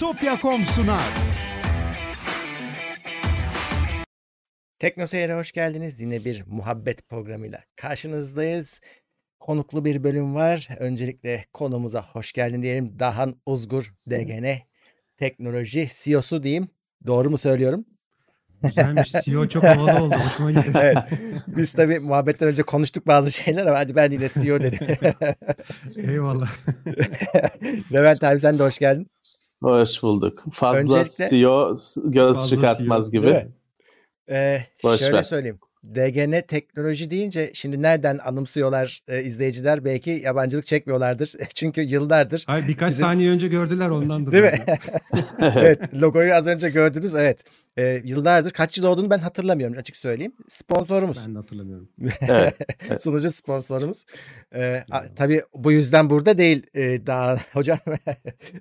Bitopya.com sunar. Tekno Seyir'e hoş geldiniz. Yine bir muhabbet programıyla karşınızdayız. Konuklu bir bölüm var. Öncelikle konumuza hoş geldin diyelim. Dahan Uzgur DGN Teknoloji CEO'su diyeyim. Doğru mu söylüyorum? Güzelmiş. CEO çok havalı oldu. Hoşuma gitti. evet. Biz tabii muhabbetten önce konuştuk bazı şeyler ama hadi ben yine CEO dedim. Eyvallah. Levent abi sen de hoş geldin. Hoş bulduk. Fazla Öncelikle- CEO göz Fazla çıkartmaz CEO, gibi. Ee, Boş şöyle ver. söyleyeyim. DGN teknoloji deyince şimdi nereden anımsıyorlar e, izleyiciler? Belki yabancılık çekmiyorlardır. Çünkü yıllardır Hayır birkaç Bizim- saniye önce gördüler ondandır. Değil mi? evet logoyu az önce gördünüz evet. Ee, yıllardır kaç yıl olduğunu ben hatırlamıyorum açık söyleyeyim. Sponsorumuz. Ben de hatırlamıyorum. Evet. Sunucu sponsorumuz. Ee, a- tabii bu yüzden burada değil e, daha hocam.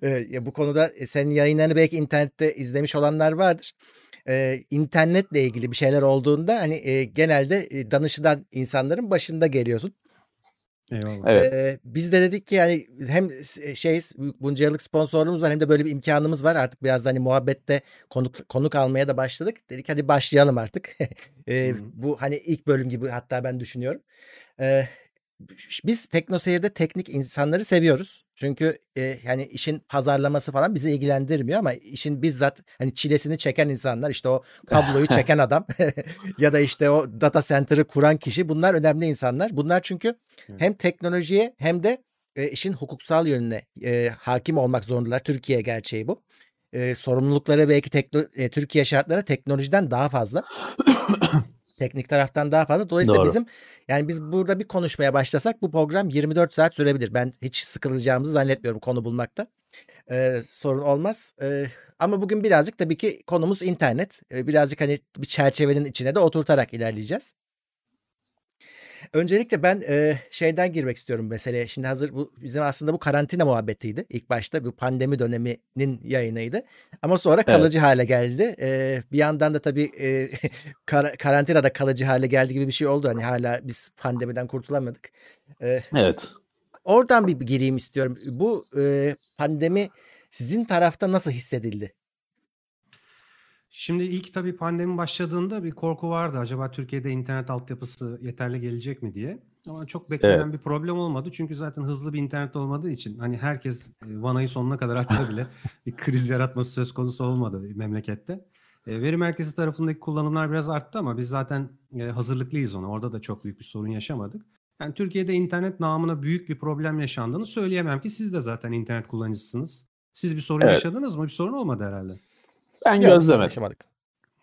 e, bu konuda e, senin yayınlarını belki internette izlemiş olanlar vardır. Ee, internetle ilgili bir şeyler olduğunda hani e, genelde e, danışılan insanların başında geliyorsun. Eyvallah. Evet. Ee, biz de dedik ki yani hem şey bunca yıllık sponsorluğumuz var hem de böyle bir imkanımız var. Artık biraz da hani muhabbette konuk konuk almaya da başladık. Dedik hadi başlayalım artık. Ee, bu hani ilk bölüm gibi hatta ben düşünüyorum. Ee, biz TeknoSeyir'de teknik insanları seviyoruz. Çünkü e, yani işin pazarlaması falan bizi ilgilendirmiyor ama işin bizzat hani çilesini çeken insanlar işte o kabloyu çeken adam ya da işte o data center'ı kuran kişi bunlar önemli insanlar. Bunlar çünkü hem teknolojiye hem de e, işin hukuksal yönüne e, hakim olmak zorundalar. Türkiye gerçeği bu. E, sorumlulukları belki tekno, e, Türkiye şartları teknolojiden daha fazla. Teknik taraftan daha fazla. Dolayısıyla Doğru. bizim yani biz burada bir konuşmaya başlasak bu program 24 saat sürebilir. Ben hiç sıkılacağımızı zannetmiyorum konu bulmakta. E, sorun olmaz. E, ama bugün birazcık tabii ki konumuz internet. E, birazcık hani bir çerçevenin içine de oturtarak ilerleyeceğiz. Öncelikle ben e, şeyden girmek istiyorum meseleye. Şimdi hazır bu bizim aslında bu karantina muhabbetiydi. İlk başta bu pandemi döneminin yayınıydı. Ama sonra Evet. kalıcı hale geldi. E, bir yandan da tabii e, kar- karantinada kalıcı hale geldi gibi bir şey oldu. Hani hala biz pandemiden kurtulamadık. E, Evet. oradan bir bir gireyim istiyorum. Bu e, pandemi sizin tarafta nasıl hissedildi? Şimdi ilk tabii pandemi başladığında bir korku vardı. Acaba Türkiye'de internet altyapısı yeterli gelecek mi diye. Ama çok beklenen Evet. bir problem olmadı. Çünkü zaten hızlı bir internet olmadığı için hani herkes e, vanayı sonuna kadar açsa bile bir kriz yaratması söz konusu olmadı memlekette. E, Veri merkezi tarafındaki kullanımlar biraz arttı ama biz zaten e, hazırlıklıyız ona. Orada da çok büyük bir sorun yaşamadık. Yani Türkiye'de internet namına büyük bir problem yaşandığını söyleyemem ki siz de zaten internet kullanıcısınız. Siz bir sorun Evet. yaşadınız mı? Bir sorun olmadı herhalde. Ben Yok, gözlemedim. yaşamadık.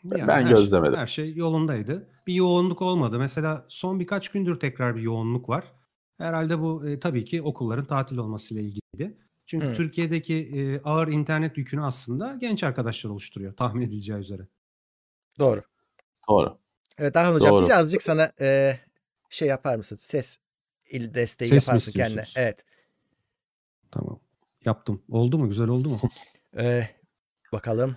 Yani Ben her gözlemedim. Şey, her şey yolundaydı. Bir yoğunluk olmadı. Mesela son birkaç gündür tekrar bir yoğunluk var. Herhalde bu e, tabii ki okulların tatil olmasıyla ilgiliydi. Çünkü Hı. Türkiye'deki e, ağır internet yükünü aslında genç arkadaşlar oluşturuyor tahmin edileceği üzere. Doğru. Doğru. Evet Dahan Hocam Doğru. birazcık sana e, şey yapar mısın? Ses il desteği Ses yaparsın kendine. Evet. Tamam. Yaptım. Oldu mu? Güzel oldu mu? E, bakalım.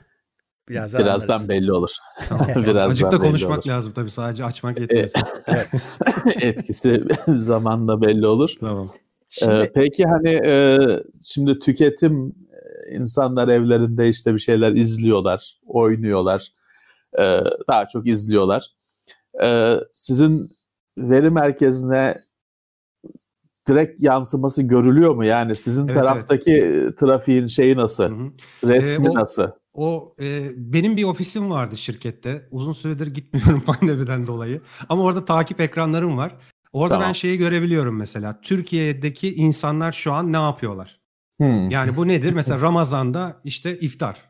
Birazdan, Birazdan anlarız. belli olur. Tamam. Birazdan Azıcık da konuşmak olur. lazım tabii. Sadece açmak yetmiyor. Etkisi zamanla belli olur. tamam. Şimdi Ee, peki hani e, şimdi tüketim e, insanlar evlerinde işte bir şeyler izliyorlar, oynuyorlar. Ee, daha çok izliyorlar. Ee, sizin veri merkezine direkt yansıması görülüyor mu? Yani sizin Evet, taraftaki e, trafiğin şeyi nasıl? Hı hı. Resmi Ee, o- nasıl? O e, benim bir ofisim vardı şirkette. Uzun süredir gitmiyorum pandemiden dolayı. Ama orada takip ekranlarım var. Orada ben Tamam. şeyi görebiliyorum mesela. Türkiye'deki insanlar şu an ne yapıyorlar? Hmm. Yani bu nedir? Mesela Ramazan'da işte iftar,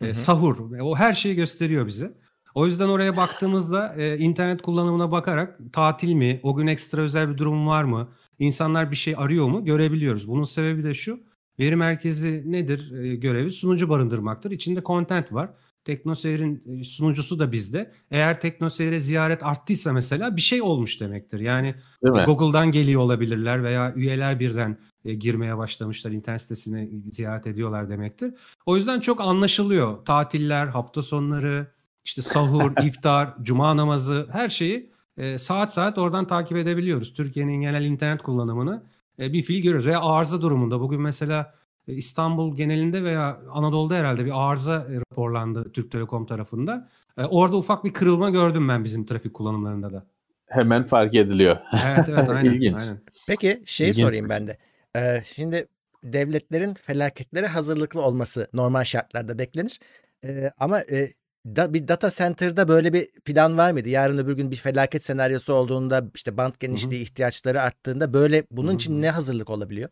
e, sahur. E, O her şeyi gösteriyor bize. O yüzden oraya baktığımızda e, internet kullanımına bakarak tatil mi, o gün ekstra özel bir durum var mı, insanlar bir şey arıyor mu görebiliyoruz. Bunun sebebi de şu. Veri merkezi nedir e, görevi? Sunucu barındırmaktır. İçinde content var. TeknoSeyir'in e, sunucusu da bizde. Eğer TeknoSeyir'e ziyaret arttıysa mesela bir şey olmuş demektir. Yani? Google'dan geliyor olabilirler veya üyeler birden e, girmeye başlamışlar. internet sitesini ziyaret ediyorlar demektir. O yüzden çok anlaşılıyor. Tatiller, hafta sonları, işte sahur, iftar, cuma namazı her şeyi e, saat saat oradan takip edebiliyoruz. Türkiye'nin genel internet kullanımını bir fiil görüyoruz. Veya arıza durumunda bugün mesela e, İstanbul genelinde veya Anadolu'da herhalde bir arıza raporlandı Türk Telekom tarafında. E, orada ufak bir kırılma gördüm ben bizim trafik kullanımlarında da. Hemen fark ediliyor. Evet evet aynen. İlginç. aynen. Peki şeyi İlginç. sorayım ben de. Ee, şimdi devletlerin felaketlere hazırlıklı olması normal şartlarda beklenir. Ee, ama e, da, bir data center'da böyle bir plan var mıydı? Yarın öbür gün bir felaket senaryosu olduğunda işte band genişliği ihtiyaçları arttığında böyle bunun Hı hı. için ne hazırlık olabiliyor?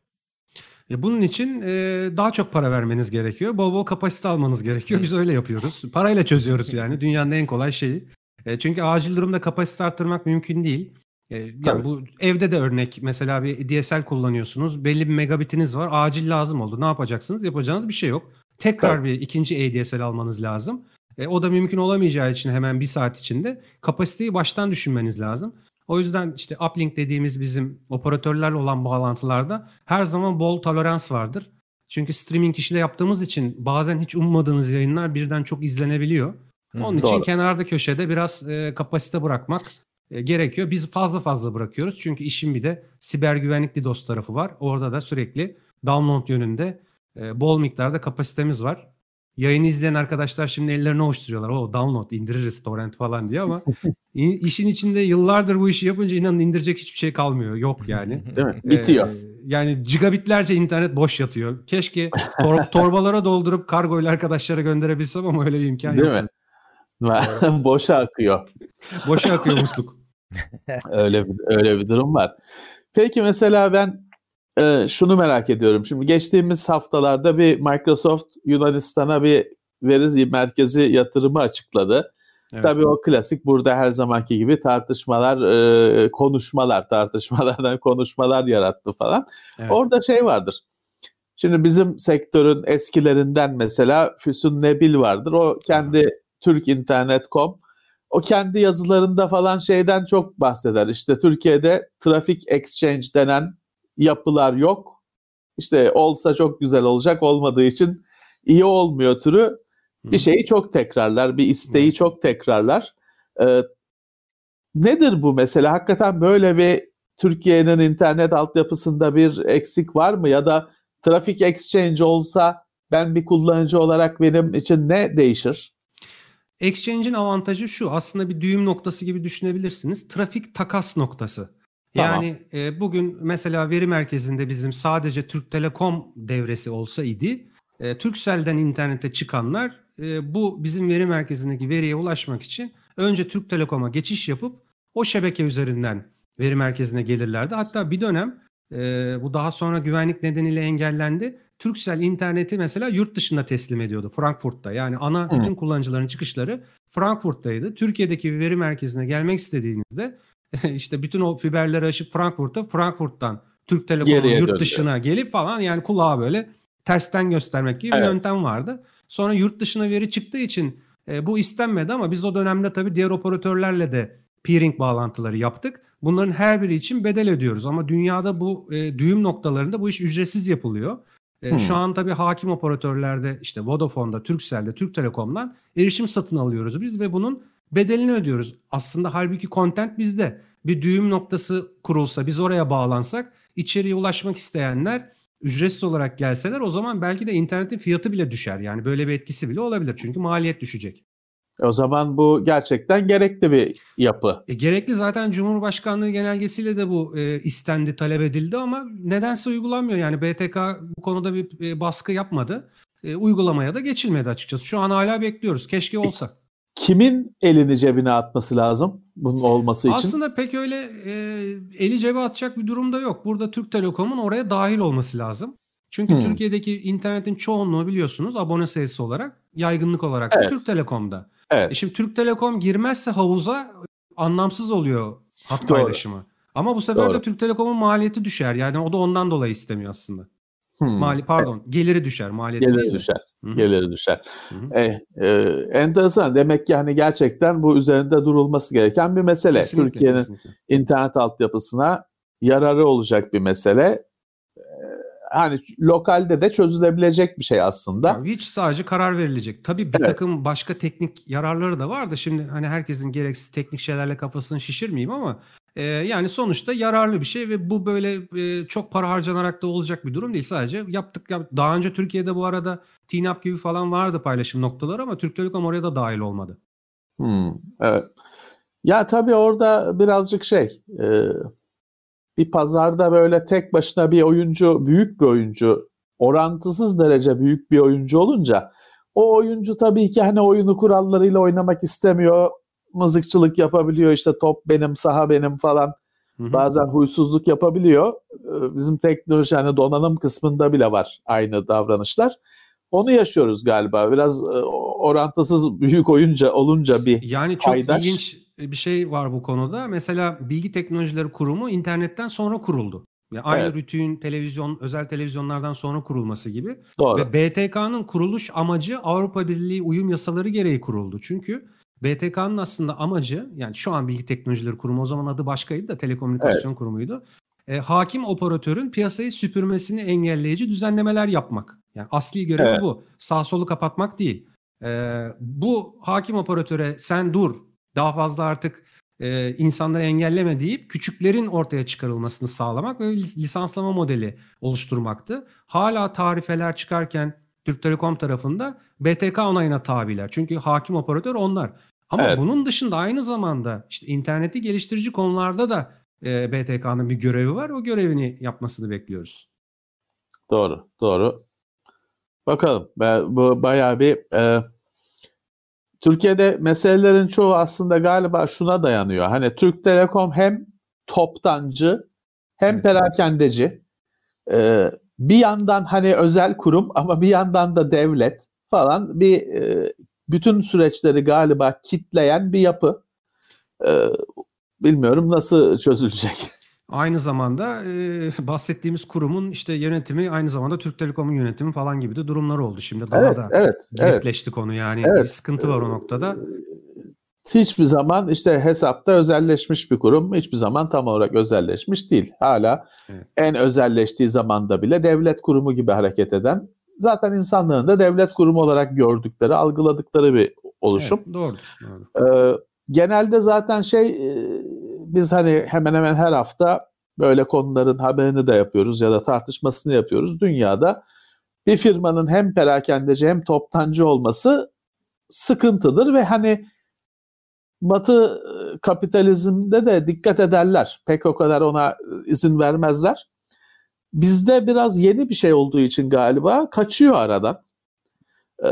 E, bunun için e, daha çok para vermeniz gerekiyor. Bol bol kapasite almanız gerekiyor. Biz öyle yapıyoruz. Parayla çözüyoruz yani. Dünyanın en kolay şeyi. E, çünkü acil durumda kapasite arttırmak mümkün değil. E, yani Tabii. bu evde de örnek mesela bir DSL kullanıyorsunuz. Belli bir megabitiniz var. Acil lazım oldu. Ne yapacaksınız? Yapacağınız bir şey yok. Tekrar Tabii. bir ikinci ADSL almanız lazım. E, o da mümkün olamayacağı için hemen bir saat içinde kapasiteyi baştan düşünmeniz lazım. O yüzden işte uplink dediğimiz bizim operatörlerle olan bağlantılarda her zaman bol tolerans vardır. Çünkü streaming işle yaptığımız için bazen hiç ummadığınız yayınlar birden çok izlenebiliyor. Hı, Onun için doğru. kenarda köşede biraz e, kapasite bırakmak e, gerekiyor. Biz fazla fazla bırakıyoruz. Çünkü işin bir de siber güvenlikli dost tarafı var. Orada da sürekli download yönünde e, bol miktarda kapasitemiz var. Yayını izleyen arkadaşlar şimdi ellerini ovuşturuyorlar. O download indiririz torrent falan diye ama işin içinde yıllardır bu işi yapınca inanın indirecek hiçbir şey kalmıyor. Yok yani. Değil mi? Bitiyor. Ee, yani gigabitlerce internet boş yatıyor. Keşke tor- torbalara doldurup kargoyla arkadaşlara gönderebilsem ama öyle bir imkan Değil yok. mi? Boşa akıyor. Boşa akıyor musluk. Öyle bir, öyle bir durum var. Peki mesela ben e, şunu merak ediyorum. Şimdi geçtiğimiz haftalarda bir Microsoft Yunanistan'a bir veri merkezi yatırımı açıkladı. Evet. Tabii o klasik burada her zamanki gibi tartışmalar, e, konuşmalar, tartışmalardan konuşmalar yarattı falan. Evet. Orada şey vardır. Şimdi bizim sektörün eskilerinden mesela Füsun Nebil vardır. O kendi Türk İnternet.com o kendi yazılarında falan şeyden çok bahseder. İşte Türkiye'de trafik exchange denen yapılar yok. İşte olsa çok güzel olacak olmadığı için iyi olmuyor türü bir şeyi çok tekrarlar, bir isteği çok tekrarlar. Ee, nedir bu mesela? Hakikaten böyle bir Türkiye'nin internet altyapısında bir eksik var mı? Ya da trafik exchange olsa ben bir kullanıcı olarak benim için ne değişir? Exchange'in avantajı şu. Aslında bir düğüm noktası gibi düşünebilirsiniz. Trafik takas noktası. Tamam. Yani e, bugün mesela veri merkezinde bizim sadece Türk Telekom devresi olsa idi. E, Turkcell'den internete çıkanlar e, bu bizim veri merkezindeki veriye ulaşmak için önce Türk Telekom'a geçiş yapıp o şebeke üzerinden veri merkezine gelirlerdi. Hatta bir dönem e, bu daha sonra güvenlik nedeniyle engellendi. Turkcell interneti mesela yurt dışında teslim ediyordu Frankfurt'ta. Yani ana bütün kullanıcıların çıkışları Frankfurt'taydı. Türkiye'deki bir veri merkezine gelmek istediğinizde işte bütün o fiberleri aşıp Frankfurt'a, Frankfurt'tan Türk Telekom'un yurt döndü. dışına gelip falan yani kulağa böyle tersten göstermek gibi bir Evet. yöntem vardı. Sonra yurt dışına veri çıktığı için e, bu istenmedi ama biz o dönemde tabii diğer operatörlerle de peering bağlantıları yaptık. Bunların her biri için bedel ödüyoruz ama dünyada bu e, düğüm noktalarında bu iş ücretsiz yapılıyor. E, Hmm. Şu an tabii hakim operatörlerde işte Vodafone'da, Turkcell'de, Türk Telekom'dan erişim satın alıyoruz biz ve bunun bedelini ödüyoruz. Aslında halbuki content bizde. Bir düğüm noktası kurulsa, biz oraya bağlansak, içeriye ulaşmak isteyenler ücretsiz olarak gelseler o zaman belki de internetin fiyatı bile düşer. Yani böyle bir etkisi bile olabilir. Çünkü maliyet düşecek. O zaman bu gerçekten gerekli bir yapı. E, gerekli zaten Cumhurbaşkanlığı genelgesiyle de bu e, istendi, talep edildi ama nedense uygulanmıyor. Yani BTK bu konuda bir e, baskı yapmadı. E, uygulamaya da geçilmedi açıkçası. Şu an hala bekliyoruz. Keşke olsa. Kimin elini cebine atması lazım bunun olması için? Aslında pek öyle e, eli cebe atacak bir durumda yok. Burada Türk Telekom'un oraya dahil olması lazım. Çünkü Hmm. Türkiye'deki internetin çoğunluğu biliyorsunuz abone sayısı olarak, yaygınlık olarak Evet. Türk Telekom'da. Evet. E şimdi Türk Telekom girmezse havuza anlamsız oluyor hat Doğru. paylaşımı. Ama bu sefer Doğru. de Türk Telekom'un maliyeti düşer. Yani o da ondan dolayı istemiyor aslında. Hmm. Mali pardon, geliri düşer, maliyeti Geliri değil de. düşer. Hı hı. Geliri düşer. Hı hı. E, e, enteresan. Demek ki hani gerçekten bu üzerinde durulması gereken bir mesele. Kesinlikle, Türkiye'nin kesinlikle. internet altyapısına yararı olacak bir mesele. E, hani lokalde de çözülebilecek bir şey aslında. Ya hiç sadece karar verilecek. Tabii bir Evet. takım başka teknik yararları da var da şimdi hani herkesin gereksiz teknik şeylerle kafasını şişirmeyeyim ama E, yani sonuçta yararlı bir şey ve bu böyle e, çok para harcanarak da olacak bir durum değil. Sadece yaptık. Yap, daha önce Türkiye'de bu arada TNAP gibi falan vardı paylaşım noktaları ama Türk Telekom oraya da dahil olmadı. Hmm, evet. Ya tabii orada birazcık şey e, bir pazarda böyle tek başına bir oyuncu, büyük bir oyuncu, orantısız derece büyük bir oyuncu olunca o oyuncu tabii ki hani oyunu kurallarıyla oynamak istemiyor. Mızıkçılık yapabiliyor işte top benim, saha benim falan. Hı-hı. Bazen huysuzluk yapabiliyor. Ee, bizim teknoloji hani donanım kısmında bile var aynı davranışlar. Onu yaşıyoruz galiba. Biraz e, orantısız büyük oyunca olunca bir Yani çok paydaş. ilginç bir şey var bu konuda. Mesela Bilgi Teknolojileri Kurumu internetten sonra kuruldu. Yani aynı evet. rütüğün televizyon, özel televizyonlardan sonra kurulması gibi. Doğru. Ve BTK'nın kuruluş amacı Avrupa Birliği uyum yasaları gereği kuruldu. Çünkü BTK'nın aslında amacı yani şu an Bilgi Teknolojileri Kurumu o zaman adı başkaydı da Telekomünikasyon evet. Kurumu'ydu. E, hakim operatörün piyasayı süpürmesini engelleyici düzenlemeler yapmak. Yani asli görevi evet. bu. Sağ solu kapatmak değil. E, bu hakim operatöre sen dur daha fazla artık e, insanları engelleme deyip küçüklerin ortaya çıkarılmasını sağlamak ve lisanslama modeli oluşturmaktı. Hala tarifeler çıkarken Türk Telekom tarafında BTK onayına tabiler. Çünkü hakim operatör onlar. Ama evet. bunun dışında aynı zamanda işte interneti geliştirici konularda da e, BTK'nın bir görevi var. O görevini yapmasını bekliyoruz. Doğru, doğru. Bakalım. Bu bayağı bir e, Türkiye'de meselelerin çoğu aslında galiba şuna dayanıyor. Hani Türk Telekom hem toptancı hem evet. perakendeci. Ee, bir yandan hani özel kurum ama bir yandan da devlet falan bir e, bütün süreçleri galiba kitleyen bir yapı. Ee, bilmiyorum nasıl çözülecek. Aynı zamanda e, bahsettiğimiz kurumun işte yönetimi aynı zamanda Türk Telekom'un yönetimi falan gibi de durumlar oldu. Şimdi daha evet, da evet, evet. konu yani evet. bir sıkıntı var o noktada. Hiçbir zaman işte hesapta özelleşmiş bir kurum hiçbir zaman tam olarak özelleşmiş değil. Hala evet. en özelleştiği zamanda bile devlet kurumu gibi hareket eden zaten insanların da devlet kurumu olarak gördükleri, algıladıkları bir oluşum. Evet, doğru. doğru. Ee, genelde zaten şey biz hani hemen hemen her hafta böyle konuların haberini de yapıyoruz ya da tartışmasını yapıyoruz. Dünyada bir firmanın hem perakendeci hem toptancı olması sıkıntıdır ve hani Batı kapitalizmde de dikkat ederler. Pek o kadar ona izin vermezler. Bizde biraz yeni bir şey olduğu için galiba kaçıyor aradan. Ee,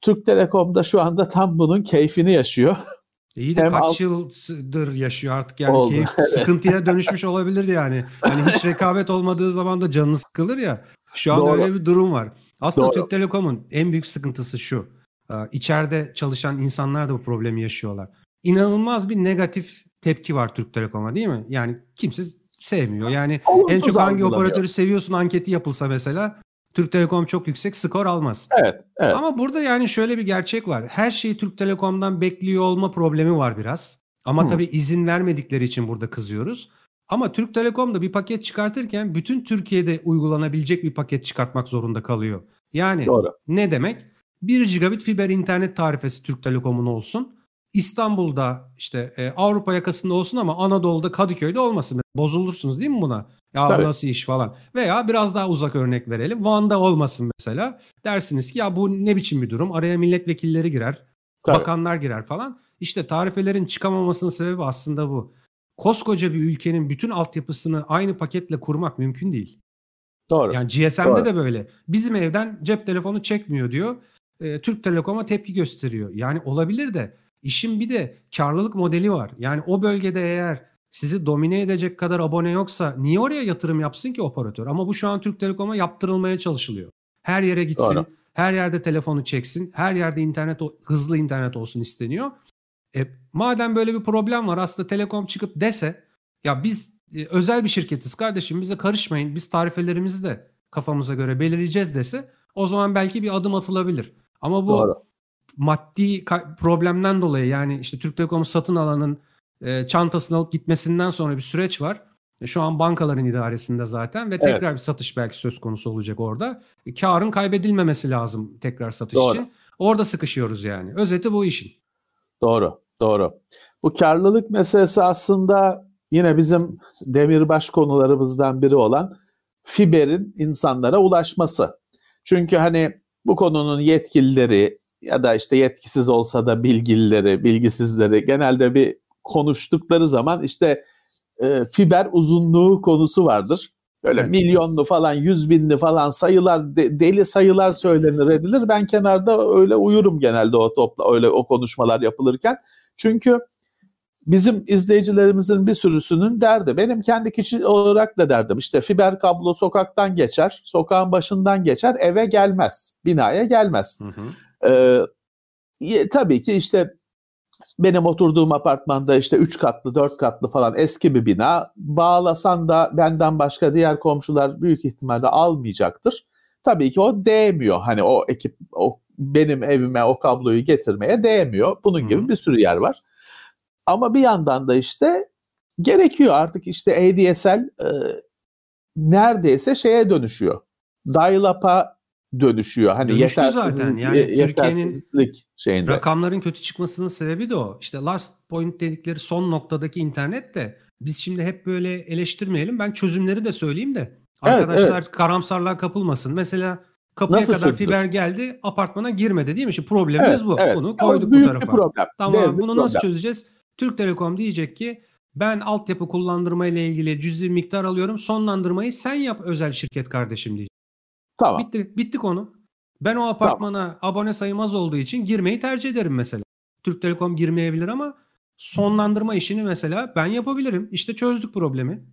Türk Telekom'da şu anda tam bunun keyfini yaşıyor. İyi de Hem kaç alt... yıldır yaşıyor artık yani Oldu. keyif sıkıntıya dönüşmüş olabilir yani. Hani hiç rekabet olmadığı zaman da canını sıkılır ya. Şu an Doğru. öyle bir durum var. Aslında Doğru. Türk Telekom'un en büyük sıkıntısı şu. Ee, içeride çalışan insanlar da bu problemi yaşıyorlar. İnanılmaz bir negatif tepki var Türk Telekom'a değil mi? Yani kimse sevmiyor. Yani Olumsuz en çok hangi operatörü seviyorsun anketi yapılsa mesela Türk Telekom çok yüksek skor almaz. Evet, evet. Ama burada yani şöyle bir gerçek var. Her şeyi Türk Telekom'dan bekliyor olma problemi var biraz. Ama Hı. tabii izin vermedikleri için burada kızıyoruz. Ama Türk Telekom da bir paket çıkartırken bütün Türkiye'de uygulanabilecek bir paket çıkartmak zorunda kalıyor. Yani Doğru. ne demek? 1 gigabit fiber internet tarifesi Türk Telekom'un olsun. İstanbul'da işte e, Avrupa yakasında olsun ama Anadolu'da Kadıköy'de olmasın. Bozulursunuz değil mi buna? Ya Tabii. bu nasıl iş falan. Veya biraz daha uzak örnek verelim. Van'da olmasın mesela. Dersiniz ki ya bu ne biçim bir durum? Araya milletvekilleri girer. Tabii. Bakanlar girer falan. İşte tarifelerin çıkamamasının sebebi aslında bu. Koskoca bir ülkenin bütün altyapısını aynı paketle kurmak mümkün değil. Doğru. Yani GSM'de Doğru. de böyle. Bizim evden cep telefonu çekmiyor diyor. E, Türk Telekom'a tepki gösteriyor. Yani olabilir de işin bir de karlılık modeli var. Yani o bölgede eğer sizi domine edecek kadar abone yoksa niye oraya yatırım yapsın ki operatör? Ama bu şu an Türk Telekom'a yaptırılmaya çalışılıyor. Her yere gitsin, Doğru. her yerde telefonu çeksin, her yerde internet hızlı internet olsun isteniyor. E, madem böyle bir problem var aslında Telekom çıkıp dese ya biz e, özel bir şirketiz kardeşim bize karışmayın biz tarifelerimizi de kafamıza göre belirleyeceğiz dese o zaman belki bir adım atılabilir. Ama bu Doğru. Maddi problemden dolayı yani işte Türk Telekom'u satın alanın e, çantasını alıp gitmesinden sonra bir süreç var. E, şu an bankaların idaresinde zaten ve tekrar evet. bir satış belki söz konusu olacak orada. E, karın kaybedilmemesi lazım tekrar satış Doğru. için. Orada sıkışıyoruz yani. Özeti bu işin. Doğru. Doğru. Bu karlılık meselesi aslında yine bizim demirbaş konularımızdan biri olan fiberin insanlara ulaşması. Çünkü hani bu konunun yetkilileri ya da işte yetkisiz olsa da bilgilileri, bilgisizleri genelde bir konuştukları zaman işte e, fiber uzunluğu konusu vardır. Böyle evet. milyonlu falan, yüz binli falan sayılar, de, deli sayılar söylenir edilir. Ben kenarda öyle uyurum genelde o topla, öyle o konuşmalar yapılırken. Çünkü bizim izleyicilerimizin bir sürüsünün derdi. Benim kendi kişi olarak da derdim. İşte fiber kablo sokaktan geçer, sokağın başından geçer, eve gelmez, binaya gelmez. Hı hı. Ee, tabii ki işte benim oturduğum apartmanda işte 3 katlı, 4 katlı falan eski bir bina. Bağlasan da benden başka diğer komşular büyük ihtimalle almayacaktır. Tabii ki o değmiyor. Hani o ekip o benim evime o kabloyu getirmeye değmiyor. Bunun gibi bir sürü yer var. Ama bir yandan da işte gerekiyor artık işte ADSL e, neredeyse şeye dönüşüyor. Dial-up'a dönüşüyor. Hani Dönüştü zaten. Yani Türkiye'nin şeyinde. rakamların kötü çıkmasının sebebi de o. İşte last point dedikleri son noktadaki internet de biz şimdi hep böyle eleştirmeyelim. Ben çözümleri de söyleyeyim de arkadaşlar evet, evet. karamsarlığa kapılmasın. Mesela kapıya Nasıl kadar çözülür? fiber geldi, apartmana girmedi değil mi? Şimdi problemimiz evet, bu. Evet. Bunu koyduk bu tarafa. Problem. Tamam Değil bunu nasıl problem. çözeceğiz? Türk Telekom diyecek ki ben altyapı kullandırma ile ilgili cüzi miktar alıyorum. Sonlandırmayı sen yap özel şirket kardeşim diyecek. Tamam. Bitti, bitti konu. Ben o apartmana tamam. abone sayım az olduğu için girmeyi tercih ederim mesela. Türk Telekom girmeyebilir ama sonlandırma işini mesela ben yapabilirim. İşte çözdük problemi.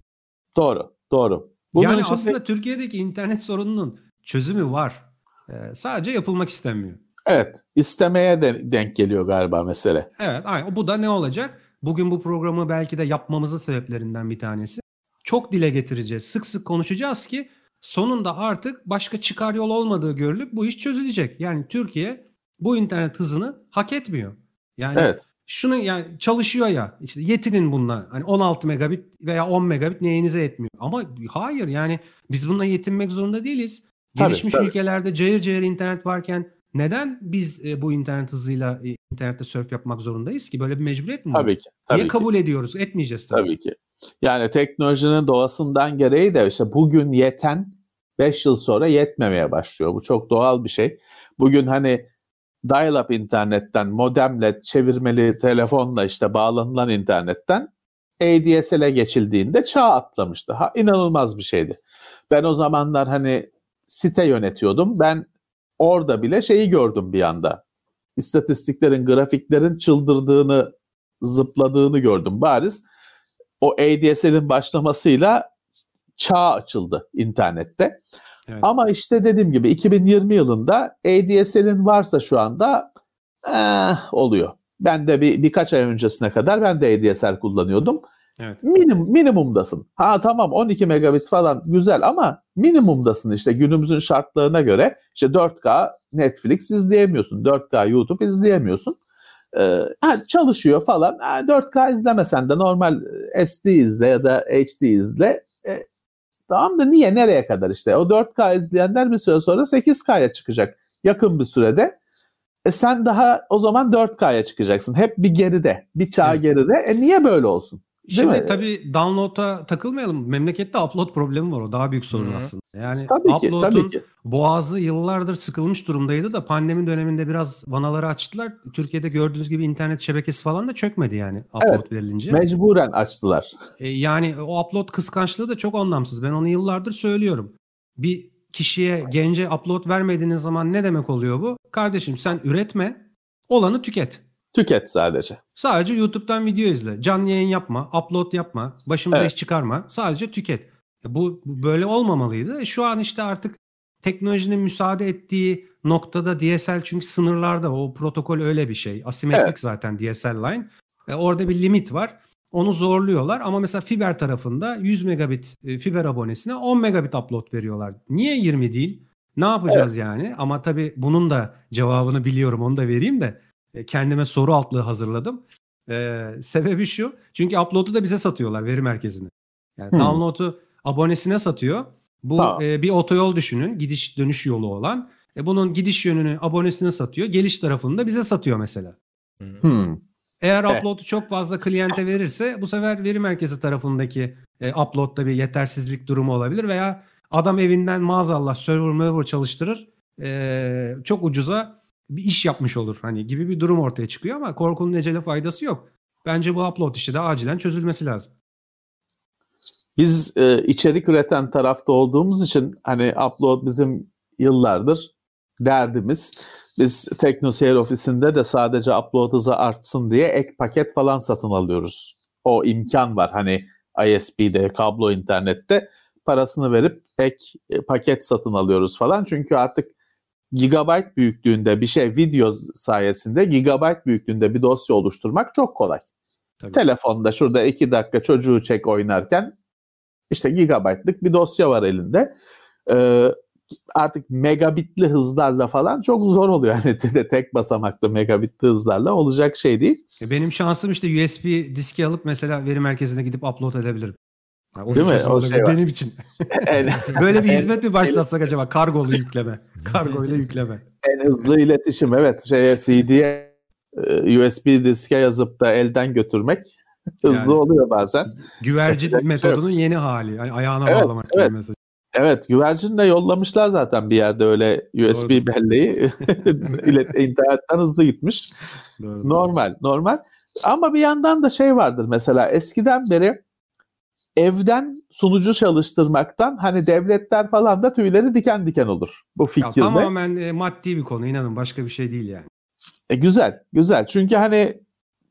Doğru, doğru. Bunun yani için aslında de... Türkiye'deki internet sorununun çözümü var. Ee, sadece yapılmak istenmiyor. Evet, istemeye de denk geliyor galiba mesele. Evet, aynen. Bu da ne olacak? Bugün bu programı belki de yapmamızın sebeplerinden bir tanesi. Çok dile getireceğiz, sık sık konuşacağız ki sonunda artık başka çıkar yol olmadığı görülüp bu iş çözülecek. Yani Türkiye bu internet hızını hak etmiyor. Yani evet. şunu yani çalışıyor ya işte yetinin bununla hani 16 megabit veya 10 megabit neyinize yetmiyor. Ama hayır yani biz bununla yetinmek zorunda değiliz. Gelişmiş tabii, tabii. ülkelerde cayır cayır internet varken neden biz e, bu internet hızıyla e, internette surf yapmak zorundayız ki? Böyle bir mecburiyet mi var? Tabii ki. Tabii Niye ki. kabul ediyoruz? Etmeyeceğiz tabii. Tabii ki. Yani teknolojinin doğasından gereği de işte bugün yeten 5 yıl sonra yetmemeye başlıyor. Bu çok doğal bir şey. Bugün hani dial-up internetten, modemle, çevirmeli telefonla işte bağlanılan internetten ADSL'e geçildiğinde çağ atlamıştı. Ha, inanılmaz bir şeydi. Ben o zamanlar hani site yönetiyordum. Ben orada bile şeyi gördüm bir anda. İstatistiklerin, grafiklerin çıldırdığını, zıpladığını gördüm bariz. O ADSL'in başlamasıyla çağ açıldı internette. Evet. Ama işte dediğim gibi 2020 yılında ADSL'in varsa şu anda eh, oluyor. Ben de bir birkaç ay öncesine kadar ben de ADSL kullanıyordum. Evet. Minim, minimumdasın. Ha tamam 12 megabit falan güzel ama minimumdasın işte günümüzün şartlarına göre işte 4K Netflix izleyemiyorsun. 4K YouTube izleyemiyorsun. Ee, ha, çalışıyor falan. Ha, 4K izlemesen de normal SD izle ya da HD izle. E, tamam da niye nereye kadar işte o 4K izleyenler bir süre sonra 8K'ya çıkacak yakın bir sürede. E sen daha o zaman 4K'ya çıkacaksın. Hep bir geride, bir çağ evet. geride. E niye böyle olsun? Değil Şimdi mi? tabii download'a takılmayalım. Memlekette upload problemi var. O daha büyük sorun Hı-hı. aslında. Yani tabii upload'un ki, tabii ki. boğazı yıllardır sıkılmış durumdaydı da pandemi döneminde biraz vanaları açtılar. Türkiye'de gördüğünüz gibi internet şebekesi falan da çökmedi yani upload evet, verilince. Mecburen açtılar. E, yani o upload kıskançlığı da çok anlamsız. Ben onu yıllardır söylüyorum. Bir kişiye, gence upload vermediğiniz zaman ne demek oluyor bu? Kardeşim sen üretme, olanı tüket. Tüket sadece. Sadece YouTube'dan video izle. Canlı yayın yapma, upload yapma, başımıza evet. iş çıkarma. Sadece tüket. Bu böyle olmamalıydı. E, şu an işte artık teknolojinin müsaade ettiği noktada DSL çünkü sınırlarda o protokol öyle bir şey. Asimetrik evet. zaten DSL line. E, orada bir limit var. Onu zorluyorlar ama mesela fiber tarafında 100 megabit e, fiber abonesine 10 megabit upload veriyorlar. Niye 20 değil? Ne yapacağız evet. yani? Ama tabii bunun da cevabını biliyorum onu da vereyim de. E, kendime soru altlığı hazırladım. Ee, sebebi şu. Çünkü upload'u da bize satıyorlar veri merkezine. Yani hmm. download'u abonesine satıyor. Bu tamam. e, bir otoyol düşünün. Gidiş dönüş yolu olan. E, bunun gidiş yönünü abonesine satıyor. Geliş tarafını da bize satıyor mesela. Hmm. Eğer upload'u çok fazla kliyente verirse bu sefer veri merkezi tarafındaki e, upload'da bir yetersizlik durumu olabilir veya adam evinden maazallah server server çalıştırır e, çok ucuza bir iş yapmış olur hani gibi bir durum ortaya çıkıyor ama korkunun ecele faydası yok. Bence bu upload işi de acilen çözülmesi lazım. Biz e, içerik üreten tarafta olduğumuz için hani upload bizim yıllardır derdimiz. Biz TeknoSeyir ofisinde de sadece upload hızı artsın diye ek paket falan satın alıyoruz. O imkan var hani ISP'de, kablo internette parasını verip ek e, paket satın alıyoruz falan. Çünkü artık gigabyte büyüklüğünde bir şey video sayesinde gigabyte büyüklüğünde bir dosya oluşturmak çok kolay. Tabii. Telefonda şurada iki dakika çocuğu çek oynarken işte gigabaytlık bir dosya var elinde. Ee, artık megabitli hızlarla falan çok zor oluyor. Yani de tek basamaklı megabitli hızlarla olacak şey değil. E, benim şansım işte USB diski alıp mesela veri merkezine gidip upload edebilirim. Yani Değil mi? O şey benim için. Böyle bir hizmet mi başlatsak acaba? Kargolu yükleme. Kargo ile yükleme. En hızlı iletişim evet. Şeye CD'ye USB diske yazıp da elden götürmek hızlı yani, oluyor bazen. Güvercin metodunun yeni hali. Yani ayağına evet, bağlamak evet. gibi mesaj. Evet, güvercinle yollamışlar zaten bir yerde öyle USB Doğru. belleği. internetten hızlı gitmiş. Doğru. Normal, normal. Ama bir yandan da şey vardır mesela eskiden beri evden sunucu çalıştırmaktan hani devletler falan da tüyleri diken diken olur bu fikirde. Ya, tamamen e, maddi bir konu inanın başka bir şey değil yani. E, güzel, güzel. Çünkü hani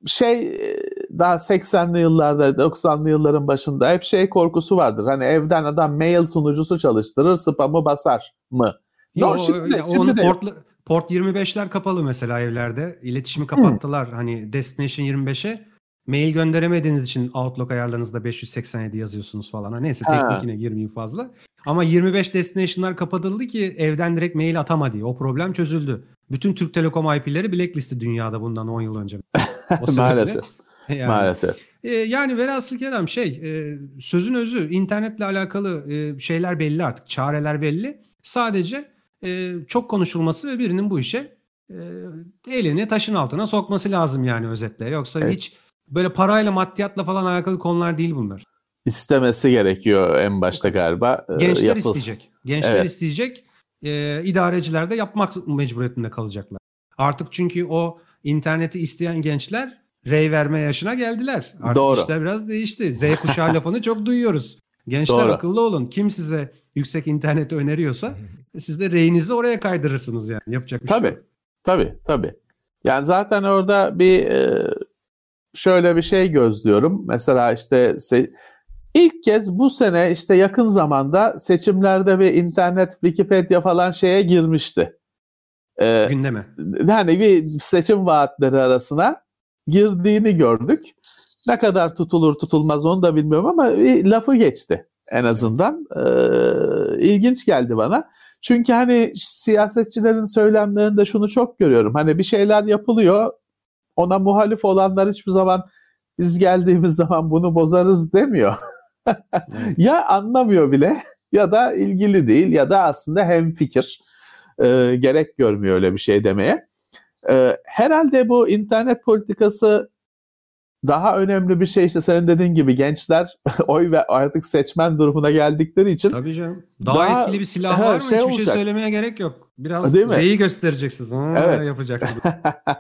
şey e, daha 80'li yıllarda 90'lı yılların başında hep şey korkusu vardır. Hani evden adam mail sunucusu çalıştırır spamı basar mı? Yok no, şimdi, ya, şimdi de port, port 25'ler kapalı mesela evlerde. İletişimi kapattılar. Hmm. Hani Destination 25'e mail gönderemediğiniz için Outlook ayarlarınızda 587 yazıyorsunuz falan. Neyse teknikine girmeyeyim fazla. Ama 25 destination'lar kapatıldı ki evden direkt mail atama diye. O problem çözüldü. Bütün Türk Telekom IP'leri blacklisti dünyada bundan 10 yıl önce. Maalesef. Yani, Maalesef. E, yani velhasıl kelam şey e, sözün özü internetle alakalı e, şeyler belli artık. Çareler belli. Sadece e, çok konuşulması ve birinin bu işe e, elini taşın altına sokması lazım yani özetle. Yoksa evet. hiç böyle parayla maddiyatla falan alakalı konular değil bunlar. İstemesi gerekiyor en başta galiba. E, Gençler Yapılsın. isteyecek. Gençler evet. isteyecek. E, idareciler de yapmak mecburiyetinde kalacaklar. Artık çünkü o interneti isteyen gençler rey verme yaşına geldiler. Artık Doğru. işler biraz değişti. Z kuşağı lafını çok duyuyoruz. Gençler Doğru. akıllı olun. Kim size yüksek interneti öneriyorsa siz de reyinizi oraya kaydırırsınız yani. Yapacak bir tabii, şey yok. Tabii, tabii. Yani zaten orada bir e, şöyle bir şey gözlüyorum. Mesela işte ilk kez bu sene işte yakın zamanda seçimlerde bir internet Wikipedia falan şeye girmişti. Ee, Gündeme. Yani bir seçim vaatleri arasına girdiğini gördük. Ne kadar tutulur tutulmaz onu da bilmiyorum ama lafı geçti en azından. Ee, ilginç geldi bana. Çünkü hani siyasetçilerin söylemlerinde şunu çok görüyorum. Hani bir şeyler yapılıyor. Ona muhalif olanlar hiçbir zaman biz geldiğimiz zaman bunu bozarız demiyor. ya anlamıyor bile ya da ilgili değil ya da aslında hem fikir. Ee, gerek görmüyor öyle bir şey demeye. Ee, herhalde bu internet politikası daha önemli bir şey işte senin dediğin gibi gençler oy ve artık seçmen durumuna geldikleri için. Tabii canım. Daha, daha etkili bir silah var mı? Şey Hiçbir şey olacak. şey söylemeye gerek yok. Biraz Değil mi? neyi göstereceksiniz? Ha, evet. Yapacaksınız.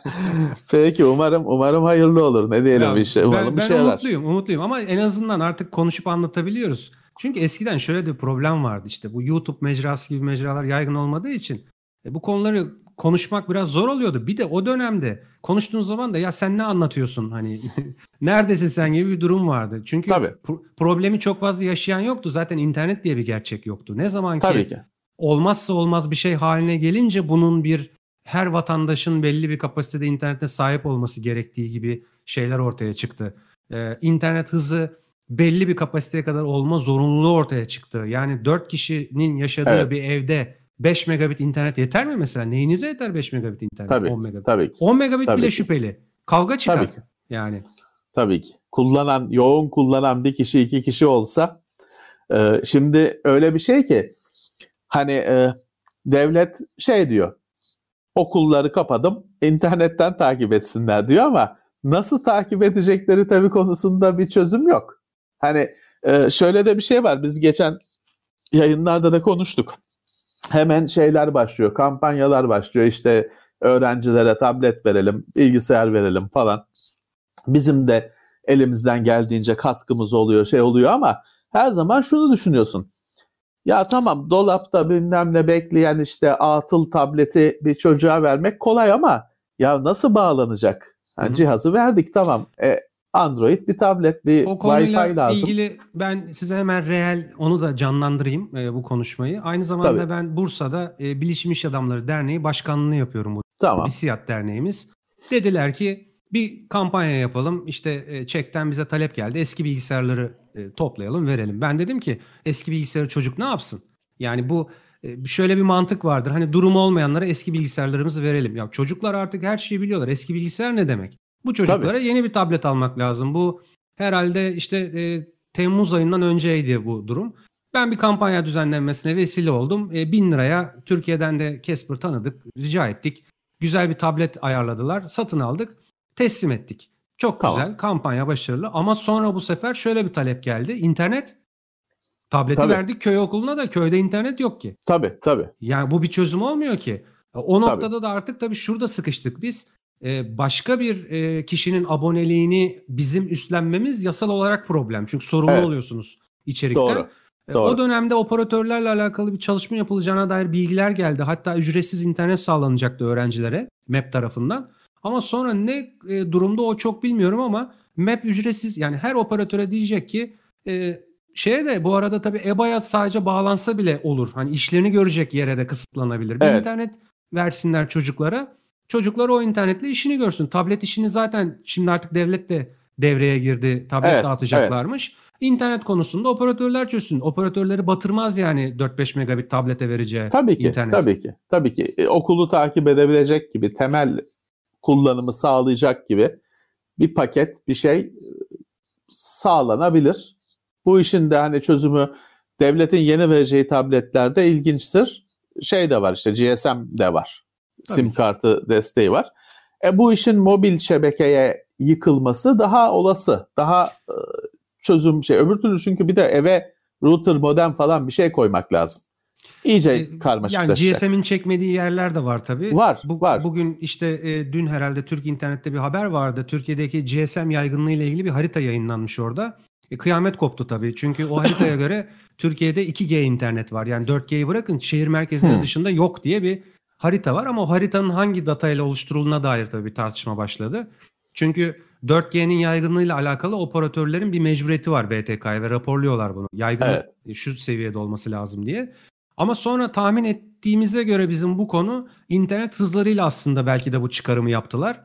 Peki umarım umarım hayırlı olur. Ne diyelim ya, işte. Umarım ben, bir şey umutluyum, umutluyum ama en azından artık konuşup anlatabiliyoruz. Çünkü eskiden şöyle bir problem vardı işte bu YouTube mecrası gibi mecralar yaygın olmadığı için e, bu konuları konuşmak biraz zor oluyordu. Bir de o dönemde konuştuğun zaman da ya sen ne anlatıyorsun hani neredesin sen gibi bir durum vardı. Çünkü pro- problemi çok fazla yaşayan yoktu. Zaten internet diye bir gerçek yoktu. Ne zaman ki, Tabii ki olmazsa olmaz bir şey haline gelince bunun bir her vatandaşın belli bir kapasitede internete sahip olması gerektiği gibi şeyler ortaya çıktı. Ee, internet hızı belli bir kapasiteye kadar olma zorunluluğu ortaya çıktı. Yani 4 kişinin yaşadığı evet. bir evde 5 megabit internet yeter mi mesela? Neyinize yeter 5 megabit internet? Tabii, 10 megabit. Tabii ki. 10 megabit tabii bile ki. şüpheli. Kavga çıkar. Tabii ki. Yani. Tabii ki. Kullanan, yoğun kullanan bir kişi iki kişi olsa e, şimdi öyle bir şey ki hani e, devlet şey diyor okulları kapadım internetten takip etsinler diyor ama nasıl takip edecekleri tabii konusunda bir çözüm yok. Hani e, şöyle de bir şey var. Biz geçen yayınlarda da konuştuk. Hemen şeyler başlıyor, kampanyalar başlıyor. İşte öğrencilere tablet verelim, bilgisayar verelim falan. Bizim de elimizden geldiğince katkımız oluyor, şey oluyor ama her zaman şunu düşünüyorsun. Ya tamam dolapta bilmem ne bekleyen işte atıl tableti bir çocuğa vermek kolay ama ya nasıl bağlanacak? Yani cihazı verdik tamam. E, Android bir tablet, bir o Wi-Fi lazım. ilgili ben size hemen reel onu da canlandırayım e, bu konuşmayı. Aynı zamanda Tabii. ben Bursa'da e, Bilişim İş Adamları Derneği başkanlığını yapıyorum. Bu Tamam. BİSİAD derneğimiz. Dediler ki bir kampanya yapalım. İşte e, çekten bize talep geldi. Eski bilgisayarları e, toplayalım, verelim. Ben dedim ki eski bilgisayarı çocuk ne yapsın? Yani bu e, şöyle bir mantık vardır. Hani durumu olmayanlara eski bilgisayarlarımızı verelim. Ya çocuklar artık her şeyi biliyorlar. Eski bilgisayar ne demek? Bu çocuklara yeni bir tablet almak lazım. Bu herhalde işte e, Temmuz ayından önceydi bu durum. Ben bir kampanya düzenlenmesine vesile oldum. E, bin liraya Türkiye'den de Casper tanıdık, rica ettik. Güzel bir tablet ayarladılar, satın aldık, teslim ettik. Çok Tamam. güzel, kampanya başarılı. Ama sonra bu sefer şöyle bir talep geldi. İnternet, tableti Tabii. verdik köy okuluna da köyde internet yok ki. Tabii tabii. Yani bu bir çözüm olmuyor ki. O noktada da artık tabii şurada sıkıştık biz. Ee, başka bir e, kişinin aboneliğini bizim üstlenmemiz yasal olarak problem. Çünkü sorumlu Evet. oluyorsunuz içerikten. Doğru. E, doğru. O dönemde operatörlerle alakalı bir çalışma yapılacağına dair bilgiler geldi. Hatta ücretsiz internet sağlanacaktı öğrencilere MEP tarafından. Ama sonra ne e, durumda o çok bilmiyorum ama MEP ücretsiz yani her operatöre diyecek ki e, şeye de bu arada tabii EBA'ya sadece bağlansa bile olur. Hani işlerini görecek yere de kısıtlanabilir. Bir Evet. internet versinler çocuklara. Çocuklar o internetle işini görsün. Tablet işini zaten şimdi artık devlet de devreye girdi. Tablet Evet, dağıtacaklarmış. İnternet konusunda operatörler çözsün. Operatörleri batırmaz yani 4-5 megabit tablete vereceği Tabii ki, internet. tabii ki, tabii ki. E, okulu takip edebilecek gibi, temel kullanımı sağlayacak gibi bir paket, bir şey e, sağlanabilir. Bu işin de hani çözümü devletin yeni vereceği tabletlerde ilginçtir. Şey de var işte GSM de var. Tabii SIM ki. kartı desteği var. E bu işin mobil şebekeye yıkılması daha olası, daha e, çözüm şey. Öbür türlü çünkü bir de eve router, modem falan bir şey koymak lazım. İyice E, Yani karmaşıklaşacak. GSM'in çekmediği yerler de var tabii. Var, Bu- var. Bugün işte e, dün herhalde Türk internette bir haber vardı. Türkiye'deki GSM yaygınlığı ile ilgili bir harita yayınlanmış orada. E, kıyamet koptu tabii. Çünkü o haritaya göre Türkiye'de 2G internet var. Yani 4G'yi bırakın şehir merkezleri Hmm. dışında yok diye bir harita var ama o haritanın hangi datayla oluşturulduğuna dair tabii bir tartışma başladı. Çünkü 4G'nin yaygınlığıyla alakalı operatörlerin bir mecburiyeti var BTK'ya ve raporluyorlar bunu. Yaygınlık şu seviyede olması lazım diye. Ama sonra tahmin ettiğimize göre bizim bu konu internet hızlarıyla aslında belki de bu çıkarımı yaptılar.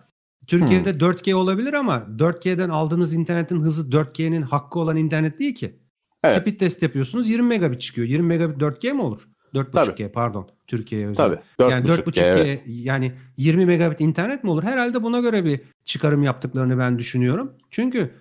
Türkiye'de 4G olabilir ama 4G'den aldığınız internetin hızı 4G'nin hakkı olan internet değil ki. Evet. Speed test yapıyorsunuz 20 megabit çıkıyor. 20 megabit 4G mi olur? 4.5G pardon Türkiye'ye özel. Tabii. 4.5G, Yani 4.5G evet. yani 20 megabit internet mi olur? Herhalde buna göre bir çıkarım yaptıklarını ben düşünüyorum. Çünkü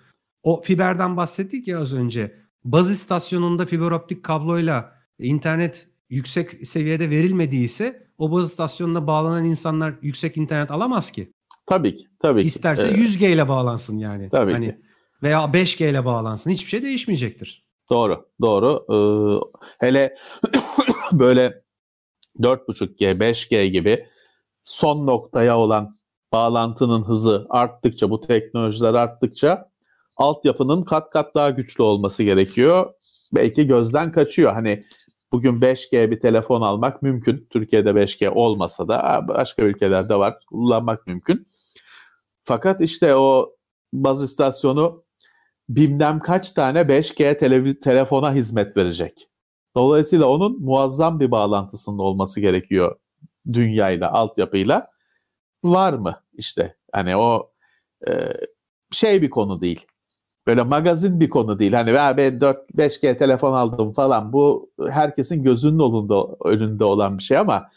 o fiberden bahsettik ya az önce. Baz istasyonunda fiber optik kabloyla internet yüksek seviyede verilmediyse o baz istasyonuna bağlanan insanlar yüksek internet alamaz ki. Tabii ki. Tabii ki. İsterse Ee, 100G ile bağlansın yani. Tabii hani ki. Veya 5G ile bağlansın. Hiçbir şey değişmeyecektir. Doğru, doğru. Ee, hele böyle 4.5G, 5G gibi son noktaya olan bağlantının hızı arttıkça, bu teknolojiler arttıkça altyapının kat kat daha güçlü olması gerekiyor. Belki gözden kaçıyor. Hani bugün 5G bir telefon almak mümkün. Türkiye'de 5G olmasa da başka ülkelerde var. Kullanmak mümkün. Fakat işte o baz istasyonu bilmem kaç tane 5G televi- telefona hizmet verecek. Dolayısıyla onun muazzam bir bağlantısının olması gerekiyor dünyayla, altyapıyla. Var mı işte? Hani o e, şey bir konu değil. Böyle magazin bir konu değil. Hani "Ya ben 4 5G telefon aldım falan. Bu herkesin gözünün önünde, önünde olan bir şey ama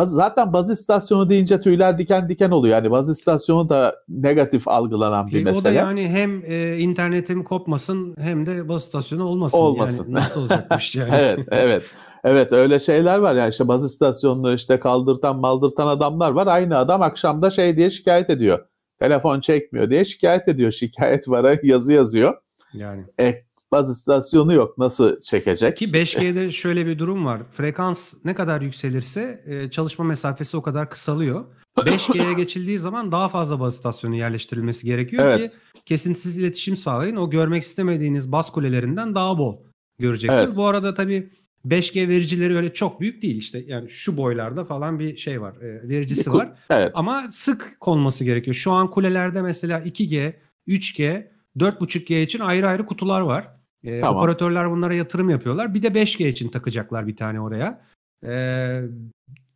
baz, zaten baz istasyonu deyince tüyler diken diken oluyor. Yani baz istasyonu da negatif algılanan bir E, o da mesele. yani hem e, internetim kopmasın hem de baz istasyonu olmasın. Olmasın. Yani nasıl olacakmış yani? evet, evet. Evet öyle şeyler var ya işte baz istasyonunu işte kaldırtan maldırtan adamlar var. Aynı adam akşamda şey diye şikayet ediyor. Telefon çekmiyor diye şikayet ediyor. Şikayet vara yazı yazıyor. Yani. E, baz istasyonu yok. Nasıl çekecek? Ki 5G'de şöyle bir durum var. Frekans ne kadar yükselirse e, çalışma mesafesi o kadar kısalıyor. 5G'ye geçildiği zaman daha fazla baz istasyonu yerleştirilmesi gerekiyor Evet. ki kesintisiz iletişim sağlayın. O görmek istemediğiniz baz kulelerinden daha bol göreceksiniz. Evet. Bu arada tabii 5G vericileri öyle çok büyük değil işte yani şu boylarda falan bir şey var e, vericisi var. Evet. Ama sık konması gerekiyor. Şu an kulelerde mesela 2G, 3G, 4.5G için ayrı ayrı kutular var. Ee, Tamam. Operatörler bunlara yatırım yapıyorlar. Bir de 5G için takacaklar bir tane oraya. Ee,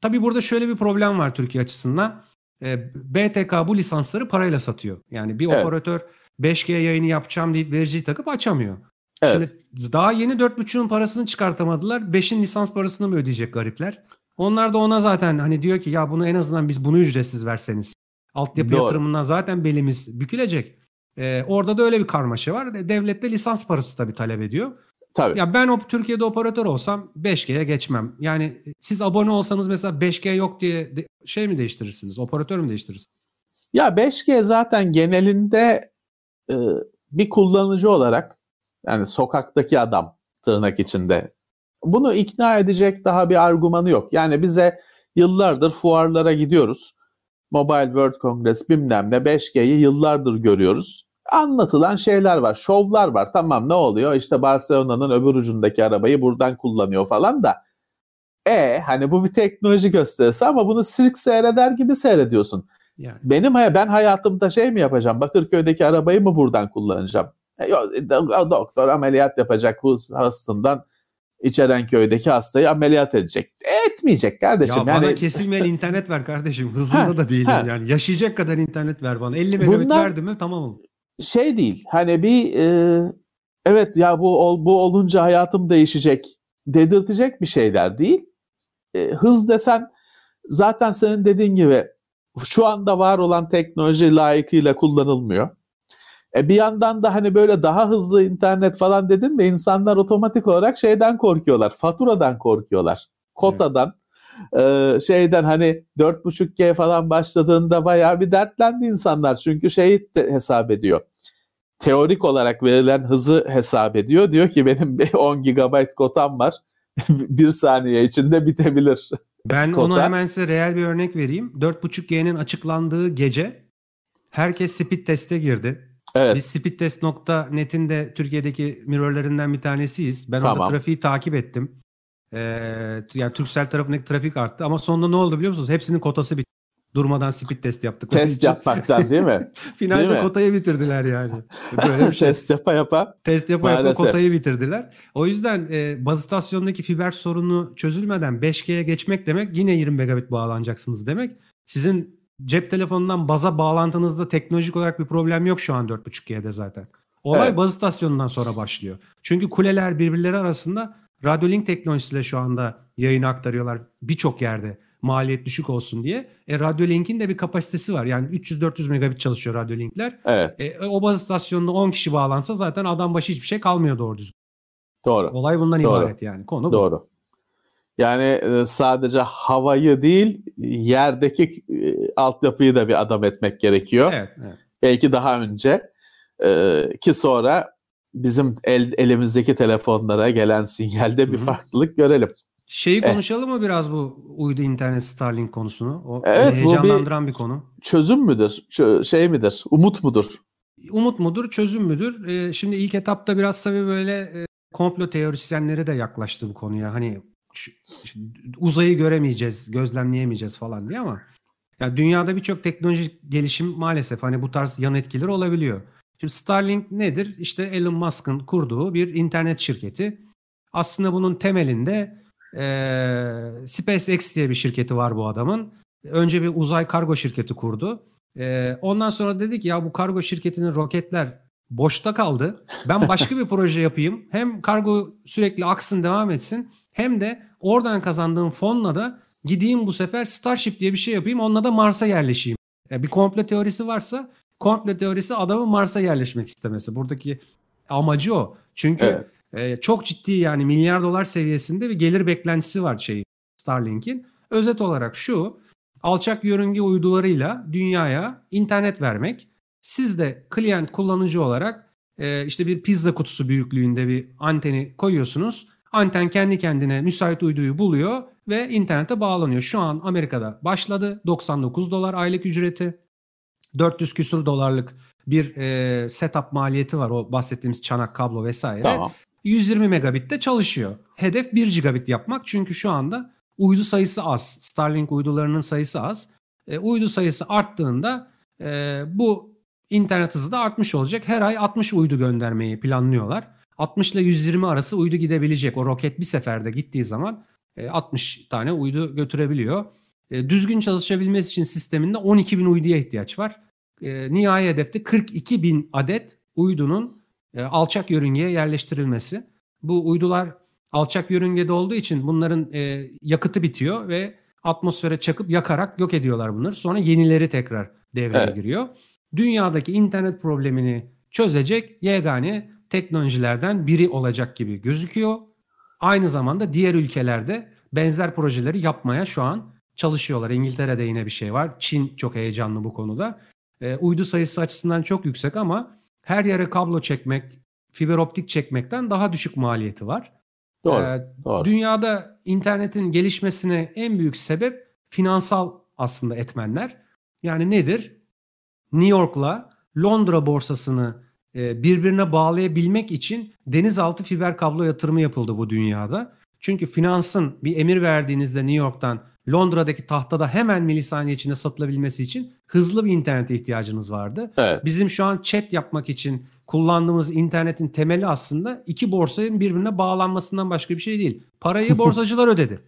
tabii burada şöyle bir problem var Türkiye açısından. Ee, BTK bu lisansları parayla satıyor. Yani bir Evet. operatör 5G yayını yapacağım deyip vericiyi takıp açamıyor. Evet. Şimdi daha yeni 4.5'ün parasını çıkartamadılar. 5'in lisans parasını mı ödeyecek garipler? Onlar da ona zaten hani diyor ki ya bunu en azından biz bunu ücretsiz verseniz. Altyapı Doğru. yatırımından zaten belimiz bükülecek. Ee, orada da öyle bir karmaşa var. De- Devlet de lisans parası tabii talep ediyor. Tabii. Ya ben o Türkiye'de operatör olsam 5G'ye geçmem. Yani siz abone olsanız mesela 5G yok diye de- şey mi değiştirirsiniz? Operatör mü değiştirirsiniz? Ya 5G zaten genelinde e, bir kullanıcı olarak yani sokaktaki adam tırnak içinde bunu ikna edecek daha bir argümanı yok. Yani bize yıllardır fuarlara gidiyoruz. Mobile World Congress bilmem ne 5G'yi yıllardır görüyoruz. Anlatılan şeyler var, şovlar var. Tamam ne oluyor? İşte Barcelona'nın öbür ucundaki arabayı buradan kullanıyor falan da. E hani bu bir teknoloji gösterisi ama bunu sirk seyreder gibi seyrediyorsun. Yani Benim ben hayatımda şey mi yapacağım? Bakırköy'deki arabayı mı buradan kullanacağım? E, doktor ameliyat yapacak hastasından İçerenköy'deki hastayı ameliyat edecek. Etmeyecek kardeşim. ya bana yani kesilmeyen internet ver kardeşim. Hızında Ha, da değilim ha. yani. Yaşayacak kadar internet ver bana. 50 megabit Bunlar- verdi mi tamam. şey değil. Hani bir e, evet ya bu bu olunca hayatım değişecek dedirtecek bir şeyler değil. E, hız desen zaten senin dediğin gibi şu anda var olan teknoloji layıkıyla kullanılmıyor. E bir yandan da hani böyle daha hızlı internet falan dedin mi insanlar otomatik olarak şeyden korkuyorlar. Faturadan korkuyorlar. Kotadan e, şeyden hani 4.5G falan başladığında bayağı bir dertlendi insanlar. Çünkü şeyi de hesap ediyor. Teorik olarak verilen hızı hesap ediyor. Diyor ki benim bir 10 GB kotam var. bir saniye içinde bitebilir. Ben Kota. onu hemen size reel bir örnek vereyim. 4.5G'nin açıklandığı gece herkes speed teste girdi. Evet. Biz speedtest.net'in de Türkiye'deki mirrorlarından bir tanesiyiz. Ben Tamam. orada trafiği takip ettim. Ee, yani Turkcell tarafındaki trafik arttı ama sonunda ne oldu biliyor musunuz? Hepsinin kotası bitti. Durmadan speed test yaptıkları Test için. yapmaktan değil mi? Değil Finalde mi? kotayı bitirdiler yani. Böyle bir şey. Test yapa yapa. Test yapa yapa Maalesef. kotayı bitirdiler. O yüzden e, baz istasyonundaki fiber sorunu çözülmeden 5G'ye geçmek demek yine 20 megabit bağlanacaksınız demek. Sizin cep telefonundan baza bağlantınızda teknolojik olarak bir problem yok şu an 4.5G'de zaten. Olay Evet. baz istasyonundan sonra başlıyor. Çünkü kuleler birbirleri arasında radyolink teknolojisiyle şu anda yayını aktarıyorlar birçok yerde maliyet düşük olsun diye. E, radyolink'in de bir kapasitesi var. Yani 300-400 megabit çalışıyor radyolinkler. Evet E, o baz istasyonuna 10 kişi bağlansa zaten adam başı hiçbir şey kalmıyor doğru düzgün. doğru. Olay bundan Doğru. ibaret yani. Konu bu. Doğru. Yani e, sadece havayı değil yerdeki e, altyapıyı da bir adam etmek gerekiyor. Evet, evet. Belki daha önce e, ki sonra bizim el, elimizdeki telefonlara gelen sinyalde bir Hı hı. farklılık görelim. Şeyi Eh. konuşalım mı biraz bu uydu internet Starlink konusunu? O Evet, bu bir- heyecanlandıran bir konu. Çözüm müdür? Çö- şey midir? Umut mudur? Umut mudur, çözüm müdür? Ee, şimdi ilk etapta biraz tabii böyle e, komplo teorisyenleri de yaklaştı bu konuya. Hani uzayı göremeyeceğiz, gözlemleyemeyeceğiz falan diye ama ya dünyada birçok teknolojik gelişim maalesef hani bu tarz yan etkileri olabiliyor. Şimdi Starlink nedir? İşte Elon Musk'ın kurduğu bir internet şirketi. Aslında bunun temelinde eee SpaceX diye bir şirketi var bu adamın. Önce bir uzay kargo şirketi kurdu. Eee, ondan sonra dedi ki ya bu kargo şirketinin roketler boşta kaldı. Ben başka bir proje yapayım. Hem kargo sürekli aksın devam etsin. Hem de oradan kazandığım fonla da gideyim bu sefer Starship diye bir şey yapayım. Onunla da Mars'a yerleşeyim. Ya bir komplo teorisi varsa komplo teorisi adamın Mars'a yerleşmek istemesi. Buradaki amacı o. Çünkü Evet. e, çok ciddi yani milyar dolar seviyesinde bir gelir beklentisi var şeyin Starlink'in. Özet olarak şu alçak yörünge uydularıyla dünyaya internet vermek. Siz de klient kullanıcı olarak e, işte bir pizza kutusu büyüklüğünde bir anteni koyuyorsunuz. Anten kendi kendine müsait uyduyu buluyor ve internete bağlanıyor. Şu an Amerika'da başladı. 99 dolar aylık ücreti. 400 küsur dolarlık bir e, setup maliyeti var o bahsettiğimiz çanak kablo vesaire. Tamam. 120 megabitte çalışıyor. Hedef 1 gigabit yapmak çünkü şu anda uydu sayısı az. Starlink uydularının sayısı az. E, uydu sayısı arttığında e, bu internet hızı da artmış olacak. Her ay 60 uydu göndermeyi planlıyorlar. 60 ile 120 arası uydu gidebilecek. O roket bir seferde gittiği zaman e, 60 tane uydu götürebiliyor. E, düzgün çalışabilmesi için sisteminde 12 bin uyduya ihtiyaç var. E, nihai hedefte 42 bin adet uydunun e, alçak yörüngeye yerleştirilmesi. Bu uydular alçak yörüngede olduğu için bunların e, yakıtı bitiyor ve atmosfere çakıp yakarak yok ediyorlar bunları. Sonra yenileri tekrar devreye Evet. giriyor. Dünyadaki internet problemini çözecek yegane teknolojilerden biri olacak gibi gözüküyor. Aynı zamanda diğer ülkelerde benzer projeleri yapmaya şu an çalışıyorlar. İngiltere'de yine bir şey var. Çin çok heyecanlı bu konuda. E, uydu sayısı açısından çok yüksek ama her yere kablo çekmek, fiber optik çekmekten daha düşük maliyeti var. Doğru. Ee, doğru. Dünyada internetin gelişmesine en büyük sebep finansal aslında etmenler. Yani nedir? New York'la Londra borsasını birbirine bağlayabilmek için denizaltı fiber kablo yatırımı yapıldı bu dünyada. Çünkü finansın bir emir verdiğinizde New York'tan Londra'daki tahtada hemen milisaniye içinde satılabilmesi için hızlı bir internete ihtiyacınız vardı. Evet. Bizim şu an chat yapmak için kullandığımız internetin temeli aslında iki borsanın birbirine bağlanmasından başka bir şey değil. Parayı borsacılar ödedi.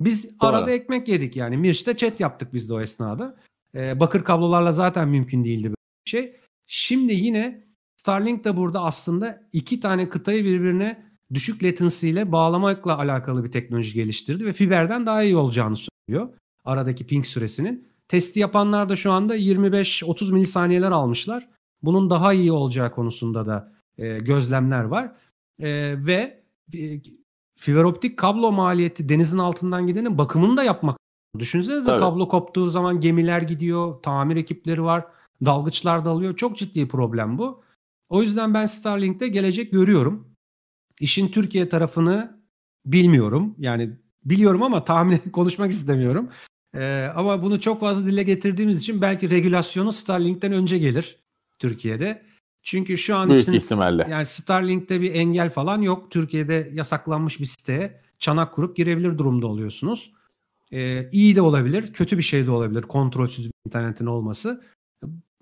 Biz arada ekmek yedik yani. Mirç'te chat yaptık biz de o esnada. Ee, bakır kablolarla zaten mümkün değildi böyle bir şey. Şimdi yine Starlink de burada aslında iki tane kıtayı birbirine düşük latency ile bağlamakla alakalı bir teknoloji geliştirdi ve fiberden daha iyi olacağını söylüyor. Aradaki ping süresinin. Testi yapanlar da şu anda 25-30 milisaniyeler almışlar. Bunun daha iyi olacağı konusunda da e, gözlemler var. E, ve e, fiber optik kablo maliyeti denizin altından gidenin bakımını da yapmak. Düşünsenize Tabii. kablo koptuğu zaman gemiler gidiyor, tamir ekipleri var, dalgıçlar dalıyor. Çok ciddi problem bu. O yüzden ben Starlink'te gelecek görüyorum. İşin Türkiye tarafını bilmiyorum. Yani biliyorum ama tahmin konuşmak istemiyorum. Ee, ama bunu çok fazla dile getirdiğimiz için belki regülasyonu Starlink'ten önce gelir Türkiye'de. Çünkü şu an Büyük için ihtimalle. yani Starlink'te bir engel falan yok. Türkiye'de yasaklanmış bir siteye çanak kurup girebilir durumda oluyorsunuz. Ee, iyi de olabilir, kötü bir şey de olabilir kontrolsüz bir internetin olması.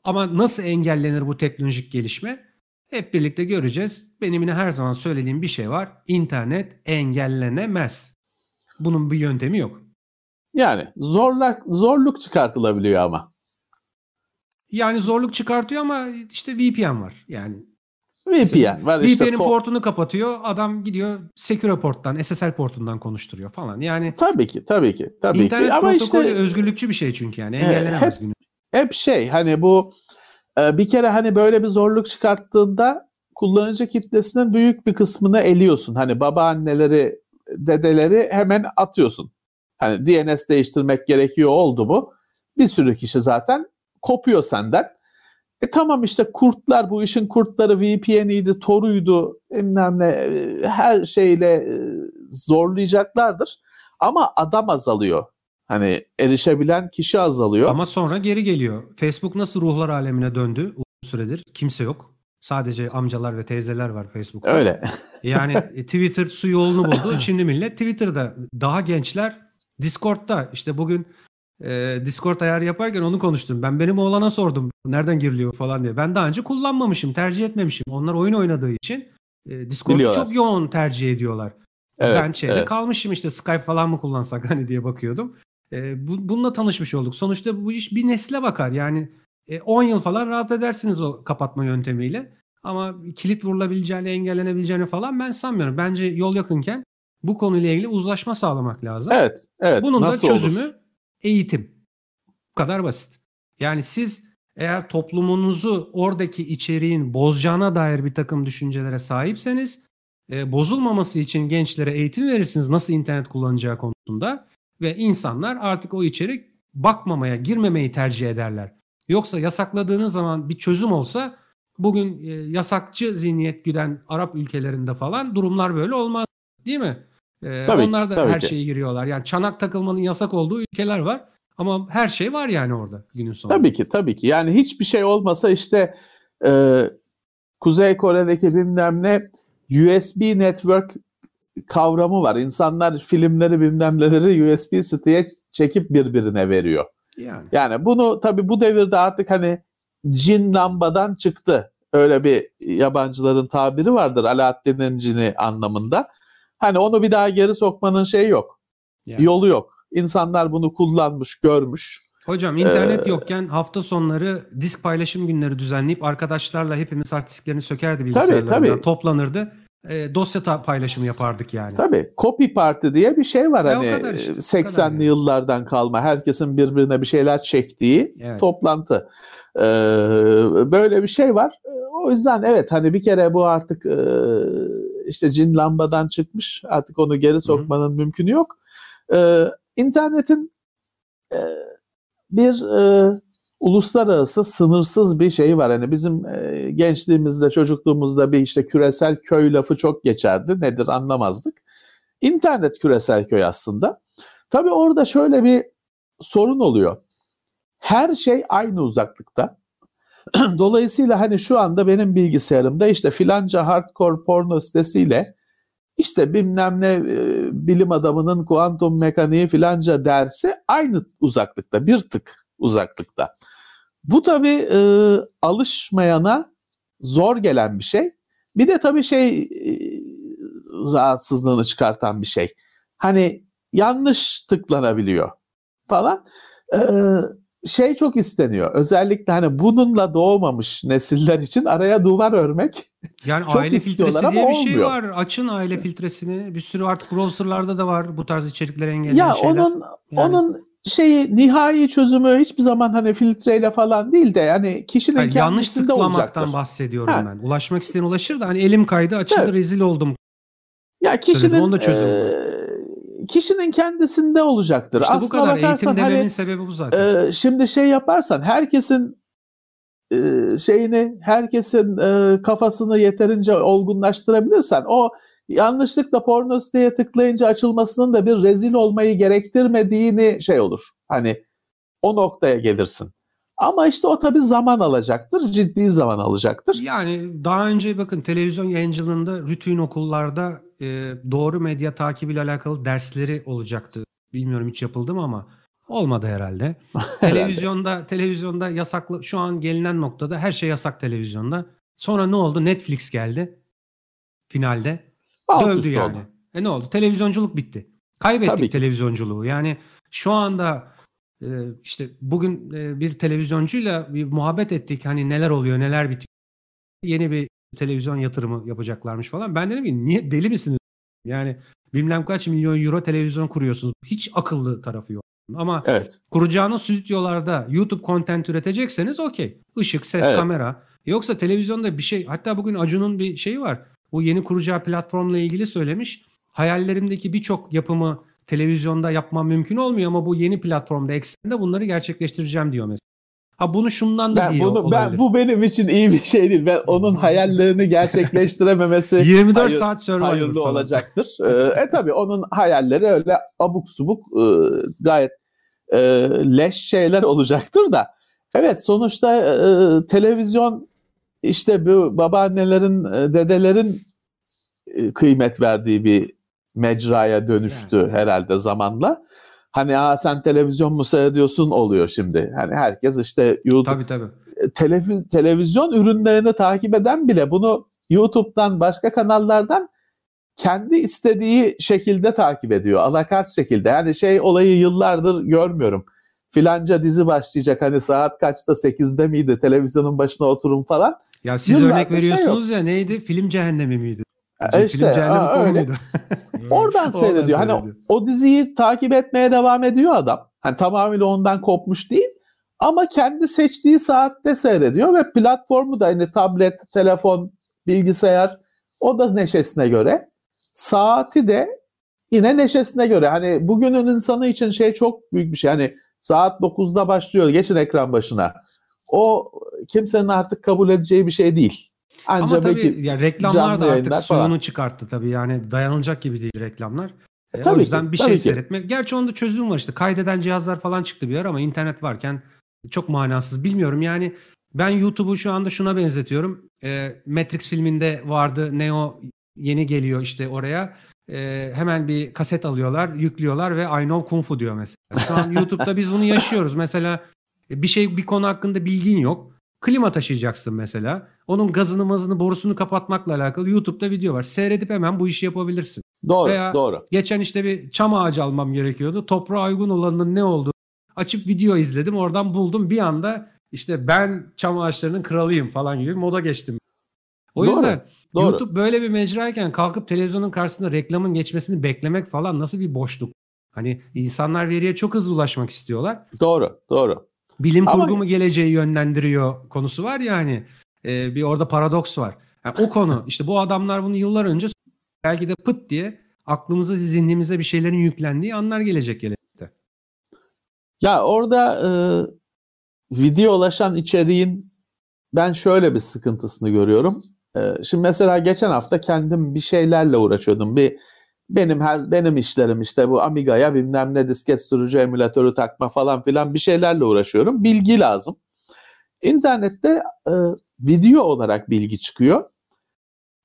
Ama nasıl engellenir bu teknolojik gelişme? Hep birlikte göreceğiz. Benim yine her zaman söylediğim bir şey var. İnternet engellenemez. Bunun bir yöntemi yok. Yani zorluk zorluk çıkartılabiliyor ama. Yani zorluk çıkartıyor ama işte VPN var. Yani VPN var işte. VPN'in portunu kapatıyor. Adam gidiyor Secure porttan, SSL portundan konuşturuyor falan. Yani Tabii ki, tabii ki, tabii internet ki. Ama protokolü işte özgürlükçü bir şey çünkü yani Evet, engellenemez hep- günü. hep şey hani bu bir kere hani böyle bir zorluk çıkarttığında kullanıcı kitlesinin büyük bir kısmını eliyorsun. Hani babaanneleri, dedeleri hemen atıyorsun. Hani DNS değiştirmek gerekiyor oldu mu? Bir sürü kişi zaten kopuyor senden. E tamam işte kurtlar bu işin kurtları VPN'iydi, Tor'uydu, bilmem e, her şeyle e, zorlayacaklardır. Ama adam azalıyor. Hani erişebilen kişi azalıyor. Ama sonra geri geliyor. Facebook nasıl ruhlar alemine döndü uzun süredir? Kimse yok. Sadece amcalar ve teyzeler var Facebook'ta. Öyle. Yani e, Twitter su yolunu buldu. Şimdi millet Twitter'da. Daha gençler Discord'da. İşte bugün e, Discord ayarı yaparken onu konuştum. Ben benim oğlana sordum. Nereden giriliyor falan diye. Ben daha önce kullanmamışım. Tercih etmemişim. Onlar oyun oynadığı için e, Discord'u çok yoğun tercih ediyorlar. Evet, ben şeyde evet. kalmışım işte Skype falan mı kullansak hani diye bakıyordum. E, bu, bununla tanışmış olduk. Sonuçta bu iş bir nesle bakar. Yani e, 10 yıl falan rahat edersiniz o kapatma yöntemiyle. Ama kilit vurulabileceğini, engellenebileceğini falan ben sanmıyorum. Bence yol yakınken bu konuyla ilgili uzlaşma sağlamak lazım. Evet, evet. Bunun Nasıl da olur? çözümü eğitim. Bu kadar basit. Yani siz eğer toplumunuzu oradaki içeriğin bozacağına dair bir takım düşüncelere sahipseniz e, bozulmaması için gençlere eğitim verirsiniz nasıl internet kullanacağı konusunda ve insanlar artık o içerik bakmamaya, girmemeyi tercih ederler. Yoksa yasakladığınız zaman bir çözüm olsa bugün e, yasakçı zihniyet güden Arap ülkelerinde falan durumlar böyle olmaz. Değil mi? E, tabii, onlar da tabii her ki. şeye giriyorlar. Yani çanak takılmanın yasak olduğu ülkeler var. Ama her şey var yani orada günün sonunda. Tabii ki tabii ki. Yani hiçbir şey olmasa işte e, Kuzey Kore'deki bilmem ne USB network kavramı var. İnsanlar filmleri bilmem neleri USB stick'e çekip birbirine veriyor. Yani. yani bunu tabii bu devirde artık hani cin lambadan çıktı. Öyle bir yabancıların tabiri vardır Alaaddin'in cini anlamında. Hani onu bir daha geri sokmanın şeyi yok. Yani. Yolu yok. İnsanlar bunu kullanmış, görmüş. Hocam internet ee, yokken hafta sonları disk paylaşım günleri düzenleyip arkadaşlarla hepimiz hard disklerini sökerdi bilgisayarlarından tabii, tabii. toplanırdı. E, dosya paylaşımı yapardık yani. Tabii. Copy Party diye bir şey var ya hani işte, 80'li yani. yıllardan kalma herkesin birbirine bir şeyler çektiği evet. toplantı. Ee, böyle bir şey var. O yüzden evet hani bir kere bu artık e, işte cin lambadan çıkmış. Artık onu geri sokmanın Hı-hı. mümkünü yok. Ee, internetin e, bir e, uluslararası sınırsız bir şey var. Hani bizim e, gençliğimizde, çocukluğumuzda bir işte küresel köy lafı çok geçerdi. Nedir anlamazdık. İnternet küresel köy aslında. Tabii orada şöyle bir sorun oluyor. Her şey aynı uzaklıkta. Dolayısıyla hani şu anda benim bilgisayarımda işte filanca hardcore porno sitesiyle işte bilmem ne e, bilim adamının kuantum mekaniği filanca dersi aynı uzaklıkta, bir tık uzaklıkta. Bu tabii e, alışmayana zor gelen bir şey. Bir de tabii şey e, rahatsızlığını çıkartan bir şey. Hani yanlış tıklanabiliyor falan. E, şey çok isteniyor. Özellikle hani bununla doğmamış nesiller için araya duvar örmek yani çok aile filtresi diye bir şey var. Açın aile filtresini. Bir sürü artık browserlarda da var bu tarz içerikleri engelleyen ya şeyler. Onun yani. onun şeyi nihai çözümü hiçbir zaman hani filtreyle falan değil de yani kişinin kendisinde yanlış tıklamaktan bahsediyorum ha. ben. Ulaşmak isteyen ulaşır da hani elim kaydı açıldı evet. rezil oldum. Ya kişinin Onu da çözüm e, kişinin kendisinde olacaktır. İşte Aslına bu kadar eğitim dememin hani, sebebi bu zaten. E, şimdi şey yaparsan herkesin e, şeyini herkesin e, kafasını yeterince olgunlaştırabilirsen o yanlışlıkla porno siteye tıklayınca açılmasının da bir rezil olmayı gerektirmediğini şey olur. Hani o noktaya gelirsin. Ama işte o tabii zaman alacaktır. Ciddi zaman alacaktır. Yani daha önce bakın televizyon yayıncılığında rutin okullarda e, doğru medya takibiyle alakalı dersleri olacaktı. Bilmiyorum hiç yapıldı mı ama olmadı herhalde. televizyonda televizyonda yasaklı şu an gelinen noktada her şey yasak televizyonda. Sonra ne oldu? Netflix geldi finalde. Alt Dövdü yani. Oldu. E ne oldu? Televizyonculuk bitti. Kaybettik televizyonculuğu. Yani şu anda e, işte bugün e, bir televizyoncuyla bir muhabbet ettik. Hani neler oluyor, neler bitiyor. Yeni bir televizyon yatırımı yapacaklarmış falan. Ben dedim ki niye deli misiniz? Yani bilmem kaç milyon euro televizyon kuruyorsunuz. Hiç akıllı tarafı yok. Ama evet. kuracağınız stüdyolarda YouTube content üretecekseniz okey. Işık, ses, evet. kamera. Yoksa televizyonda bir şey hatta bugün Acun'un bir şeyi var bu yeni kuracağı platformla ilgili söylemiş. Hayallerimdeki birçok yapımı televizyonda yapmam mümkün olmuyor ama bu yeni platformda eksende bunları gerçekleştireceğim diyor mesela. Ha bunu şundan da ben diyor bunu, ben, Bu benim için iyi bir şey değil. Ben onun hayallerini gerçekleştirememesi 24 hayır, saat Survivor hayırlı falan. olacaktır. ee, e tabi onun hayalleri öyle abuk subuk e, gayet e, leş şeyler olacaktır da. Evet sonuçta e, televizyon işte bu babaannelerin, e, dedelerin e, kıymet verdiği bir mecraya dönüştü yani. herhalde zamanla. Hani ha sen televizyon mu seyrediyorsun oluyor şimdi. Hani herkes işte YouTube tabii, tabii. E, televiz, televizyon ürünlerini takip eden bile bunu YouTube'dan başka kanallardan kendi istediği şekilde takip ediyor. Alakart şekilde. Yani şey olayı yıllardır görmüyorum. Filanca dizi başlayacak hani saat kaçta 8'de miydi televizyonun başına oturun falan. Ya siz Yıllardır örnek şey veriyorsunuz şey ya neydi? Film cehennemi miydi? E işte, film cehennemi aa, öyle. Oradan seyrediyor. Hani o diziyi takip etmeye devam ediyor adam. Hani tamamıyla ondan kopmuş değil. Ama kendi seçtiği saatte seyrediyor ve platformu da hani tablet, telefon, bilgisayar o da neşesine göre. Saati de yine neşesine göre. Hani bugünün insanı için şey çok büyük bir şey. Hani Saat 9'da başlıyor. Geçin ekran başına. O kimsenin artık kabul edeceği bir şey değil. Anca Ama tabii ya reklamlar da artık suyunu falan. çıkarttı tabii. Yani dayanılacak gibi değil reklamlar. E, tabii o yüzden ki, bir şey ki. seyretmek. Gerçi onda çözüm var işte. Kaydeden cihazlar falan çıktı bir yer ama internet varken çok manasız. Bilmiyorum yani ben YouTube'u şu anda şuna benzetiyorum. E, Matrix filminde vardı Neo yeni geliyor işte oraya. E, hemen bir kaset alıyorlar, yüklüyorlar ve I know Kung Fu diyor mesela. Şu an YouTube'da biz bunu yaşıyoruz. Mesela bir şey bir konu hakkında bilgin yok. Klima taşıyacaksın mesela. Onun gazını mazını borusunu kapatmakla alakalı YouTube'da video var. Seyredip hemen bu işi yapabilirsin. Doğru, Veya doğru. Geçen işte bir çam ağacı almam gerekiyordu. Toprağa uygun olanın ne olduğu açıp video izledim. Oradan buldum. Bir anda işte ben çam ağaçlarının kralıyım falan gibi moda geçtim. O doğru, yüzden doğru. YouTube böyle bir mecrayken kalkıp televizyonun karşısında reklamın geçmesini beklemek falan nasıl bir boşluk? Hani insanlar veriye çok hızlı ulaşmak istiyorlar. Doğru, doğru. Bilim Ama... kurgu mu geleceği yönlendiriyor konusu var ya hani e, bir orada paradoks var. Yani o konu işte bu adamlar bunu yıllar önce belki de pıt diye aklımıza zihnimize bir şeylerin yüklendiği anlar gelecek gelecekte. Ya orada e, videolaşan içeriğin ben şöyle bir sıkıntısını görüyorum. E, şimdi mesela geçen hafta kendim bir şeylerle uğraşıyordum. Bir benim her benim işlerim işte bu Amiga'ya bilmem ne disket sürücü emülatörü takma falan filan bir şeylerle uğraşıyorum. Bilgi lazım. İnternette e, video olarak bilgi çıkıyor.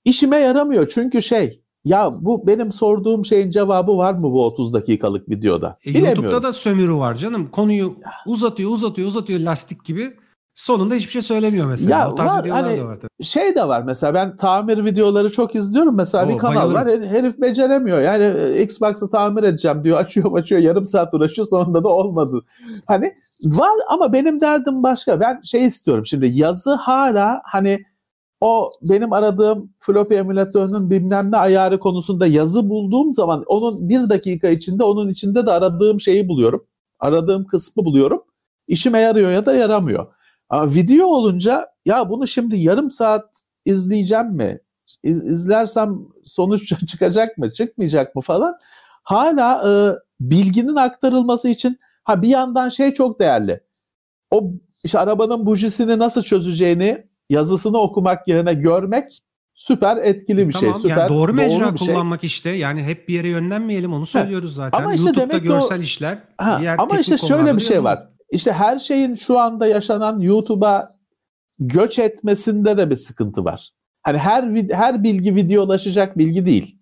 İşime yaramıyor çünkü şey ya bu benim sorduğum şeyin cevabı var mı bu 30 dakikalık videoda? E, YouTube'da da sömürü var canım. Konuyu uzatıyor, uzatıyor, uzatıyor lastik gibi. Sonunda hiçbir şey söylemiyor mesela. Ya var, hani, da var tabii. Şey de var mesela ben tamir videoları çok izliyorum. Mesela Oo, bir kanal bayılırım. var herif beceremiyor. Yani e, Xbox'ı tamir edeceğim diyor. Açıyor açıyor yarım saat uğraşıyor sonunda da olmadı. Hani var ama benim derdim başka. Ben şey istiyorum şimdi yazı hala hani o benim aradığım floppy emülatörünün bilmem ne ayarı konusunda yazı bulduğum zaman onun bir dakika içinde onun içinde de aradığım şeyi buluyorum. Aradığım kısmı buluyorum. İşime yarıyor ya da yaramıyor. Ama video olunca ya bunu şimdi yarım saat izleyeceğim mi? İz, izlersem sonuç çıkacak mı, çıkmayacak mı falan. Hala e, bilginin aktarılması için ha bir yandan şey çok değerli. O işte arabanın bujisini nasıl çözeceğini yazısını okumak yerine görmek süper etkili bir şey, tamam, şey. Süper yani doğru mecra doğru şey. kullanmak şey. işte. Yani hep bir yere yönlenmeyelim onu söylüyoruz zaten. Ama işte YouTube'da demek görsel o, işler. Ha, ama işte şöyle bir şey yazın. var. İşte her şeyin şu anda yaşanan YouTube'a göç etmesinde de bir sıkıntı var. Hani her her bilgi videolaşacak bilgi değil.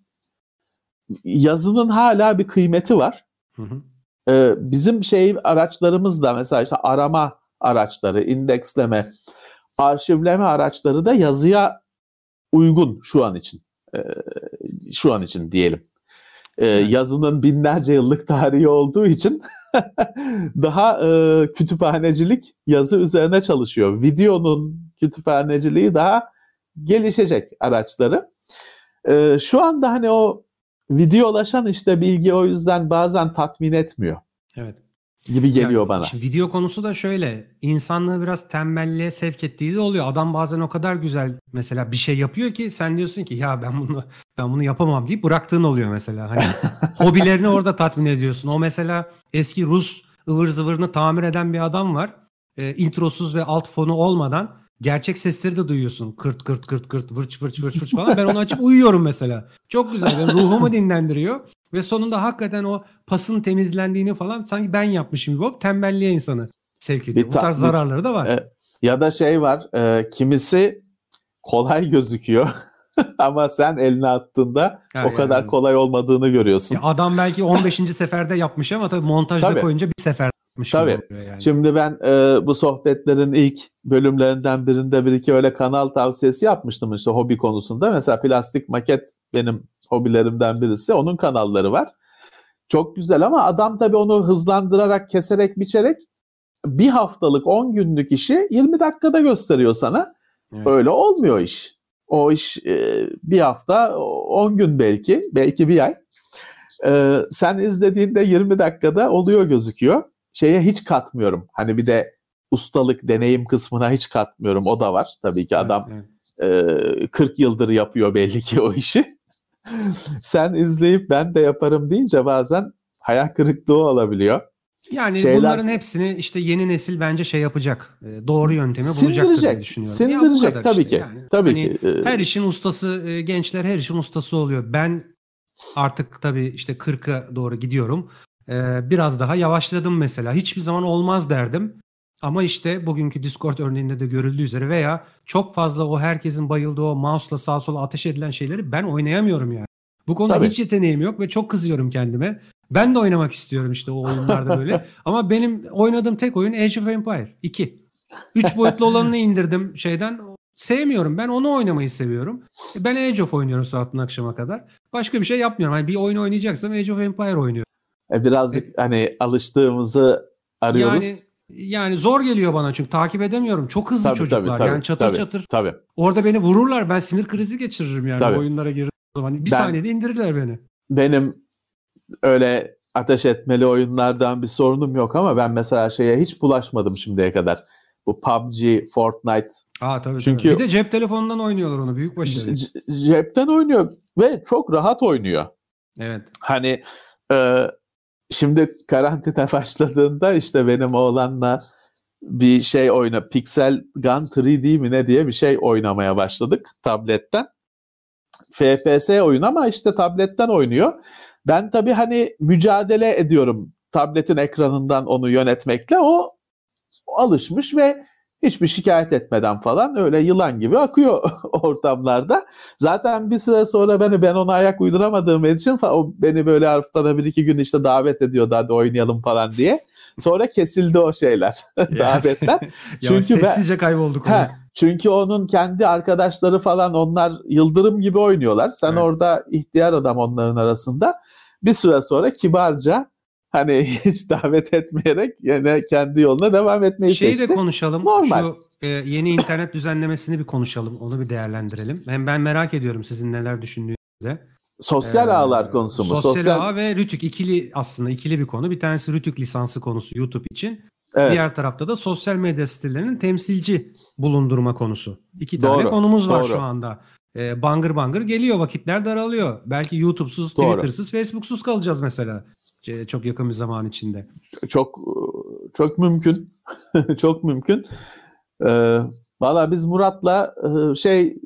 Yazının hala bir kıymeti var. Hı hı. Ee, bizim şey araçlarımız da mesela işte arama araçları, indeksleme, arşivleme araçları da yazıya uygun şu an için. Ee, şu an için diyelim. Ee, yazının binlerce yıllık tarihi olduğu için daha e, kütüphanecilik yazı üzerine çalışıyor. Videonun kütüphaneciliği daha gelişecek araçları. E, şu anda hani o videolaşan işte bilgi o yüzden bazen tatmin etmiyor. Evet gibi geliyor yani, bana. Şimdi video konusu da şöyle. insanlığı biraz tembelliğe sevk ettiği de oluyor. Adam bazen o kadar güzel mesela bir şey yapıyor ki sen diyorsun ki ya ben bunu ben bunu yapamam deyip bıraktığın oluyor mesela. Hani hobilerini orada tatmin ediyorsun. O mesela eski Rus ıvır zıvırını tamir eden bir adam var. E, introsuz ve alt fonu olmadan gerçek sesleri de duyuyorsun. Kırt kırt kırt kırt vırç vırç vırç vırç falan. Ben onu açıp uyuyorum mesela. Çok güzel. Yani ruhumu dinlendiriyor. Ve sonunda hakikaten o pasın temizlendiğini falan sanki ben yapmışım gibi olup tembelliğe insanı sevk ediyor. Bu tarz zararları da var. E, ya da şey var. E, kimisi kolay gözüküyor. Ama sen eline attığında ha, o kadar kolay olmadığını görüyorsun. Ya adam belki 15. seferde yapmış ama tabii montajda tabii. koyunca bir sefer yapmış. Tabii. Yani. Şimdi ben e, bu sohbetlerin ilk bölümlerinden birinde bir iki öyle kanal tavsiyesi yapmıştım işte hobi konusunda. Mesela plastik maket benim hobilerimden birisi. Onun kanalları var. Çok güzel ama adam tabii onu hızlandırarak, keserek, biçerek bir haftalık, 10 günlük işi 20 dakikada gösteriyor sana. Evet. Öyle olmuyor iş. O iş e, bir hafta, 10 gün belki, belki bir ay. E, sen izlediğinde 20 dakikada oluyor gözüküyor. Şeye hiç katmıyorum. Hani bir de ustalık, deneyim kısmına hiç katmıyorum. O da var. Tabii ki adam evet. E, 40 yıldır yapıyor belli ki o işi. Sen izleyip ben de yaparım deyince bazen hayal kırıklığı olabiliyor. Yani Şeyler- bunların hepsini işte yeni nesil bence şey yapacak. Doğru yöntemi bulacaktır diye düşünüyorum. Ya Sindirecek kadar tabii işte ki. yani. Tabii Hani ki. Her işin ustası gençler her işin ustası oluyor. Ben artık tabii işte 40'a doğru gidiyorum. Ee, biraz daha yavaşladım mesela. Hiçbir zaman olmaz derdim. Ama işte bugünkü Discord örneğinde de görüldüğü üzere veya çok fazla o herkesin bayıldığı o mouse'la sağa sola ateş edilen şeyleri ben oynayamıyorum yani. Bu konuda Tabii. hiç yeteneğim yok ve çok kızıyorum kendime. Ben de oynamak istiyorum işte o oyunlarda böyle. Ama benim oynadığım tek oyun Age of Empire 2. 3 boyutlu olanını indirdim şeyden. Sevmiyorum. Ben onu oynamayı seviyorum. E, Ben Age of oynuyorum saatin akşama kadar. Başka bir şey yapmıyorum. Hani bir oyun oynayacaksam Age of Empire oynuyorum. E, birazcık hani alıştığımızı arıyoruz. Yani yani zor geliyor bana çünkü takip edemiyorum. Çok hızlı Tabii, çocuklar. tabii, tabii, yani çatır tabii, çatır. Tabii. Orada beni vururlar. Ben sinir krizi geçiririm yani Tabii. oyunlara girdiğim zaman. Bir Ben- saniyede indirirler beni. Benim öyle ateş etmeli oyunlardan bir sorunum yok ama ben mesela şeye hiç bulaşmadım şimdiye kadar. Bu PUBG, Fortnite Aa tabii. Çünkü- tabii. Bir de cep telefonundan oynuyorlar onu. Büyük başarı. cepten oynuyor ve çok rahat oynuyor. Evet. Hani e, şimdi karantina başladığında işte benim oğlanla bir şey oyna Pixel Gun 3D mi ne diye bir şey oynamaya başladık tabletten. FPS oyun ama işte tabletten oynuyor. Ben tabii hani mücadele ediyorum tabletin ekranından onu yönetmekle. O, o alışmış ve hiçbir şikayet etmeden falan öyle yılan gibi akıyor ortamlarda. Zaten bir süre sonra beni ben ona ayak uyduramadığım için o beni böyle haftada bir iki gün işte davet ediyordu hadi oynayalım falan diye. Sonra kesildi o şeyler davetler. Çünkü Çünkü ben- sessizce kaybolduk. Orada. çünkü onun kendi arkadaşları falan onlar yıldırım gibi oynuyorlar. Sen Evet. orada ihtiyar adam onların arasında. Bir süre sonra kibarca hani hiç davet etmeyerek yine kendi yoluna devam etmeyi Şeyi seçti. de konuşalım. Normal. Şu e, yeni internet düzenlemesini bir konuşalım. Onu bir değerlendirelim. Hem ben merak ediyorum sizin neler düşündüğünüzü de. Sosyal Ee, ağlar konusu mu? Sosyal, ağ ve Rütük ikili aslında ikili bir konu. Bir tanesi Rütük lisansı konusu YouTube için. Evet. Diğer tarafta da sosyal medya sitelerinin temsilci bulundurma konusu. İki tane Doğru, konumuz var doğru. şu anda. Ee, bangır bangır geliyor vakitler daralıyor. Belki YouTube'suz. Twitter'sız, Facebook'suz kalacağız mesela. Çok yakın bir zaman içinde. Çok çok mümkün. çok mümkün. Ee, Valla biz Murat'la e, şey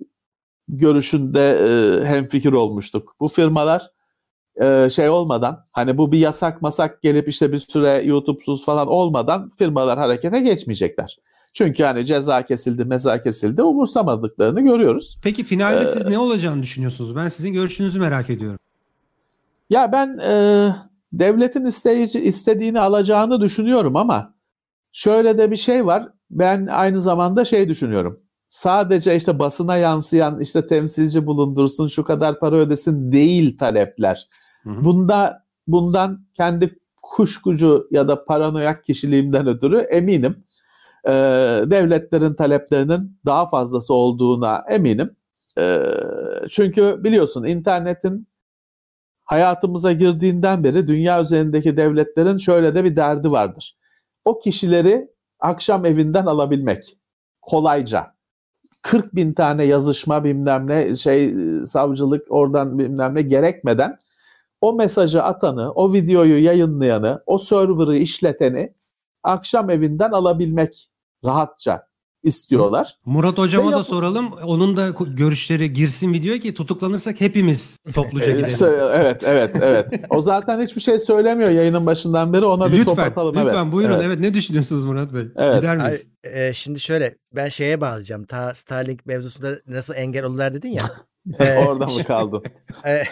görüşünde e, hemfikir olmuştuk. Bu firmalar e, şey olmadan hani bu bir yasak masak gelip işte bir süre YouTube'suz falan olmadan firmalar harekete geçmeyecekler. Çünkü hani ceza kesildi, meza kesildi umursamadıklarını görüyoruz. Peki finalde Ee, siz ne olacağını düşünüyorsunuz? Ben sizin görüşünüzü merak ediyorum. Ya ben e, devletin isteyici, istediğini alacağını düşünüyorum ama şöyle de bir şey var. Ben aynı zamanda şey düşünüyorum. Sadece işte basına yansıyan işte temsilci bulundursun şu kadar para ödesin değil talepler. Hı hı. Bunda bundan kendi kuşkucu ya da paranoyak kişiliğimden ötürü eminim. Ee, devletlerin taleplerinin daha fazlası olduğuna eminim. Ee, çünkü biliyorsun internetin hayatımıza girdiğinden beri dünya üzerindeki devletlerin şöyle de bir derdi vardır. O kişileri akşam evinden alabilmek kolayca. 40 bin tane yazışma bilmem ne şey savcılık oradan bilmem ne gerekmeden o mesajı atanı, o videoyu yayınlayanı, o server'ı işleteni akşam evinden alabilmek rahatça istiyorlar. Murat hocama da soralım. Onun da görüşleri girsin videoya ki tutuklanırsak hepimiz topluca gidelim. evet, evet, evet. O zaten hiçbir şey söylemiyor yayının başından beri. Ona bir top lütfen, atalım. lütfen evet, buyurun. Evet. evet. ne düşünüyorsunuz Murat Bey? Evet. Gider Ay, miyiz? e, şimdi şöyle ben şeye bağlayacağım. Ta Starlink mevzusunda nasıl engel olurlar dedin ya. Ee, Orada mı kaldın? E,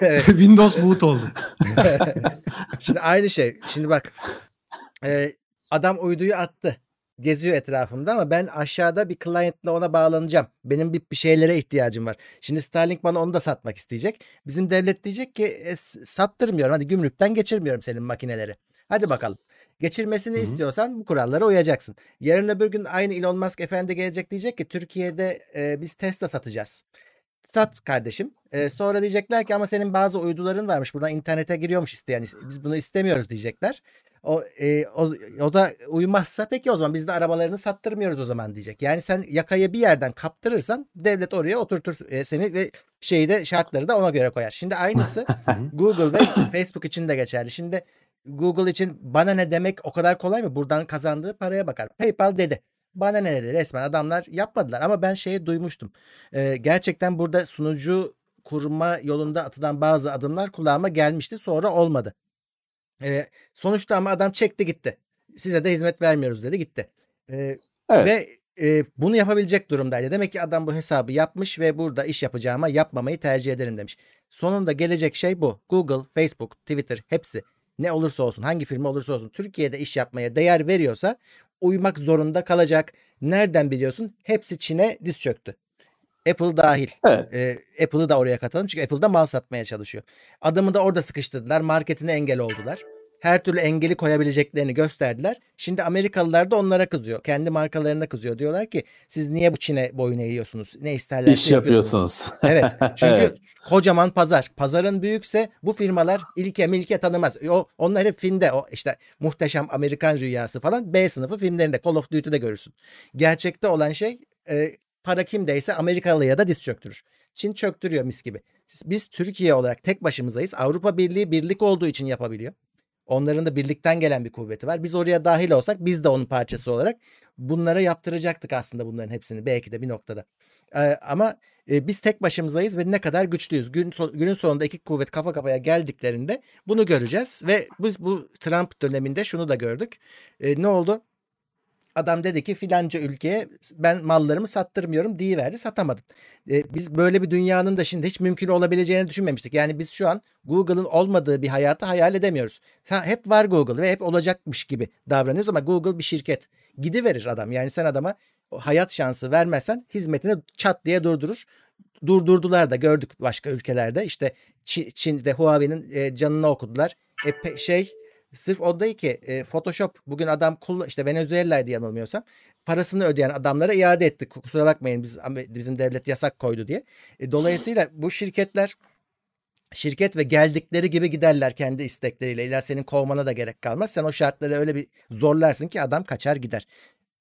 evet. Windows boot oldu. Şimdi aynı şey. Şimdi bak. e, adam uyduyu attı. Geziyor etrafımda ama ben aşağıda bir client'la ona bağlanacağım. Benim bir, bir şeylere ihtiyacım var. Şimdi Starlink bana onu da satmak isteyecek. Bizim devlet diyecek ki e, sattırmıyorum. Hadi gümrükten geçirmiyorum senin makineleri. Hadi bakalım. Geçirmesini Hı hı. istiyorsan bu kurallara uyacaksın. Yarın öbür gün aynı Elon Musk efendi gelecek diyecek ki Türkiye'de e, biz Tesla satacağız. Sat kardeşim. Ee, sonra diyecekler ki ama senin bazı uyduların varmış. Buradan internete giriyormuş isteyen. Biz bunu istemiyoruz diyecekler. O, e, o, o da uymazsa peki o zaman biz de arabalarını sattırmıyoruz o zaman diyecek. Yani sen yakayı bir yerden kaptırırsan devlet oraya oturtur e, seni ve şeyi de şartları da ona göre koyar. Şimdi aynısı Google ve Facebook için de geçerli. Şimdi Google için bana ne demek o kadar kolay mı? Buradan kazandığı paraya bakar. PayPal dedi. Bana ne dedi? Resmen adamlar yapmadılar. Ama ben şeyi duymuştum. Ee, gerçekten burada sunucu kurma yolunda atılan bazı adımlar kulağıma gelmişti. Sonra olmadı. Ee, sonuçta ama adam çekti gitti. Size de hizmet vermiyoruz dedi gitti. Ee, Evet. Ve e, bunu yapabilecek durumdaydı. Demek ki adam bu hesabı yapmış ve burada iş yapacağıma yapmamayı tercih ederim demiş. Sonunda gelecek şey bu. Google, Facebook, Twitter hepsi ne olursa olsun hangi firma olursa olsun Türkiye'de iş yapmaya değer veriyorsa uymak zorunda kalacak. Nereden biliyorsun? Hepsi Çin'e diz çöktü. Apple dahil. Evet. E, Apple'ı da oraya katalım çünkü Apple'da mal satmaya çalışıyor. Adamı da orada sıkıştırdılar. Marketine engel oldular. Her türlü engeli koyabileceklerini gösterdiler. Şimdi Amerikalılar da onlara kızıyor. Kendi markalarına kızıyor. Diyorlar ki siz niye bu Çin'e boyun eğiyorsunuz? Ne isterlerse İş yapıyorsunuz. Evet. Çünkü Evet. kocaman pazar. Pazarın büyükse bu firmalar ilke milke tanımaz. O, onlar hep filmde. O işte muhteşem Amerikan rüyası falan B sınıfı filmlerinde Call of Duty'de görürsün. Gerçekte olan şey e, para kimdeyse Amerikalıya da diz çöktürür. Çin çöktürüyor mis gibi. Biz Türkiye olarak tek başımızayız. Avrupa Birliği birlik olduğu için yapabiliyor. Onların da birlikten gelen bir kuvveti var. Biz oraya dahil olsak biz de onun parçası olarak bunlara yaptıracaktık aslında bunların hepsini belki de bir noktada. Ee, ama e, biz tek başımızayız ve ne kadar güçlüyüz. Gün, son- günün sonunda iki kuvvet kafa kafaya geldiklerinde bunu göreceğiz ve biz bu Trump döneminde şunu da gördük. E, ne oldu? Adam dedi ki filanca ülkeye ben mallarımı sattırmıyorum verdi satamadım. E, biz böyle bir dünyanın da şimdi hiç mümkün olabileceğini düşünmemiştik. Yani biz şu an Google'ın olmadığı bir hayatı hayal edemiyoruz. Ha, hep var Google ve hep olacakmış gibi davranıyoruz ama Google bir şirket. Gidiverir adam. Yani sen adama hayat şansı vermezsen hizmetini çat diye durdurur. Durdurdular da gördük başka ülkelerde. İşte Çi- Çin'de Huawei'nin e, canını okudular. E, şey sırf o değil ki e, Photoshop bugün adam kullan işte Venezuela'ydı yanılmıyorsam parasını ödeyen adamlara iade ettik. Kusura bakmayın biz bizim devlet yasak koydu diye. E, dolayısıyla bu şirketler şirket ve geldikleri gibi giderler kendi istekleriyle. İlla senin kovmana da gerek kalmaz. Sen o şartları öyle bir zorlarsın ki adam kaçar gider.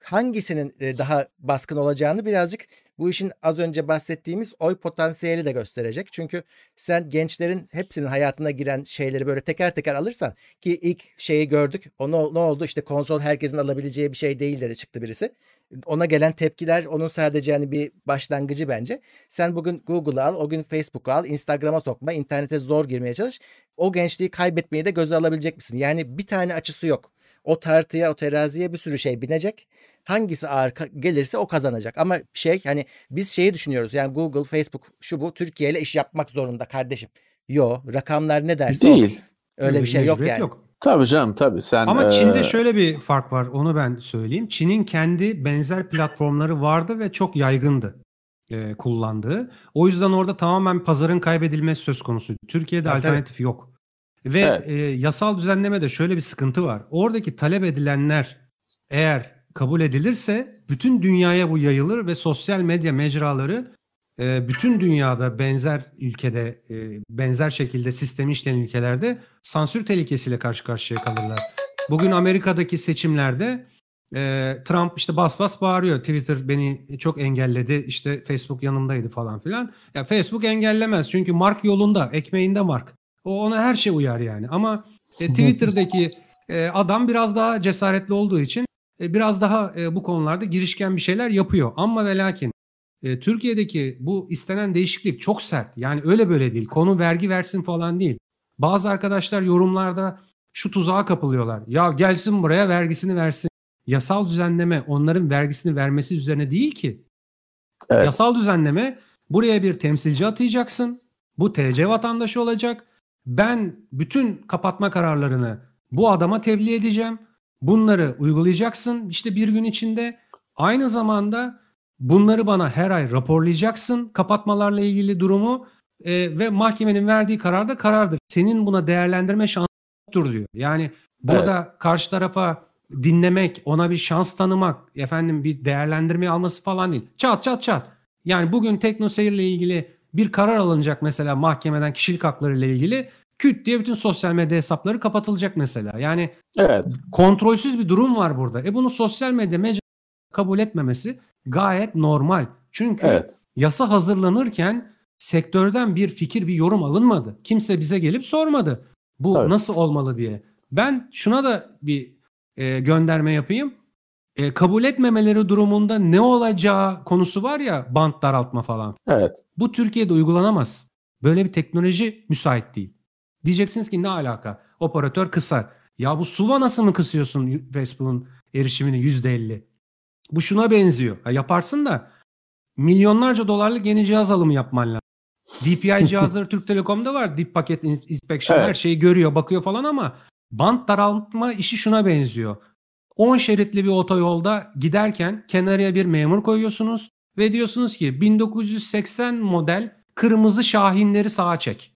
Hangisinin daha baskın olacağını birazcık bu işin az önce bahsettiğimiz oy potansiyeli de gösterecek. Çünkü sen gençlerin hepsinin hayatına giren şeyleri böyle teker teker alırsan ki ilk şeyi gördük. O ne, ne oldu? İşte konsol herkesin alabileceği bir şey değil dedi çıktı birisi. Ona gelen tepkiler onun sadece hani bir başlangıcı bence. Sen bugün Google'ı al, o gün Facebook'u al, Instagram'a sokma, internete zor girmeye çalış. O gençliği kaybetmeyi de göze alabilecek misin? Yani bir tane açısı yok. O tartıya, o teraziye bir sürü şey binecek. Hangisi ağır gelirse o kazanacak. Ama şey hani biz şeyi düşünüyoruz. Yani Google, Facebook şu bu Türkiye ile iş yapmak zorunda kardeşim. Yo, rakamlar ne derse o. Değil. Öyle bir şey yok yani. Tabii canım tabii. Sen Ama e, Çin'de şöyle bir fark var onu ben söyleyeyim. Çin'in kendi benzer platformları vardı ve çok yaygındı e, kullandığı. O yüzden orada tamamen pazarın kaybedilmesi söz konusu. Türkiye'de tabii. alternatif yok. Ve Evet. e, yasal düzenlemede şöyle bir sıkıntı var. Oradaki talep edilenler eğer kabul edilirse bütün dünyaya bu yayılır ve sosyal medya mecraları e, bütün dünyada benzer ülkede e, benzer şekilde sistemi işleyen ülkelerde sansür tehlikesiyle karşı karşıya kalırlar. Bugün Amerika'daki seçimlerde e, Trump işte bas bas bağırıyor. Twitter beni çok engelledi. işte Facebook yanımdaydı falan filan. Ya Facebook engellemez çünkü Mark yolunda, ekmeğinde Mark. O ona her şey uyar yani. Ama e, Twitter'daki e, adam biraz daha cesaretli olduğu için e, biraz daha e, bu konularda girişken bir şeyler yapıyor. Ama ve lakin e, Türkiye'deki bu istenen değişiklik çok sert. Yani öyle böyle değil. Konu vergi versin falan değil. Bazı arkadaşlar yorumlarda şu tuzağa kapılıyorlar. Ya gelsin buraya vergisini versin. Yasal düzenleme onların vergisini vermesi üzerine değil ki. Evet. Yasal düzenleme buraya bir temsilci atayacaksın. Bu TC vatandaşı olacak. Ben bütün kapatma kararlarını bu adama tebliğ edeceğim. Bunları uygulayacaksın işte bir gün içinde. Aynı zamanda bunları bana her ay raporlayacaksın kapatmalarla ilgili durumu e, ve mahkemenin verdiği karar da karardır. Senin buna değerlendirme şansın yoktur diyor. Yani burada karşı tarafa dinlemek, ona bir şans tanımak, efendim bir değerlendirme alması falan değil. Çat çat çat. Yani bugün teknoseyir ile ilgili bir karar alınacak mesela mahkemeden kişilik hakları ile ilgili küt diye bütün sosyal medya hesapları kapatılacak mesela. Yani Evet. kontrolsüz bir durum var burada. E bunu sosyal medya mecra kabul etmemesi gayet normal. Çünkü Evet. yasa hazırlanırken sektörden bir fikir, bir yorum alınmadı. Kimse bize gelip sormadı. Bu Tabii. nasıl olmalı diye. Ben şuna da bir e, gönderme yapayım. E, kabul etmemeleri durumunda ne olacağı konusu var ya bant daraltma falan. Evet. Bu Türkiye'de uygulanamaz. Böyle bir teknoloji müsait değil. Diyeceksiniz ki ne alaka? Operatör kısa. Ya bu SUV'a nasıl mı kısıyorsun Facebook'un erişimini %50? Bu şuna benziyor. Ha, yaparsın da milyonlarca dolarlık yeni cihaz alımı yapman lazım. DPI cihazları Türk Telekom'da var. Deep Packet Inspection Evet. her şeyi görüyor, bakıyor falan ama bant daraltma işi şuna benziyor. 10 şeritli bir otoyolda giderken kenarıya bir memur koyuyorsunuz ve diyorsunuz ki 1980 model kırmızı şahinleri sağa çek.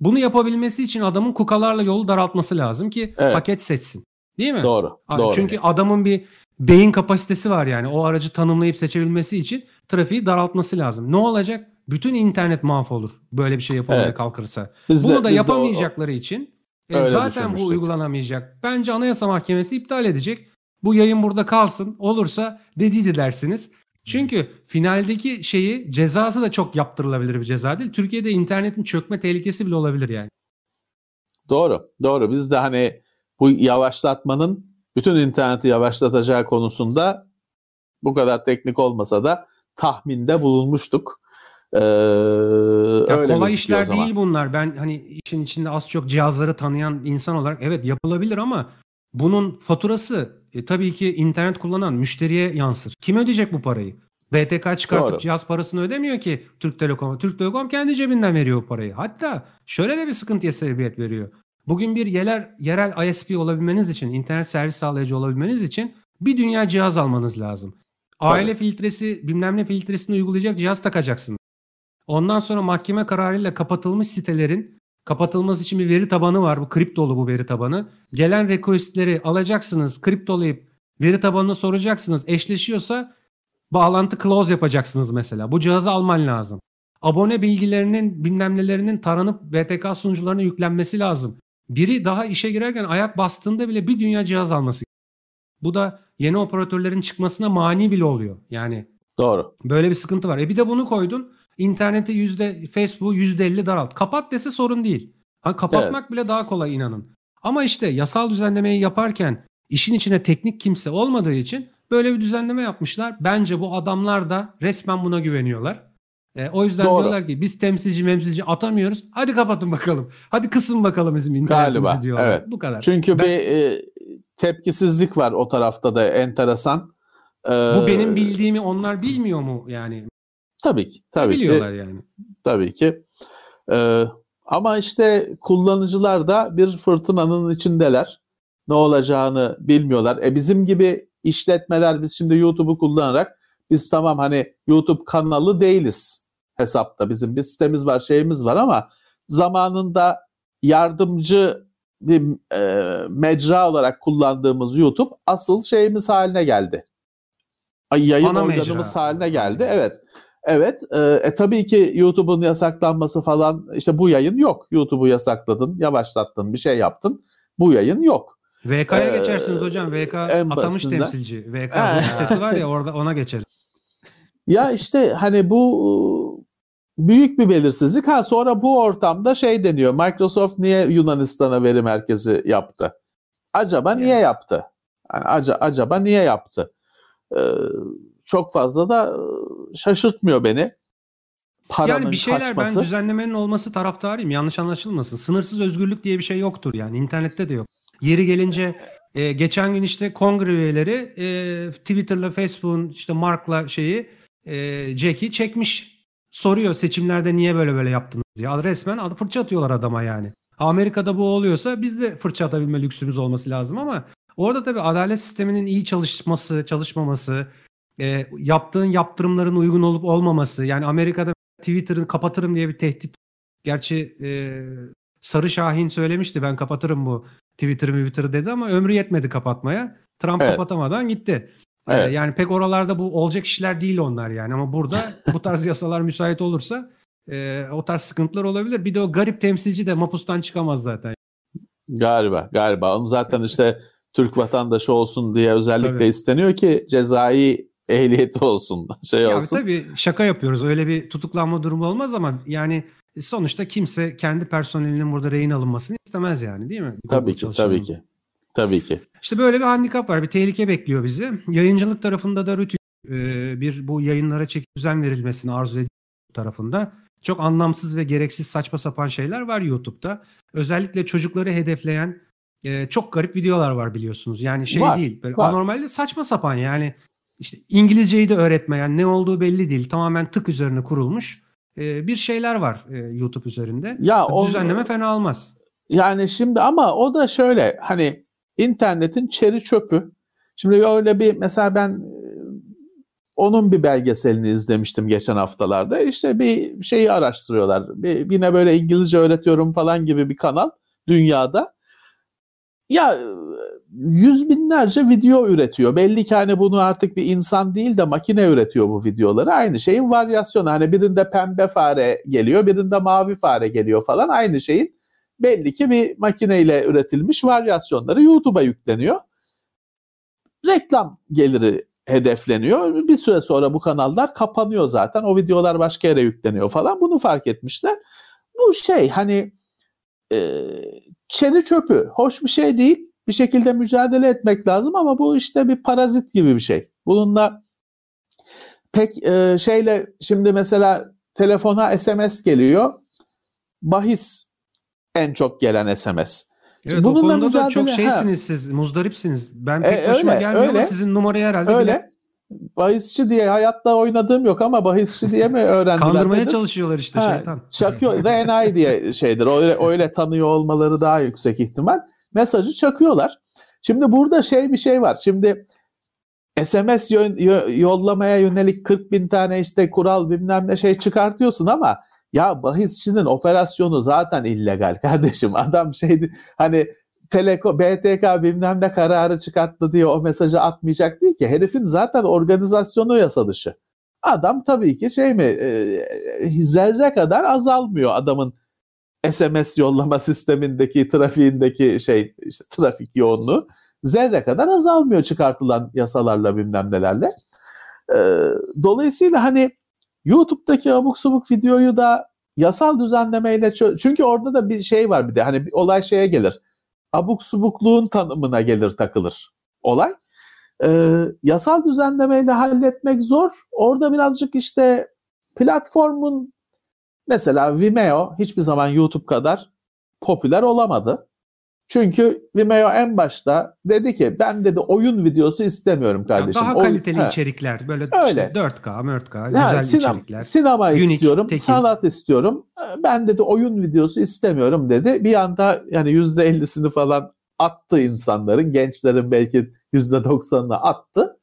Bunu yapabilmesi için adamın kukalarla yolu daraltması lazım ki Evet. paket seçsin. Değil mi? Doğru. Abi doğru. Çünkü adamın bir beyin kapasitesi var yani. O aracı tanımlayıp seçebilmesi için trafiği daraltması lazım. Ne olacak? Bütün internet mahvolur böyle bir şey yapılmaya Evet. kalkırsa. De- Bunu da de o- yapamayacakları için e, Öyle zaten bu uygulanamayacak. Bence Anayasa Mahkemesi iptal edecek. Bu yayın burada kalsın. Olursa dediydi dersiniz. Çünkü finaldeki şeyi cezası da çok yaptırılabilir bir ceza değil. Türkiye'de internetin çökme tehlikesi bile olabilir yani. Doğru. Doğru. Biz de hani bu yavaşlatmanın bütün interneti yavaşlatacağı konusunda bu kadar teknik olmasa da tahminde bulunmuştuk. Ee, Ya öyle kolay işler zaman. değil bunlar. Ben hani işin içinde az çok cihazları tanıyan insan olarak evet yapılabilir ama bunun faturası e, tabii ki internet kullanan müşteriye yansır. Kim ödeyecek bu parayı? BTK çıkartıp Doğru. cihaz parasını ödemiyor ki Türk Telekom'a. Türk Telekom kendi cebinden veriyor parayı. Hatta şöyle de bir sıkıntıya sebebiyet veriyor. Bugün bir yerel, yerel ISP olabilmeniz için, internet servis sağlayıcı olabilmeniz için bir dünya cihaz almanız lazım. Aile filtresi, bilmem ne filtresini uygulayacak cihaz takacaksın. Ondan sonra mahkeme kararıyla kapatılmış sitelerin kapatılması için bir veri tabanı var. Bu kriptolu bu veri tabanı. Gelen requestleri alacaksınız, kriptolayıp veri tabanına soracaksınız. Eşleşiyorsa bağlantı close yapacaksınız mesela. Bu cihazı alman lazım. Abone bilgilerinin bilmem nelerinin taranıp BTK sunucularına yüklenmesi lazım. Biri daha işe girerken ayak bastığında bile bir dünya cihaz alması. Bu da yeni operatörlerin çıkmasına mani bile oluyor. Yani Doğru. Böyle bir sıkıntı var. E bir de bunu koydun. İnterneti yüzde Facebook'u yüzde elli daralt. Kapat dese sorun değil. Ha, kapatmak bile daha kolay inanın. Ama işte yasal düzenlemeyi yaparken işin içine teknik kimse olmadığı için böyle bir düzenleme yapmışlar. Bence bu adamlar da resmen buna güveniyorlar. E, o yüzden Doğru. diyorlar ki biz temsilci memsilci atamıyoruz. Hadi kapatın bakalım. Hadi kısın bakalım bizim internetimizi Galiba, diyorlar. evet. Bu kadar. Çünkü Ben- bir e, tepkisizlik var o tarafta da enteresan. Ee, Bu benim bildiğimi onlar bilmiyor mu yani? Tabii ki. Tabii ki. Yani. Tabii ki. Ee, ama işte kullanıcılar da bir fırtınanın içindeler. Ne olacağını bilmiyorlar. E bizim gibi işletmeler biz şimdi YouTube'u kullanarak biz tamam hani YouTube kanalı değiliz hesapta. Bizim bir sitemiz var, şeyimiz var ama zamanında yardımcı bir e, mecra olarak kullandığımız YouTube asıl şeyimiz haline geldi. Ay, Yayın Ana organımız mecra. haline geldi. Evet. Evet. E, e, tabii ki YouTube'un yasaklanması falan işte bu yayın yok. YouTube'u yasakladın, yavaşlattın, bir şey yaptın. Bu yayın yok. VK'ya Ee, geçersiniz hocam. VK atamış basitinden- temsilci. VK sitesi var ya orada ona geçeriz. Ya işte hani bu e, büyük bir belirsizlik. Ha sonra bu ortamda şey deniyor. Microsoft niye Yunanistan'a veri merkezi yaptı? Acaba niye yaptı? Yani aca- acaba niye yaptı? Ee, çok fazla da şaşırtmıyor beni. Paranın Yani bir şeyler kaçması. ben düzenlemenin olması taraftarıyım. Yanlış anlaşılmasın. Sınırsız özgürlük diye bir şey yoktur yani. internette de yok. Yeri gelince e, geçen gün işte kongre üyeleri e, Twitter'la Facebook'un işte Mark'la şeyi e, Jack'i çekmiş. Soruyor seçimlerde niye böyle böyle yaptınız diye. Resmen ad- fırça atıyorlar adama yani. Amerika'da bu oluyorsa biz de fırça atabilme lüksümüz olması lazım ama orada tabii adalet sisteminin iyi çalışması, çalışmaması, e, yaptığın yaptırımların uygun olup olmaması. Yani Amerika'da Twitter'ı kapatırım diye bir tehdit. Gerçi e, Sarı Şahin söylemişti ben kapatırım bu Twitter'ı Twitter'ı dedi ama ömrü yetmedi kapatmaya. Trump Evet. kapatamadan gitti. E, Evet. yani pek oralarda bu olacak işler değil onlar yani ama burada bu tarz yasalar müsait olursa e, o tarz sıkıntılar olabilir. Bir de o garip temsilci de mapustan çıkamaz zaten. Galiba, galiba. Onu zaten işte Türk vatandaşı olsun diye özellikle Tabii. isteniyor ki cezai ehliyeti olsun, şey Ya olsun. tabii şaka yapıyoruz. Öyle bir tutuklanma durumu olmaz ama yani sonuçta kimse kendi personelinin burada rehin alınmasını istemez yani değil mi? Tabii ki, tabii ki. Tabii ki. İşte böyle bir handikap var, bir tehlike bekliyor bizi. Yayıncılık tarafında da Rütük e, bir bu yayınlara çeki düzen verilmesini arzu ediyor tarafında. Çok anlamsız ve gereksiz saçma sapan şeyler var YouTube'da. Özellikle çocukları hedefleyen e, çok garip videolar var biliyorsunuz. Yani şey Var, değil, böyle var. anormalde saçma sapan yani işte İngilizceyi de öğretmeyen, ne olduğu belli değil. Tamamen tık üzerine kurulmuş e, bir şeyler var e, YouTube üzerinde. Ya o- Düzenleme fena olmaz. Yani şimdi ama o da şöyle hani internetin çeri çöpü. Şimdi öyle bir mesela ben e, onun bir belgeselini izlemiştim geçen haftalarda. İşte bir şeyi araştırıyorlar. Bir, yine böyle İngilizce öğretiyorum falan gibi bir kanal dünyada. Ya yüz binlerce video üretiyor. Belli ki hani bunu artık bir insan değil de makine üretiyor bu videoları. Aynı şeyin varyasyonu. Hani birinde pembe fare geliyor, birinde mavi fare geliyor falan. Aynı şeyin belli ki bir makineyle üretilmiş varyasyonları YouTube'a yükleniyor. Reklam geliri hedefleniyor. Bir süre sonra bu kanallar kapanıyor zaten. O videolar başka yere yükleniyor falan. Bunu fark etmişler. Bu şey hani e, çeri çöpü. Hoş bir şey değil. Bir şekilde mücadele etmek lazım ama bu işte bir parazit gibi bir şey. Bununla pek e, şeyle şimdi mesela telefona SMS geliyor. Bahis en çok gelen SMS. Evet Bununla o konuda da mücadele- çok ha. şeysiniz siz, muzdaripsiniz. Ben pek E, başıma öyle, gelmiyor ama öyle. sizin numarayı herhalde bile Öyle. Bahisçi diye hayatta oynadığım yok ama bahisçi diye mi öğrendiler? kandırmaya nedir? çalışıyorlar işte Ha, şeytan. Çakıyor. Ve enayi diye şeydir. Öyle, öyle tanıyor olmaları daha yüksek ihtimal. Mesajı çakıyorlar. Şimdi burada şey bir şey var. Şimdi SMS yollamaya yönelik 40 bin tane işte kural bilmem ne şey çıkartıyorsun ama ya bahisçinin operasyonu zaten illegal kardeşim. Adam şeydi hani Teleko, BTK bilmem ne kararı çıkarttı diye o mesajı atmayacak değil ki. Herifin zaten organizasyonu yasa dışı. Adam tabii ki şey mi e, zerre kadar azalmıyor adamın SMS yollama sistemindeki trafiğindeki şey işte trafik yoğunluğu zerre kadar azalmıyor çıkartılan yasalarla bilmem nelerle. Ee, dolayısıyla hani YouTube'daki abuk subuk videoyu da yasal düzenlemeyle çünkü orada da bir şey var bir de hani bir olay şeye gelir. Abuk subukluğun tanımına gelir takılır olay. Ee, yasal düzenlemeyle halletmek zor. Orada birazcık işte platformun mesela Vimeo hiçbir zaman YouTube kadar popüler olamadı. Çünkü Vimeo en başta dedi ki ben dedi oyun videosu istemiyorum Ya kardeşim. daha kaliteli Ha. içerikler böyle Öyle. işte 4K, 4K Ha, güzel sinem- içerikler. Sinema Unique, istiyorum, tekil. sanat istiyorum. Ben dedi oyun videosu istemiyorum dedi. Bir anda yani yüzde ellisini falan attı insanların, gençlerin belki yüzde doksanını attı.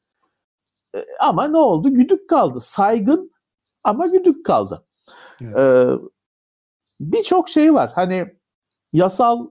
E, Ama ne oldu? Güdük kaldı. Saygın ama güdük kaldı. Evet. Ee, Birçok şey var. Hani yasal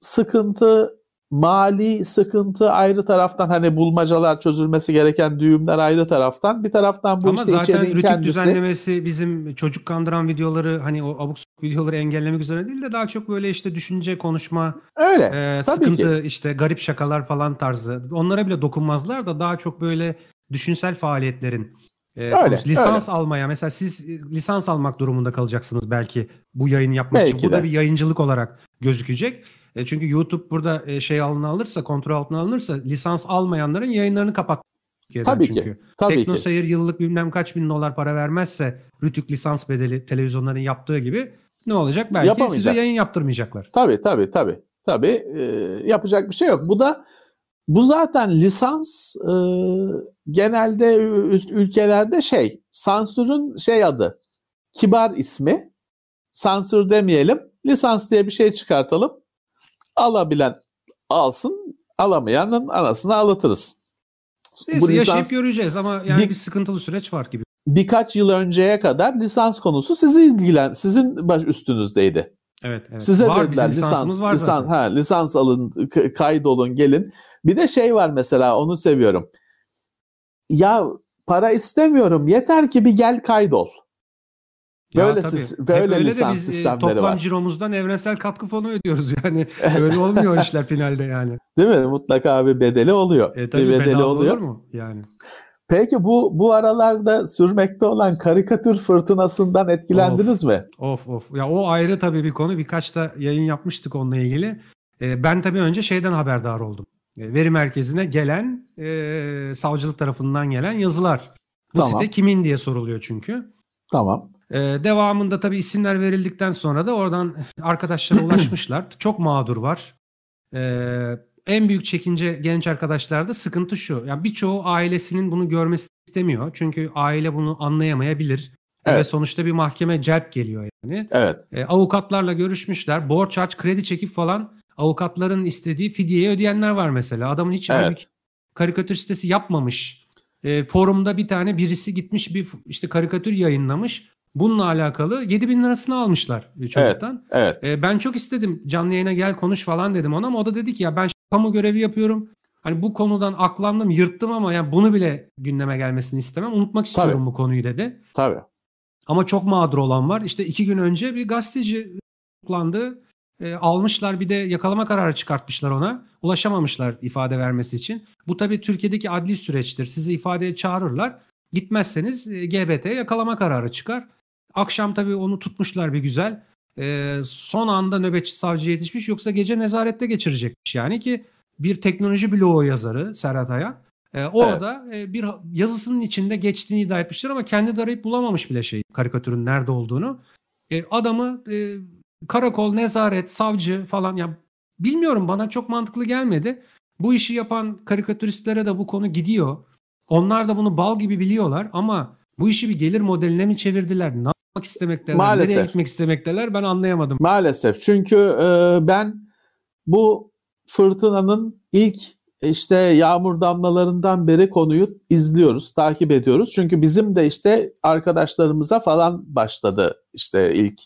sıkıntı, mali sıkıntı ayrı taraftan hani bulmacalar çözülmesi gereken düğümler ayrı taraftan. Bir taraftan bu Ama işte zaten rütük kendisi. düzenlemesi bizim çocuk kandıran videoları hani o abuk videoları engellemek üzere değil de daha çok böyle işte düşünce, konuşma, Öyle. e, sıkıntı, işte garip şakalar falan tarzı. Onlara bile dokunmazlar da daha çok böyle düşünsel faaliyetlerin e, Öyle, konusu. lisans almaya mesela siz e, lisans almak durumunda kalacaksınız belki bu yayını yapmak için. Belki Bu da de. bir yayıncılık olarak gözükecek. E, çünkü YouTube burada e, şey altına alırsa, kontrol altına alınırsa lisans almayanların yayınlarını kapat. Tabii ki. çünkü. Tabii ki. TeknoSeyir yıllık bilmem kaç bin dolar para vermezse Rütük lisans bedeli televizyonların yaptığı gibi ne olacak? Belki size yayın yaptırmayacaklar. Tabii tabii tabii. Tabii e, yapacak bir şey yok. Bu da bu zaten lisans e, genelde ülkelerde şey sansürün şey adı kibar ismi sansür demeyelim lisans diye bir şey çıkartalım alabilen alsın alamayanın anasını ağlatırız. Neyse Bu yaşayıp lisans- göreceğiz ama yani Bir- bir sıkıntılı süreç var gibi. birkaç yıl önceye kadar lisans konusu sizi ilgilen sizin baş üstünüzdeydi. Evet, evet. Size var dediler bizim lisansımız lisans, var lisans, zaten. ha, lisans alın, kaydolun, gelin. Bir de şey var mesela onu seviyorum. Ya para istemiyorum. Yeter ki bir gel kaydol. Ya Böyle tabii. sis- böyle öyle de biz e, sistemleri toplam var. ciromuzdan evrensel katkı fonu ödüyoruz yani. öyle olmuyor işler finalde yani. Değil mi? Mutlaka bir bedeli oluyor. E tabii bir bedeli oluyor. olur mu yani? Peki bu bu aralarda sürmekte olan karikatür fırtınasından etkilendiniz Of. mi? Of of. Ya o ayrı tabii bir konu. Birkaç da yayın yapmıştık onunla ilgili. Ee, ben tabii önce şeyden haberdar oldum. Ee, veri merkezine gelen e, savcılık tarafından gelen yazılar. Bu Tamam. site kimin diye soruluyor çünkü. Tamam. Ee, devamında tabii isimler verildikten sonra da oradan arkadaşlara ulaşmışlar. Çok mağdur var. Ee, en büyük çekince genç arkadaşlarda sıkıntı şu. Yani birçoğu ailesinin bunu görmesini istemiyor. Çünkü aile bunu anlayamayabilir. Ve Evet. sonuçta bir mahkeme celp geliyor yani. Evet. E, avukatlarla görüşmüşler. Borç harç kredi çekip falan avukatların istediği fidyeyi ödeyenler var mesela. Adamın hiç Evet. karikatür sitesi yapmamış. E, forumda bir tane birisi gitmiş bir işte karikatür yayınlamış. Bununla alakalı 7 bin lirasını almışlar e, çocuktan. Evet. E, ben çok istedim canlı yayına gel konuş falan dedim ona ama o da dedi ki ya ben kamu görevi yapıyorum. Hani bu konudan aklandım, yırttım ama yani bunu bile gündeme gelmesini istemem. Unutmak istiyorum Tabii. bu konuyu dedi. Tabii. Ama çok mağdur olan var. İşte iki gün önce bir gazeteci tutuklandı. E, almışlar bir de yakalama kararı çıkartmışlar ona. Ulaşamamışlar ifade vermesi için. Bu tabii Türkiye'deki adli süreçtir. Sizi ifadeye çağırırlar. Gitmezseniz e, GBT yakalama kararı çıkar. Akşam tabii onu tutmuşlar bir güzel. E, son anda nöbetçi savcı yetişmiş yoksa gece nezarette geçirecekmiş. Yani ki bir teknoloji bloğu yazarı Serhat Ayan. E, orada e, bir yazısının içinde geçtiğini iddia etmişler ama kendi de arayıp bulamamış bile şey karikatürün nerede olduğunu. E, adamı e, karakol, nezaret, savcı falan ya bilmiyorum bana çok mantıklı gelmedi. Bu işi yapan karikatüristlere de bu konu gidiyor. Onlar da bunu bal gibi biliyorlar ama bu işi bir gelir modeline mi çevirdiler? Ne yapmak istemekteler? Maalesef. Nereye gitmek istemekteler? Ben anlayamadım. Maalesef. Çünkü e, ben bu fırtınanın ilk işte yağmur damlalarından beri konuyu izliyoruz, takip ediyoruz. Çünkü bizim de işte arkadaşlarımıza falan başladı işte ilk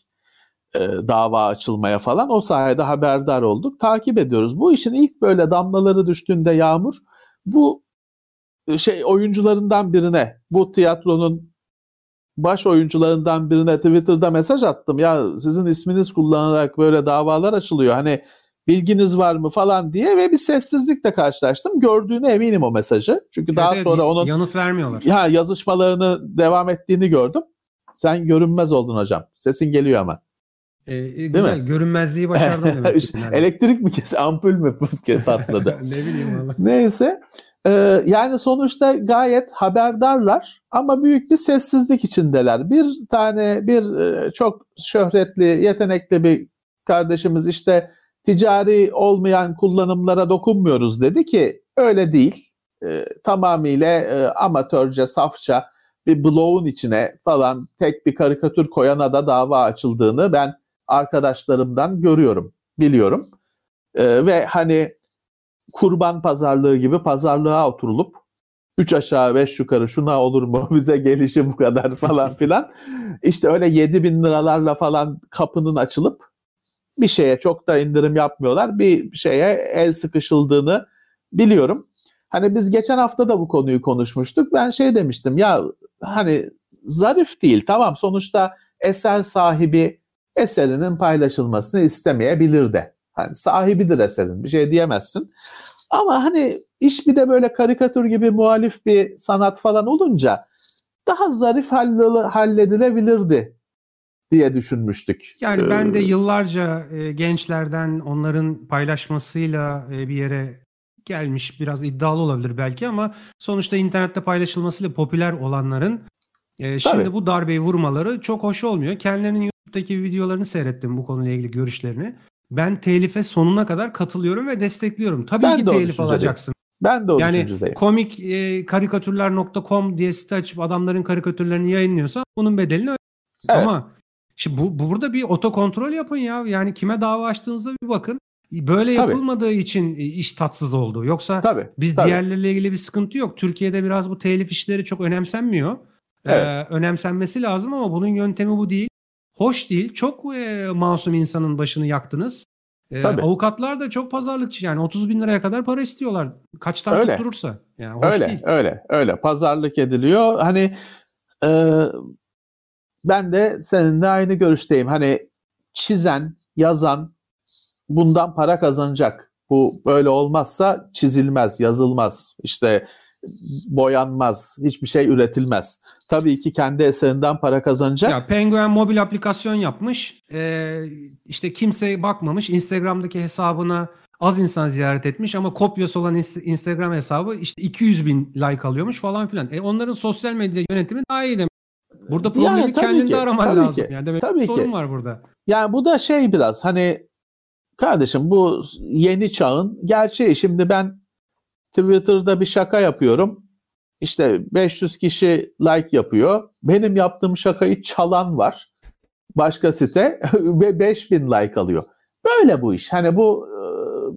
e, dava açılmaya falan. O sayede haberdar olduk. Takip ediyoruz. Bu işin ilk böyle damlaları düştüğünde yağmur bu e, şey oyuncularından birine, bu tiyatronun baş oyuncularından birine Twitter'da mesaj attım. Ya sizin isminiz kullanarak böyle davalar açılıyor. Hani bilginiz var mı falan diye ve bir sessizlikle karşılaştım. Gördüğüne eminim o mesajı. Çünkü daha Evet, sonra onun yanıt vermiyorlar. ya yazışmalarını devam ettiğini gördüm. Sen görünmez oldun hocam. Sesin geliyor hemen. E, e, güzel. mi? Görünmezliği başardım demek. Elektrik mi kes, ampul mü patladı? ne bileyim valla. Neyse. Ee, yani sonuçta gayet haberdarlar ama büyük bir sessizlik içindeler. Bir tane bir e, çok şöhretli, yetenekli bir kardeşimiz işte ticari olmayan kullanımlara dokunmuyoruz dedi ki öyle değil. Ee, tamamıyla e, amatörce, safça bir bloğun içine falan tek bir karikatür koyana da dava açıldığını ben arkadaşlarımdan görüyorum, biliyorum. Ee, ve hani kurban pazarlığı gibi pazarlığa oturulup üç aşağı beş yukarı şuna olur mu bize gelişi bu kadar falan filan. İşte öyle 7 bin liralarla falan kapının açılıp bir şeye çok da indirim yapmıyorlar. Bir şeye el sıkışıldığını biliyorum. Hani biz geçen hafta da bu konuyu konuşmuştuk. Ben şey demiştim ya hani zarif değil tamam sonuçta eser sahibi eserinin paylaşılmasını istemeyebilir de. Hani sahibidir eserin bir şey diyemezsin. Ama hani iş bir de böyle karikatür gibi muhalif bir sanat falan olunca daha zarif hall- halledilebilirdi diye düşünmüştük. Yani ben de Ee, yıllarca e, gençlerden onların paylaşmasıyla e, bir yere gelmiş biraz iddialı olabilir belki ama sonuçta internette paylaşılmasıyla popüler olanların e, şimdi Tabii. bu darbeyi vurmaları çok hoş olmuyor. Kendilerinin YouTube'daki videolarını seyrettim bu konuyla ilgili görüşlerini. Ben telife sonuna kadar katılıyorum ve destekliyorum. Tabii Ben ki de telif alacaksın. ben de o Yani düşüncedeyim. komik e, karikatürler.com diye site açıp adamların karikatürlerini yayınlıyorsa bunun bedelini öde. Evet. Ama şimdi bu, bu- burada bir otokontrol yapın ya. Yani kime dava açtığınıza bir bakın. Böyle Tabii. yapılmadığı için iş tatsız oldu. Yoksa Tabii. biz tabii. diğerleriyle ilgili bir sıkıntı yok. Türkiye'de biraz bu telif işleri çok önemsenmiyor. Evet. Ee, önemsenmesi lazım ama bunun yöntemi bu değil. Hoş değil. Çok e, masum insanın başını yaktınız. Ee, Tabii. avukatlar da çok pazarlıkçı yani 30 bin liraya kadar para istiyorlar. Kaçtan Öyle. tutturursa. Yani hoş öyle, değil. öyle, öyle. Pazarlık ediliyor. Hani e, ben de seninle aynı görüşteyim. Hani çizen, yazan bundan para kazanacak. Bu böyle olmazsa çizilmez, yazılmaz. İşte boyanmaz, hiçbir şey üretilmez. Tabii ki kendi eserinden para kazanacak. Ya Penguin mobil aplikasyon yapmış. Ee, işte kimse bakmamış. Instagram'daki hesabına az insan ziyaret etmiş ama kopyası olan Instagram hesabı işte 200 bin like alıyormuş falan filan. E onların sosyal medya yönetimi daha iyi demek. Burada problemi yani, kendinde ki, araman lazım. Ki, yani demek tabii sorun ki. var burada. Yani bu da şey biraz hani kardeşim bu yeni çağın gerçeği. Şimdi ben Twitter'da bir şaka yapıyorum. İşte 500 kişi like yapıyor. Benim yaptığım şakayı çalan var. Başka site ve 5000 like alıyor. Böyle bu iş. Hani bu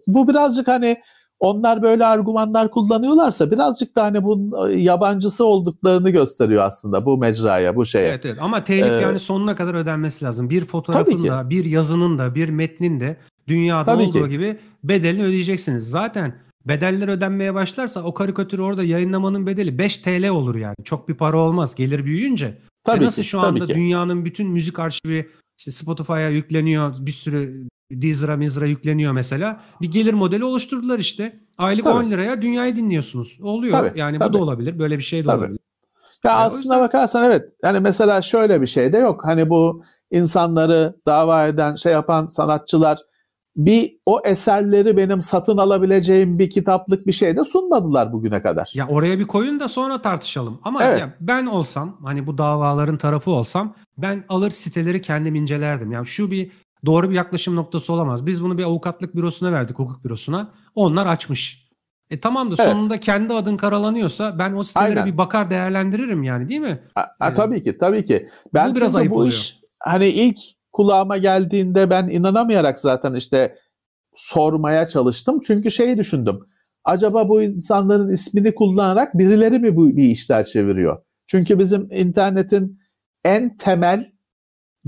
bu birazcık hani onlar böyle argümanlar kullanıyorlarsa birazcık da hani bunun yabancısı olduklarını gösteriyor aslında bu mecraya, bu şeye. Evet evet ama telif ee, yani sonuna kadar ödenmesi lazım. Bir fotoğrafın da, bir yazının da, bir metnin de dünyada olduğu ki. gibi bedelini ödeyeceksiniz. Zaten bedeller ödenmeye başlarsa o karikatürü orada yayınlamanın bedeli 5 TL olur yani. Çok bir para olmaz gelir büyüyünce. Tabii e nasıl ki, şu anda ki. dünyanın bütün müzik arşivi işte Spotify'a yükleniyor, bir sürü Deezer'a, Mizer'a yükleniyor mesela. Bir gelir modeli oluşturdular işte. Aylık tabii. 10 liraya dünyayı dinliyorsunuz. Oluyor. Tabii, yani tabii. bu da olabilir. Böyle bir şey de tabii. olabilir. Ya yani aslına yüzden... bakarsan evet. Yani mesela şöyle bir şey de yok. Hani bu insanları dava eden, şey yapan sanatçılar bir o eserleri benim satın alabileceğim bir kitaplık bir şey de sunmadılar bugüne kadar. Ya oraya bir koyun da sonra tartışalım. Ama evet. ya ben olsam hani bu davaların tarafı olsam ben alır siteleri kendim incelerdim. Yani şu bir doğru bir yaklaşım noktası olamaz. Biz bunu bir avukatlık bürosuna verdik, hukuk bürosuna. Onlar açmış. E tamam da evet. sonunda kendi adın karalanıyorsa ben o sitelere Aynen. bir bakar değerlendiririm yani değil mi? A, a, tabii ki tabii ki. Ben bu biraz ayıp bu oluyor. iş hani ilk kulağıma geldiğinde ben inanamayarak zaten işte sormaya çalıştım. Çünkü şeyi düşündüm. Acaba bu insanların ismini kullanarak birileri mi bu bir işler çeviriyor? Çünkü bizim internetin en temel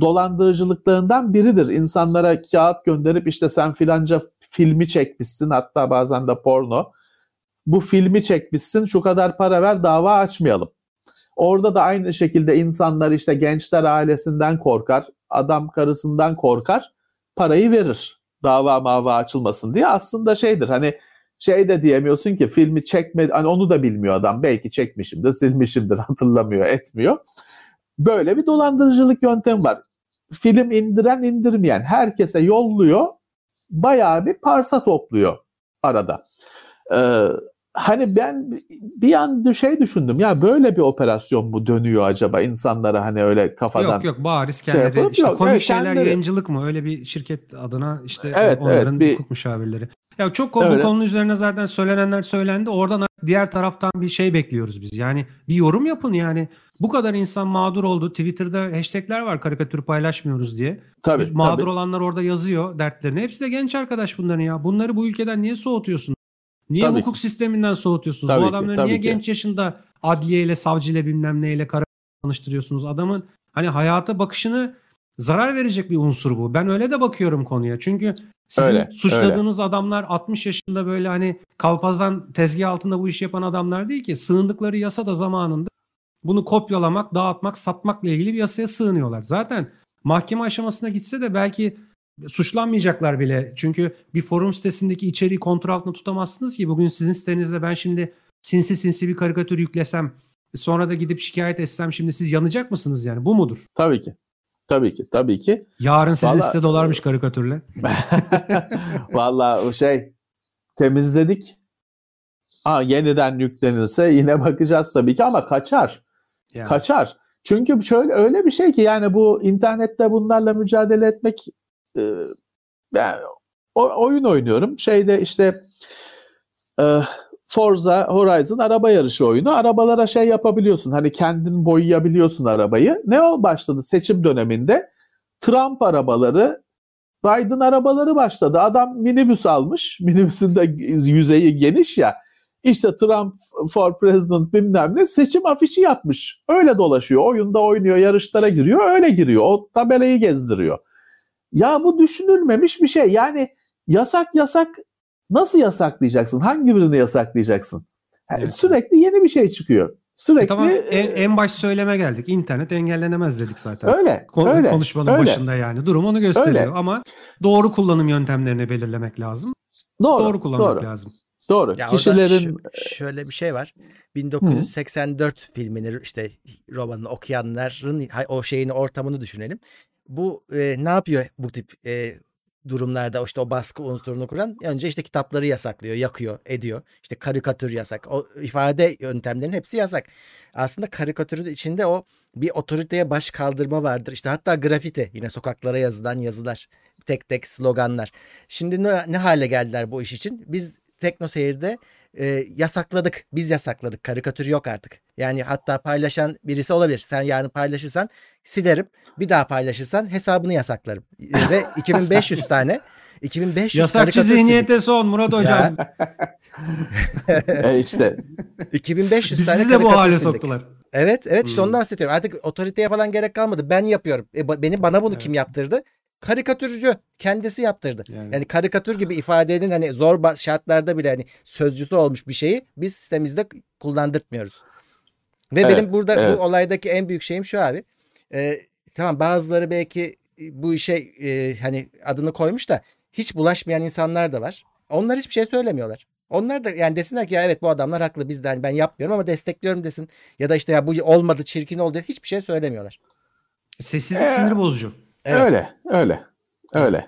dolandırıcılıklarından biridir. İnsanlara kağıt gönderip işte sen filanca filmi çekmişsin hatta bazen de porno. Bu filmi çekmişsin şu kadar para ver dava açmayalım. Orada da aynı şekilde insanlar işte gençler ailesinden korkar, adam karısından korkar, parayı verir dava mava açılmasın diye. Aslında şeydir hani şey de diyemiyorsun ki filmi çekme hani onu da bilmiyor adam. Belki çekmişimdir, silmişimdir, hatırlamıyor, etmiyor. Böyle bir dolandırıcılık yöntemi var. Film indiren indirmeyen herkese yolluyor. Bayağı bir parsa topluyor arada. Ee, hani ben bir an şey düşündüm ya böyle bir operasyon mu dönüyor acaba insanlara hani öyle kafadan. Yok yok bariz şey kendileri şey işte yok, komik evet, şeyler kendileri... yayıncılık mı öyle bir şirket adına işte evet, onların evet, bir... hukuk müşavirleri. Ya çok bu konunun üzerine zaten söylenenler söylendi. Oradan diğer taraftan bir şey bekliyoruz biz. Yani bir yorum yapın yani. Bu kadar insan mağdur oldu. Twitter'da hashtagler var karikatür paylaşmıyoruz diye. Tabii, biz mağdur tabii. olanlar orada yazıyor dertlerini. Hepsi de genç arkadaş bunların ya. Bunları bu ülkeden niye soğutuyorsun? Niye tabii hukuk ki. sisteminden soğutuyorsunuz? Tabii bu adamları ki, niye ki. genç yaşında adliyeyle, savcıyla bilmem neyle tanıştırıyorsunuz? Adamın hani hayata bakışını zarar verecek bir unsur bu. Ben öyle de bakıyorum konuya. Çünkü sizin öyle, suçladığınız öyle. adamlar 60 yaşında böyle hani kalpazan tezgah altında bu işi yapan adamlar değil ki. Sığındıkları yasa da zamanında bunu kopyalamak, dağıtmak, satmakla ilgili bir yasaya sığınıyorlar. Zaten mahkeme aşamasına gitse de belki suçlanmayacaklar bile. Çünkü bir forum sitesindeki içeriği kontrol altında tutamazsınız ki. Bugün sizin sitenizde ben şimdi sinsi sinsi bir karikatür yüklesem sonra da gidip şikayet etsem şimdi siz yanacak mısınız yani? Bu mudur? Tabii ki. Tabii ki, tabii ki. Yarın sizin Vallahi... site dolarmış karikatürle. Vallahi o şey temizledik. Ha, yeniden yüklenirse yine bakacağız tabii ki ama kaçar. Yani. Kaçar. Çünkü şöyle öyle bir şey ki yani bu internette bunlarla mücadele etmek e, oyun oynuyorum. Şeyde işte e, Forza Horizon araba yarışı oyunu. Arabalara şey yapabiliyorsun. Hani kendin boyayabiliyorsun arabayı. Ne o başladı seçim döneminde? Trump arabaları, Biden arabaları başladı. Adam minibüs almış. Minibüsün de yüzeyi geniş ya. İşte Trump for President bilmem ne seçim afişi yapmış. Öyle dolaşıyor. Oyunda oynuyor, yarışlara giriyor. Öyle giriyor. O tabelayı gezdiriyor. Ya bu düşünülmemiş bir şey. Yani yasak yasak nasıl yasaklayacaksın? Hangi birini yasaklayacaksın? Yani evet. Sürekli yeni bir şey çıkıyor. Sürekli e tamam, en, en baş söyleme geldik. İnternet engellenemez dedik zaten. Öyle. Kon- öyle konuşmanın öyle. başında yani. Durum onu gösteriyor öyle. ama doğru kullanım yöntemlerini belirlemek lazım. Doğru. Doğru kullanmak doğru. lazım. Doğru. Ya Kişilerin şöyle bir şey var. 1984 filmini işte romanını okuyanların o şeyini ortamını düşünelim. Bu e, ne yapıyor bu tip e, durumlarda işte o baskı unsurunu kuran önce işte kitapları yasaklıyor, yakıyor, ediyor. İşte karikatür yasak. O ifade yöntemlerinin hepsi yasak. Aslında karikatürün içinde o bir otoriteye baş kaldırma vardır. İşte hatta grafiti yine sokaklara yazılan yazılar, tek tek sloganlar. Şimdi ne, ne hale geldiler bu iş için? Biz Tekno Seyir'de e, yasakladık. Biz yasakladık. Karikatür yok artık. Yani hatta paylaşan birisi olabilir. Sen yarın paylaşırsan silerim. Bir daha paylaşırsan hesabını yasaklarım. E, Ve 2500 tane 2500 Yasakçı zihniyete son Murat Hocam. e, işte 2500 tane Bizi de bu karikatür hale sildik. soktular. Evet, evet işte Hmm. ondan bahsediyorum. Artık otoriteye falan gerek kalmadı. Ben yapıyorum. E, beni bana bunu Evet. kim yaptırdı? Karikatürcü kendisi yaptırdı. Yani. Yani karikatür gibi ifadenin hani zor şartlarda bile hani sözcüsü olmuş bir şeyi biz sitemizde kullandırtmıyoruz. Ve Evet, benim burada evet. bu olaydaki en büyük şeyim şu abi. Ee, tamam bazıları belki e, bu işe e, hani adını koymuş da hiç bulaşmayan insanlar da var. Onlar hiçbir şey söylemiyorlar. Onlar da yani desinler ki ya evet bu adamlar haklı biz de hani ben yapmıyorum ama destekliyorum desin. Ya da işte ya bu olmadı çirkin oldu hiçbir şey söylemiyorlar. Sessizlik Ee, sinir bozucu. Evet. öyle, öyle, öyle.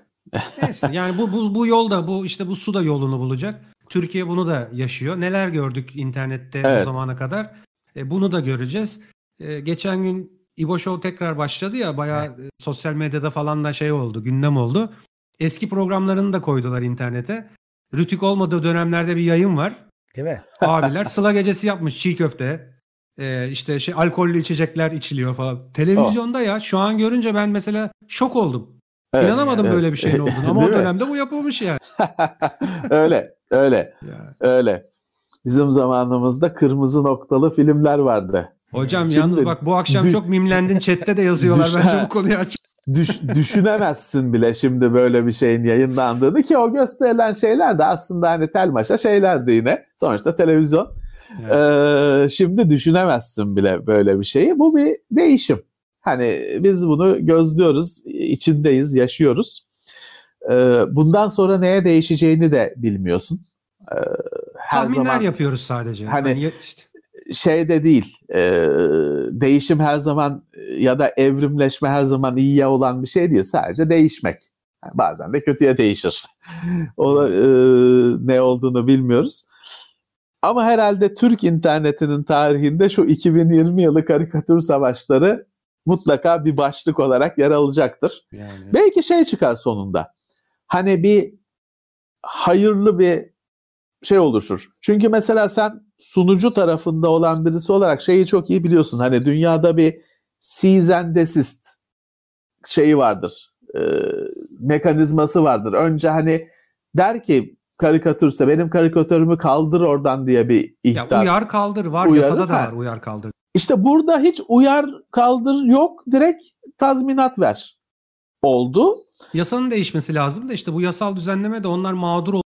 Neyse yani bu, bu, bu yolda bu işte bu su da yolunu bulacak. Türkiye bunu da yaşıyor. Neler gördük internette Evet. bu zamana kadar. E, bunu da göreceğiz. E, geçen gün İbo Show tekrar başladı ya bayağı e, sosyal medyada falan da şey oldu gündem oldu. Eski programlarını da koydular internete. Rütük olmadığı dönemlerde bir yayın var. Değil mi? Abiler sıla gecesi yapmış çiğ köfte. E, işte şey alkollü içecekler içiliyor falan. Televizyonda ya şu an görünce ben mesela şok oldum. Evet, İnanamadım evet. böyle bir şeyin olduğunu ama o Değil mi? dönemde bu yapılmış yani. öyle, öyle, Ya. öyle. Bizim zamanımızda kırmızı noktalı filmler vardı. Hocam Şimdi yalnız bak bu akşam dü- çok mimlendin chatte de yazıyorlar. Düş- Bence bu konuyu aç. Düş, düşünemezsin bile şimdi böyle bir şeyin yayınlandığını ki o gösterilen şeyler de aslında hani telmaşa şeylerdi yine. Sonuçta televizyon. Ee, şimdi düşünemezsin bile böyle bir şeyi. Bu bir değişim. Hani biz bunu gözlüyoruz, içindeyiz, yaşıyoruz. Ee, bundan sonra neye değişeceğini de bilmiyorsun. Ee, her Tahminler zaman yapıyoruz sadece. Hani- ya- işte- şey de değil. e, değişim her zaman e, ya da evrimleşme her zaman iyiye olan bir şey değil. Sadece değişmek. Yani bazen de kötüye değişir. o e, ne olduğunu bilmiyoruz. Ama herhalde Türk internetinin tarihinde şu 2020 yılı karikatür savaşları mutlaka bir başlık olarak yer alacaktır. yani. Belki şey çıkar sonunda. Hani bir hayırlı bir şey oluşur. Çünkü mesela sen sunucu tarafında olan birisi olarak şeyi çok iyi biliyorsun. Hani dünyada bir cease and desist şeyi vardır. e, mekanizması vardır. Önce hani der ki karikatürse benim karikatürümü kaldır oradan diye bir Ya ihtar. uyar kaldır var Uyarı, yasada da var uyar kaldır. İşte burada hiç uyar kaldır yok direkt tazminat ver oldu. Yasanın değişmesi lazım da işte bu yasal düzenleme de onlar mağdur olduğu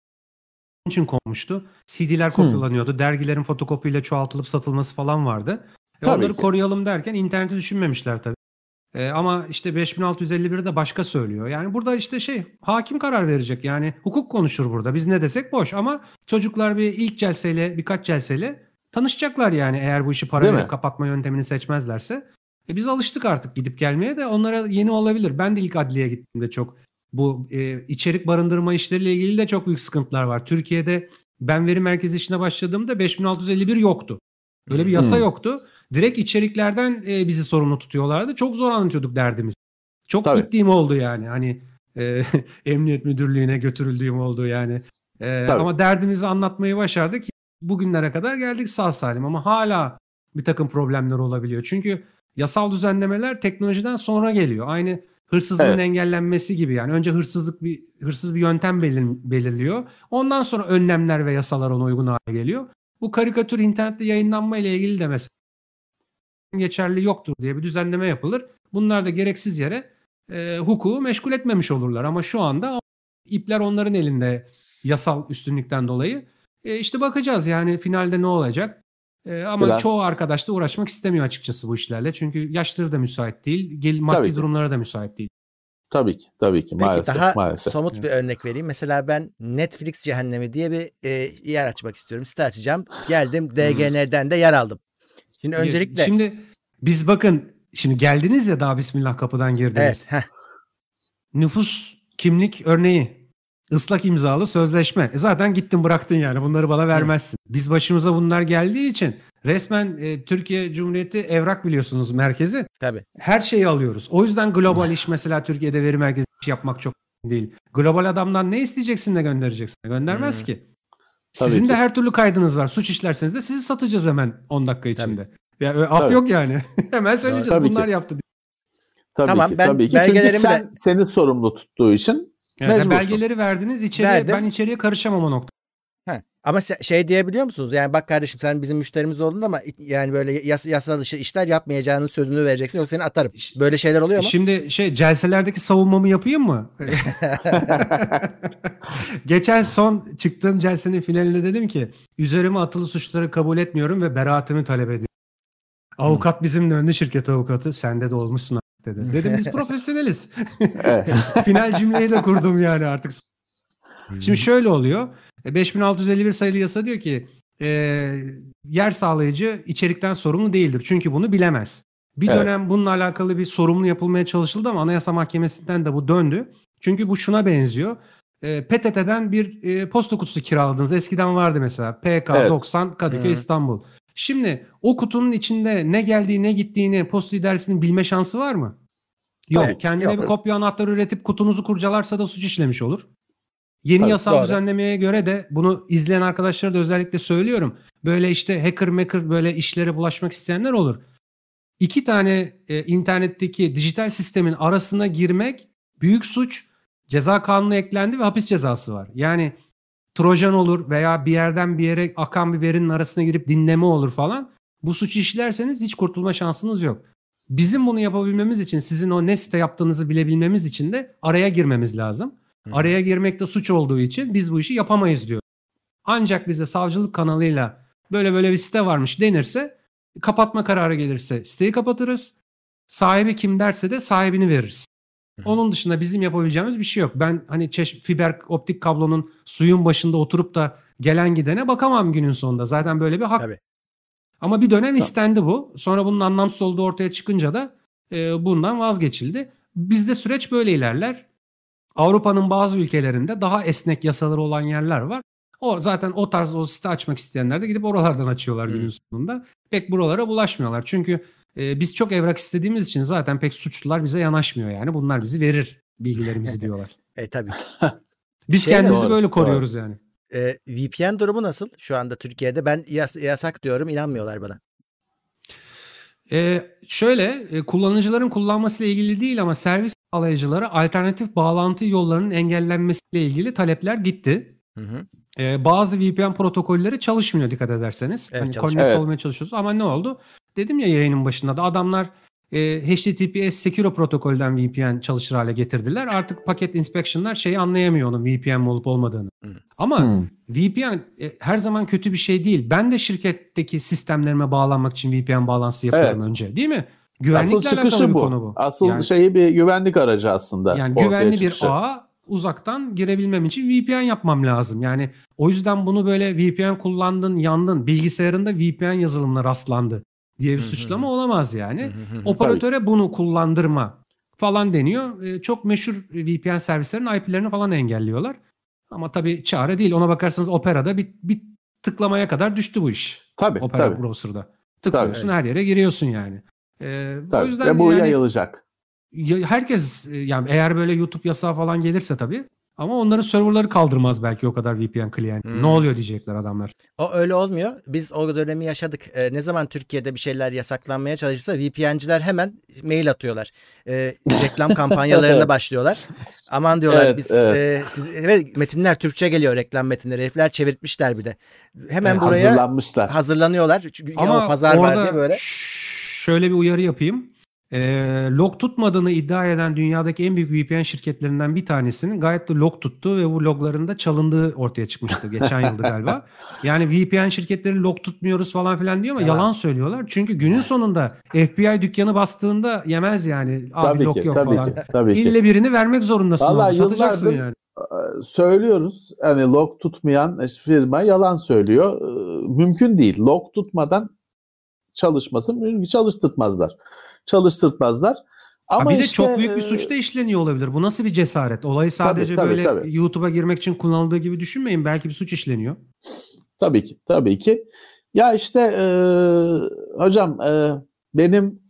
için konmuştu. CD'ler kopyalanıyordu. Dergilerin fotokopiyle çoğaltılıp satılması falan vardı. E Tabii onları ki. koruyalım derken interneti düşünmemişler tabii. E, ama işte 5651 de başka söylüyor. Yani burada işte şey hakim karar verecek. Yani hukuk konuşur burada. Biz ne desek boş ama çocuklar bir ilk celseyle birkaç celseyle tanışacaklar yani eğer bu işi para mi? kapatma yöntemini seçmezlerse. E biz alıştık artık gidip gelmeye de onlara yeni olabilir. Ben de ilk adliyeye gittiğimde çok bu e, içerik barındırma işleriyle ilgili de çok büyük sıkıntılar var. Türkiye'de ben veri merkezi işine başladığımda 5651 yoktu. Böyle bir yasa Hmm. yoktu. Direkt içeriklerden e, bizi sorumlu tutuyorlardı. Çok zor anlatıyorduk derdimizi. Çok Tabii. gittiğim oldu yani. Hani e, emniyet müdürlüğüne götürüldüğüm oldu yani. E, Tabii. ama derdimizi anlatmayı başardık. Bugünlere kadar geldik sağ salim ama hala bir takım problemler olabiliyor. Çünkü yasal düzenlemeler teknolojiden sonra geliyor. Aynı hırsızlığın Evet. engellenmesi gibi yani. Önce hırsızlık bir hırsız bir yöntem belir- belirliyor. Ondan sonra önlemler ve yasalar ona uygun hale geliyor. Bu karikatür internette yayınlanma ile ilgili de mesela geçerli yoktur diye bir düzenleme yapılır. Bunlar da gereksiz yere e, hukuku meşgul etmemiş olurlar. Ama şu anda ipler onların elinde yasal üstünlükten dolayı. E, işte bakacağız yani finalde ne olacak. E, ama Biraz- çoğu arkadaş da uğraşmak istemiyor açıkçası bu işlerle. Çünkü yaşları da müsait değil. Gel, maddi durumlara da müsait değil. Tabii ki, tabii ki Peki maalesef, daha maalesef. somut bir örnek vereyim. Mesela ben Netflix cehennemi diye bir e, yer açmak istiyorum. Site açacağım. Geldim DGN'den de yer aldım. Şimdi öncelikle Şimdi biz bakın şimdi geldiniz ya daha bismillah kapıdan girdiniz. evet, heh, Nüfus kimlik örneği. ıslak imzalı sözleşme. E zaten gittin bıraktın yani bunları bana vermezsin. Biz başımıza bunlar geldiği için resmen e, Türkiye Cumhuriyeti evrak biliyorsunuz merkezi. tabii. Her şeyi alıyoruz. O yüzden global iş mesela Türkiye'de veri merkezi iş yapmak çok değil. Global adamdan ne isteyeceksin de göndereceksin? Göndermez Hmm. ki. Tabii Sizin ki. de her türlü kaydınız var. Suç işlerseniz de sizi satacağız hemen 10 dakika içinde. Ya öyle af Tabii. yok yani. hemen söyleyeceğiz Tabii bunlar ki. yaptı diye. Tabii Tamam, ki, ben tabii ki. Çünkü sen de- seni sorumlu tuttuğu için Yani Mecbursun. belgeleri verdiniz içeriye Verdim. ben içeriye karışamam o nokta. Ama şey diyebiliyor musunuz? Yani bak kardeşim sen bizim müşterimiz oldun ama yani böyle yas yasa dışı işler yapmayacağının sözünü vereceksin yoksa seni atarım. Böyle şeyler oluyor mu? Şimdi şey celselerdeki savunmamı yapayım mı? Geçen son çıktığım celsenin finalinde dedim ki üzerime atılı suçları kabul etmiyorum ve beraatimi talep ediyorum. Avukat bizimle önde şirket avukatı sende de olmuşsun dedi. Dedim biz profesyoneliz. Final cümleyi de kurdum yani artık. Şimdi şöyle oluyor. E, 5651 sayılı yasa diyor ki e, yer sağlayıcı içerikten sorumlu değildir. Çünkü bunu bilemez. Bir Evet. dönem bununla alakalı bir sorumlu yapılmaya çalışıldı ama Anayasa Mahkemesi'nden de bu döndü. Çünkü bu şuna benziyor. E, PTT'den bir e, posta kutusu kiraladınız. Eskiden vardı mesela. PK Evet. 90 Kadıköy Hı. İstanbul. Şimdi o kutunun içinde ne geldiği ne gittiğini posta idaresinin bilme şansı var mı? Yok. Tabii, Kendine yok. bir kopya anahtarı üretip kutunuzu kurcalarsa da suç işlemiş olur. Yeni Tabii, yasal doğru. düzenlemeye göre de bunu izleyen arkadaşlara da özellikle söylüyorum. Böyle işte hacker maker böyle işlere bulaşmak isteyenler olur. İki tane e, internetteki dijital sistemin arasına girmek büyük suç. Ceza kanunu eklendi ve hapis cezası var. Yani trojan olur veya bir yerden bir yere akan bir verinin arasına girip dinleme olur falan. Bu suçu işlerseniz hiç kurtulma şansınız yok. Bizim bunu yapabilmemiz için sizin o ne site yaptığınızı bilebilmemiz için de araya girmemiz lazım. Hı. Araya girmek de suç olduğu için biz bu işi yapamayız diyor. Ancak bize savcılık kanalıyla böyle böyle bir site varmış denirse kapatma kararı gelirse siteyi kapatırız. Sahibi kim derse de sahibini veririz. Hı. Onun dışında bizim yapabileceğimiz bir şey yok. Ben hani çeş- fiber optik kablonun suyun başında oturup da gelen gidene bakamam günün sonunda. Zaten böyle bir hak. Tabii. Ama bir dönem istendi bu. Sonra bunun anlamsız olduğu ortaya çıkınca da e, bundan vazgeçildi. Bizde süreç böyle ilerler. Avrupa'nın bazı ülkelerinde daha esnek yasaları olan yerler var. O zaten o tarz o site açmak isteyenler de gidip oralardan açıyorlar Hı. günün sonunda. Pek buralara bulaşmıyorlar. Çünkü e, biz çok evrak istediğimiz için zaten pek suçlular bize yanaşmıyor yani. Bunlar bizi verir bilgilerimizi diyorlar. E tabii. Biz Şey kendimizi Doğru, böyle doğru. koruyoruz yani. E, VPN durumu nasıl şu anda Türkiye'de? Ben yas- yasak diyorum inanmıyorlar bana. Ee, şöyle e, kullanıcıların kullanmasıyla ilgili değil ama servis alayıcılara alternatif bağlantı yollarının engellenmesiyle ilgili talepler gitti. Hı hı. Ee, bazı VPN protokolleri çalışmıyor dikkat ederseniz. Evet, hani connect Evet. olmaya çalışıyoruz ama ne oldu? Dedim ya yayının başında da adamlar e, HTTPS Secure protokolden VPN çalışır hale getirdiler. Artık paket inspection'lar şeyi anlayamıyor onun VPN mi olup olmadığını. Hı. Ama Hmm. VPN e, her zaman kötü bir şey değil. Ben de şirketteki sistemlerime bağlanmak için VPN bağlantısı yapıyorum Evet. önce değil mi? Asıl Güvenlikle alakalı çıkışı bir bu. konu bu. Asıl yani, şeyi bir güvenlik aracı aslında. yani güvenli bir çıkışı. ağa uzaktan girebilmem için VPN yapmam lazım. Yani o yüzden bunu böyle VPN kullandın, yandın, bilgisayarında VPN yazılımına rastlandı diye bir suçlama olamaz yani. Operatöre bunu kullandırma falan deniyor. Ee, çok meşhur VPN servislerin IP'lerini falan engelliyorlar. Ama tabii çare değil. Ona bakarsanız Opera'da bir, bir tıklamaya kadar düştü bu iş. Tabii Opera tabii. browser'da. Tıklıyorsun Tabii. her yere giriyorsun yani. O tabii. yüzden Ve bu yani yayılacak. ya- herkes e, yani eğer böyle YouTube yasağı falan gelirse tabii ama onların serverları kaldırmaz belki o kadar VPN client. Hmm. Ne oluyor diyecekler adamlar. O öyle olmuyor. Biz o dönemi yaşadık. E, ne zaman Türkiye'de bir şeyler yasaklanmaya çalışırsa VPN'ciler hemen mail atıyorlar. E, reklam kampanyalarına başlıyorlar. Aman diyorlar Evet, biz evet. e, siz evet, metinler Türkçe geliyor reklam metinleri. Herifler çevirtmişler bir de. Hemen Evet, buraya Hazırlanmışlar. hazırlanıyorlar. Çünkü Ama o pazar var orada diye böyle. Şöyle bir uyarı yapayım. e, log tutmadığını iddia eden dünyadaki en büyük VPN şirketlerinden bir tanesinin gayet de log tuttu ve bu loglarında çalındığı ortaya çıkmıştı geçen yılda galiba. Yani VPN şirketleri log tutmuyoruz falan filan diyor ama yalan, yalan söylüyorlar. Çünkü günün sonunda FBI dükkanı bastığında yemez yani. Abi tabii log ki, yok tabii falan. Ki, tabii İlle ki. birini vermek zorundasın. Vallahi Satacaksın yani. Söylüyoruz hani log tutmayan firma yalan söylüyor. Mümkün değil. Log tutmadan çalışması mümkün çalıştırtmazlar çalıştırtmazlar. Ama bir de işte, çok büyük bir suç da işleniyor olabilir. Bu nasıl bir cesaret? Olayı sadece tabii, böyle tabii. YouTube'a girmek için kullanıldığı gibi düşünmeyin. Belki bir suç işleniyor. Tabii ki, tabii ki. Ya işte e, hocam e, benim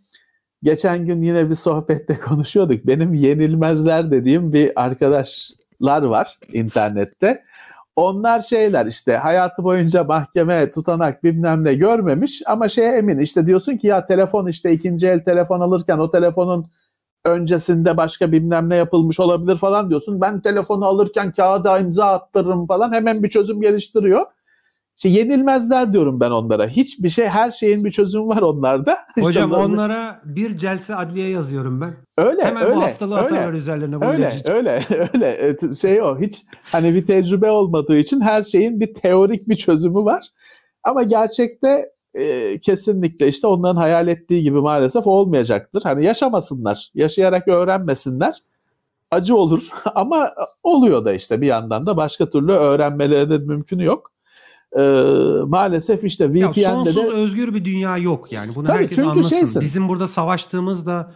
geçen gün yine bir sohbette konuşuyorduk. Benim yenilmezler dediğim bir arkadaşlar var internette. Onlar şeyler işte hayatı boyunca mahkeme tutanak bilmem ne görmemiş ama şeye emin işte diyorsun ki ya telefon işte ikinci el telefon alırken o telefonun öncesinde başka bilmem ne yapılmış olabilir falan diyorsun. Ben telefonu alırken kağıda imza attırırım falan hemen bir çözüm geliştiriyor. İşte yenilmezler diyorum ben onlara. Hiçbir şey, her şeyin bir çözümü var onlarda. Hocam işte onlara bir celse adliye yazıyorum ben. Öyle, Hemen öyle, bu hastalığı öyle, atarlar üzerlerine. Bu öyle, ilacı. öyle, öyle. Şey o, hiç hani bir tecrübe olmadığı için her şeyin bir teorik bir çözümü var. Ama gerçekte e, kesinlikle işte onların hayal ettiği gibi maalesef olmayacaktır. Hani yaşamasınlar, yaşayarak öğrenmesinler. Acı olur ama oluyor da işte bir yandan da başka türlü öğrenmelerinin mümkünü yok e, maalesef işte VPN'de ya sonsuz de... özgür bir dünya yok yani. Bunu Tabii, herkes çünkü anlasın. şeysin. Bizim burada savaştığımız da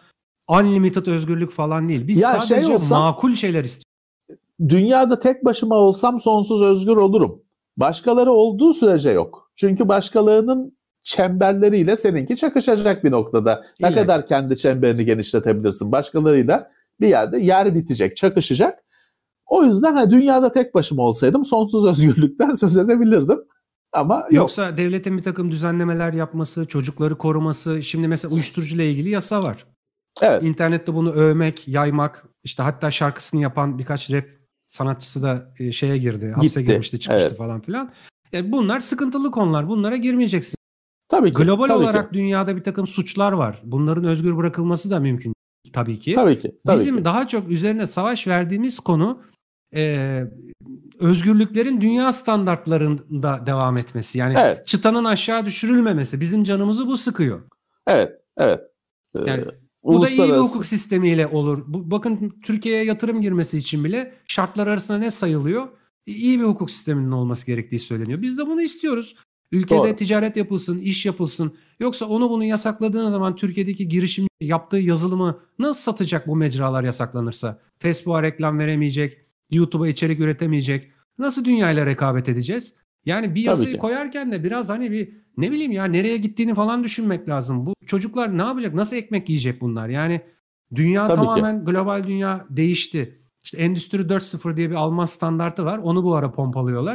unlimited özgürlük falan değil. Biz Ya sadece şey olsam- makul şeyler istiyoruz. Dünyada tek başıma olsam sonsuz özgür olurum. Başkaları olduğu sürece yok. Çünkü başkalarının çemberleriyle seninki çakışacak bir noktada. Ne İlla ki. kadar kendi çemberini genişletebilirsin. Başkalarıyla bir yerde yer bitecek, çakışacak. O yüzden ha, dünyada tek başıma olsaydım sonsuz özgürlükten söz edebilirdim. Ama yok. Yoksa devletin bir takım düzenlemeler yapması, çocukları koruması. Şimdi mesela uyuşturucuyla ilgili yasa var. Evet. İnternette bunu övmek, yaymak. işte hatta şarkısını yapan birkaç rap sanatçısı da e, şeye girdi. Hapse Gitti, girmişti, çıkmıştı evet. falan filan. E, bunlar sıkıntılı konular. Bunlara girmeyeceksin. Tabii ki. Global tabii olarak ki. dünyada bir takım suçlar var. Bunların özgür bırakılması da mümkün tabii ki. Tabii ki. Tabii Bizim ki. daha çok üzerine savaş verdiğimiz konu e, özgürlüklerin dünya standartlarında devam etmesi. Yani Evet. çıtanın aşağı düşürülmemesi. Bizim canımızı bu sıkıyor. Evet. Evet. Ee, Yani Bu da iyi bir hukuk sistemiyle olur. Bu, bakın Türkiye'ye yatırım girmesi için bile şartlar arasında ne sayılıyor? İyi bir hukuk sisteminin olması gerektiği söyleniyor. Biz de bunu istiyoruz. Ülkede Doğru. ticaret yapılsın, iş yapılsın. Yoksa onu bunu yasakladığın zaman Türkiye'deki girişim yaptığı yazılımı nasıl satacak bu mecralar yasaklanırsa? Facebook'a reklam veremeyecek, YouTube'a içerik üretemeyecek. Nasıl dünyayla rekabet edeceğiz? Yani bir yasayı ki. koyarken de biraz hani bir ne bileyim ya nereye gittiğini falan düşünmek lazım. Bu çocuklar ne yapacak? Nasıl ekmek yiyecek bunlar? Yani dünya Tabii ki. tamamen global dünya değişti. İşte Endüstri 4.0 diye bir Alman standartı var. Onu bu ara pompalıyorlar.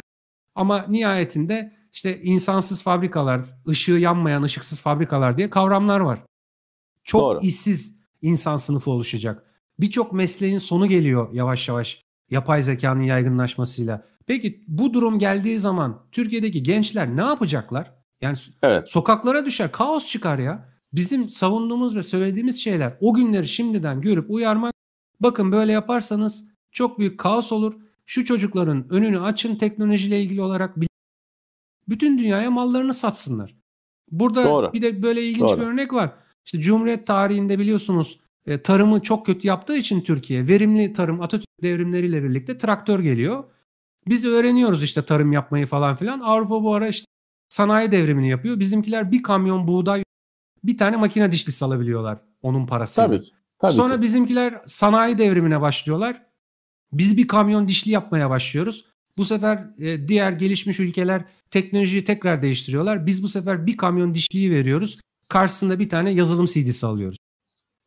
Ama nihayetinde işte insansız fabrikalar, ışığı yanmayan ışıksız fabrikalar diye kavramlar var. Çok Doğru. işsiz insan sınıfı oluşacak. Birçok mesleğin sonu geliyor yavaş yavaş yapay zekanın yaygınlaşmasıyla. Peki bu durum geldiği zaman Türkiye'deki gençler ne yapacaklar? Yani Evet. sokaklara düşer, kaos çıkar ya. Bizim savunduğumuz ve söylediğimiz şeyler o günleri şimdiden görüp uyarmak. Bakın böyle yaparsanız çok büyük kaos olur. Şu çocukların önünü açın teknolojiyle ilgili olarak. Bütün dünyaya mallarını satsınlar. Burada Doğru. bir de böyle ilginç Doğru. bir örnek var. İşte Cumhuriyet tarihinde biliyorsunuz e, tarımı çok kötü yaptığı için Türkiye verimli tarım Atatürk devrimleriyle birlikte traktör geliyor. Biz öğreniyoruz işte tarım yapmayı falan filan. Avrupa bu ara işte sanayi devrimini yapıyor. Bizimkiler bir kamyon buğday bir tane makine dişlisi alabiliyorlar onun parasıyla. Tabii ki. Tabii Sonra ki. bizimkiler sanayi devrimine başlıyorlar. Biz bir kamyon dişli yapmaya başlıyoruz. Bu sefer e, diğer gelişmiş ülkeler teknolojiyi tekrar değiştiriyorlar. Biz bu sefer bir kamyon dişliyi veriyoruz. Karşısında bir tane yazılım CD'si alıyoruz.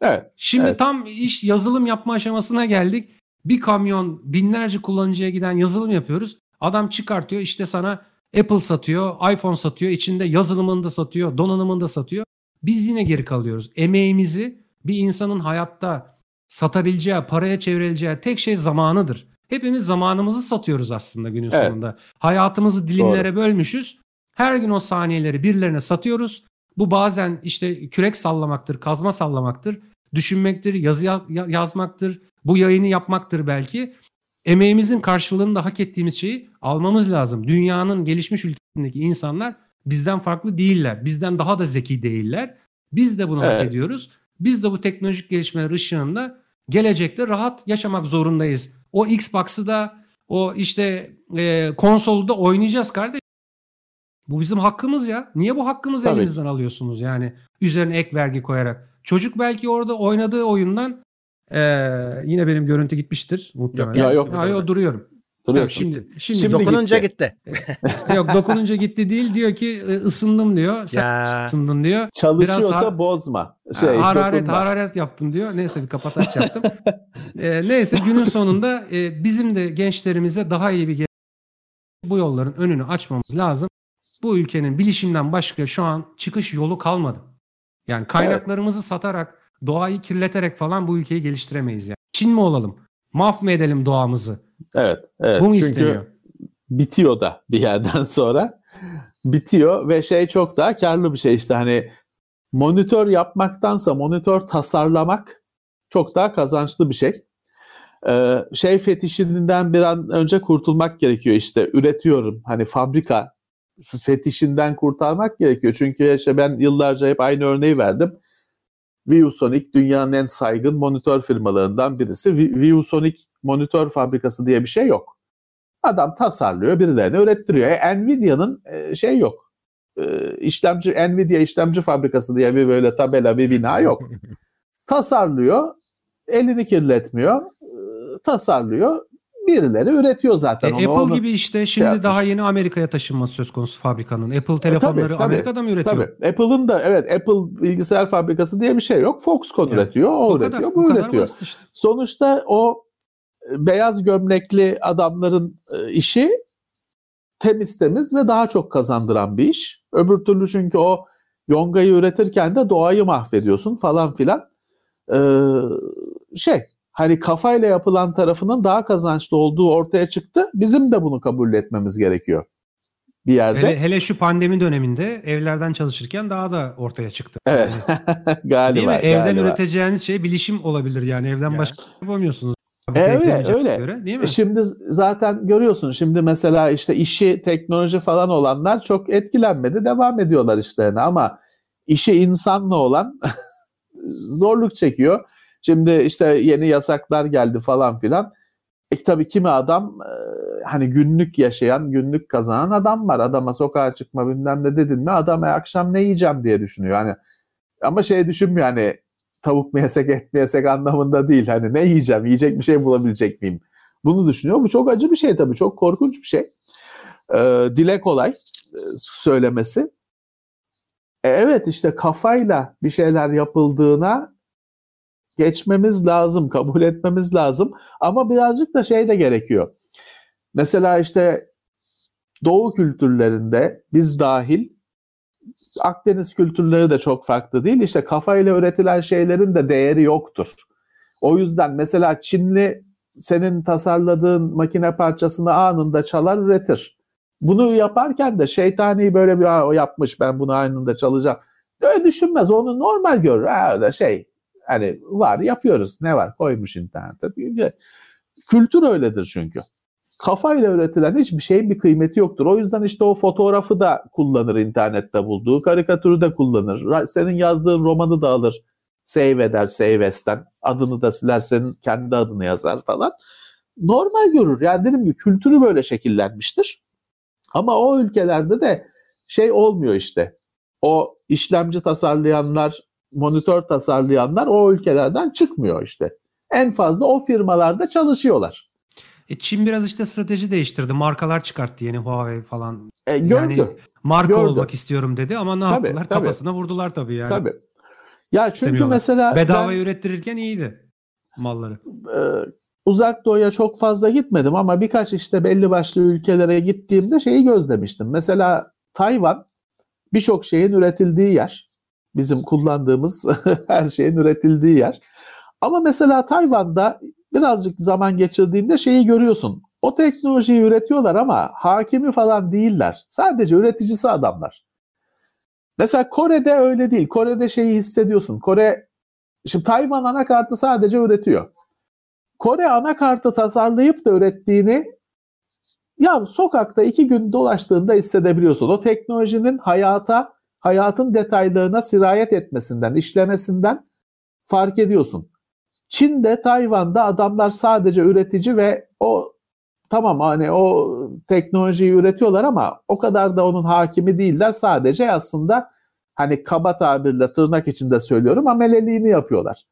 Evet. Şimdi Evet. tam iş yazılım yapma aşamasına geldik. Bir kamyon binlerce kullanıcıya giden yazılım yapıyoruz. Adam çıkartıyor işte sana Apple satıyor, iPhone satıyor, içinde yazılımını da satıyor, donanımını da satıyor. Biz yine geri kalıyoruz. Emeğimizi bir insanın hayatta satabileceği, paraya çevrileceği tek şey zamanıdır. Hepimiz zamanımızı satıyoruz aslında günün Evet. sonunda. Hayatımızı dilimlere bölmüşüz. Her gün o saniyeleri birilerine satıyoruz. Bu bazen işte kürek sallamaktır, kazma sallamaktır. Düşünmektir, yazı ya- yazmaktır, bu yayını yapmaktır belki. Emeğimizin karşılığını da hak ettiğimiz şeyi almamız lazım. Dünyanın gelişmiş ülkesindeki insanlar bizden farklı değiller. Bizden daha da zeki değiller. Biz de bunu Evet. hak ediyoruz. Biz de bu teknolojik gelişmeler ışığında gelecekte rahat yaşamak zorundayız. O Xbox'ı da o işte e, konsolu da oynayacağız kardeş. Bu bizim hakkımız ya. Niye bu hakkımızı Tabii elimizden alıyorsunuz yani üzerine ek vergi koyarak? Çocuk belki orada oynadığı oyundan e, yine benim görüntü gitmiştir muhtemelen. ya yok. Ha, yo, duruyorum. Duruyorsun. Şimdi, şimdi, Şimdi Dokununca gitti. gitti. yok dokununca gitti değil diyor ki e, ısındım diyor. Sen Ya. ısındın diyor. Çalışıyorsa Biraz har- bozma. Şey, hararet dokunma. hararet yaptın diyor. Neyse bir kapataç yaptım. Ee, neyse günün sonunda e, bizim de gençlerimize daha iyi bir bu yolların önünü açmamız lazım. Bu ülkenin bilişimden başka şu an çıkış yolu kalmadı. Yani kaynaklarımızı satarak, doğayı kirleterek falan bu ülkeyi geliştiremeyiz yani. Çin mi olalım? Mahv mı edelim doğamızı? Evet, evet. bu mu Çünkü isteniyor? bitiyor da bir yerden sonra. Bitiyor ve şey çok daha karlı bir şey işte hani monitör yapmaktansa monitör tasarlamak çok daha kazançlı bir şey. Ee, şey fetişinden bir an önce kurtulmak gerekiyor işte üretiyorum hani fabrika fetişinden kurtarmak gerekiyor. Çünkü işte ben yıllarca hep aynı örneği verdim. ViewSonic dünyanın en saygın monitör firmalarından birisi. Vi- ViewSonic monitör fabrikası diye bir şey yok. Adam tasarlıyor, birilerine ürettiriyor. E, Nvidia'nın e, şey yok. E, işlemci Nvidia işlemci fabrikası diye bir böyle tabela bir bina yok. tasarlıyor, elini kirletmiyor, e, tasarlıyor. Birileri üretiyor zaten. E, onu. Apple Onu- gibi işte şimdi yapmış. daha yeni Amerika'ya taşınması söz konusu fabrikanın. Apple telefonları tabii. Amerika'da mı üretiyor? Tabii. Apple'ın da evet Apple bilgisayar fabrikası diye bir şey yok. Foxconn Yani, üretiyor, o, O üretiyor, kadar, bu üretiyor. işte. Sonuçta o e, beyaz gömlekli adamların e, işi temiz temiz ve daha çok kazandıran bir iş. Öbür türlü çünkü o yongayı üretirken de doğayı mahvediyorsun falan filan. Ee, şey hani kafayla yapılan tarafının daha kazançlı olduğu ortaya çıktı. Bizim de bunu kabul etmemiz gerekiyor bir yerde. Hele, hele şu pandemi döneminde evlerden çalışırken daha da ortaya çıktı. Evet. Yani, galiba. değil mi? Evden galiba. üreteceğiniz şey bilişim olabilir yani. Evden Ya. başka yapamıyorsunuz. E, öyle, Eklemeyecek öyle. Göre, değil mi? E Şimdi zaten görüyorsun şimdi mesela işte işi teknoloji falan olanlar çok etkilenmedi devam ediyorlar işlerine ama işi insanla olan zorluk çekiyor. Şimdi işte yeni yasaklar geldi falan filan. E tabii kimi adam e, hani günlük yaşayan, günlük kazanan adam var. Adama sokağa çıkma bilmem ne dedin mi adam "E, akşam ne yiyeceğim diye düşünüyor. Hani ama şey düşünmüyor hani tavuk mu yesek et mi yesek anlamında değil. Hani ne yiyeceğim, yiyecek bir şey bulabilecek miyim? Bunu düşünüyor. Bu çok acı bir şey tabii. Çok korkunç bir şey. Ee, dile kolay e, söylemesi. E, evet işte kafayla bir şeyler yapıldığına geçmemiz lazım, kabul etmemiz lazım. Ama birazcık da şey de gerekiyor. Mesela işte Doğu kültürlerinde biz dahil Akdeniz kültürleri de çok farklı değil. İşte kafayla üretilen şeylerin de değeri yoktur. O yüzden mesela Çinli senin tasarladığın makine parçasını anında çalar üretir. Bunu yaparken de şeytani böyle bir "Aa, o yapmış ben bunu anında çalacağım. Öyle düşünmez. Onu normal görür. Ha, şey hani var yapıyoruz. Ne var? Koymuş internete. Kültür öyledir çünkü. Kafayla üretilen hiçbir şeyin bir kıymeti yoktur. O yüzden işte o fotoğrafı da kullanır internette bulduğu, karikatürü de kullanır. Senin yazdığın romanı da alır, save eder, save as'ten. Adını da siler, senin kendi adını yazar falan. Normal görür. Yani dedim ki kültürü böyle şekillenmiştir. Ama o ülkelerde de şey olmuyor işte. O işlemci tasarlayanlar, monitör tasarlayanlar o ülkelerden çıkmıyor işte. En fazla o firmalarda çalışıyorlar. E, Çin biraz işte strateji değiştirdi. Markalar çıkarttı yeni Huawei falan. E, gördü. Yani marka Gördü. olmak istiyorum dedi ama ne Tabii, yaptılar? tabii. Kafasına vurdular tabii yani. Tabii. Ya çünkü mesela Bedavaya ben, ürettirirken iyiydi malları. e, uzak doğuya çok fazla gitmedim ama birkaç işte belli başlı ülkelere gittiğimde şeyi gözlemiştim. Mesela Tayvan birçok şeyin üretildiği yer. Bizim kullandığımız her şeyin üretildiği yer. Ama mesela Tayvan'da birazcık zaman geçirdiğinde şeyi görüyorsun. O teknolojiyi üretiyorlar ama hakimi falan değiller. Sadece üreticisi adamlar. Mesela Kore'de öyle değil. Kore'de şeyi hissediyorsun. Kore Şimdi Tayvan anakartı sadece üretiyor. Kore anakartı tasarlayıp da ürettiğini ya sokakta iki gün dolaştığında hissedebiliyorsun. O teknolojinin hayata, hayatın detaylarına sirayet etmesinden, işlemesinden fark ediyorsun. Çin'de, Tayvan'da adamlar sadece üretici ve o tamam hani o teknolojiyi üretiyorlar ama o kadar da onun hakimi değiller. Sadece aslında hani kaba tabirle tırnak içinde söylüyorum ameleliğini yapıyorlar.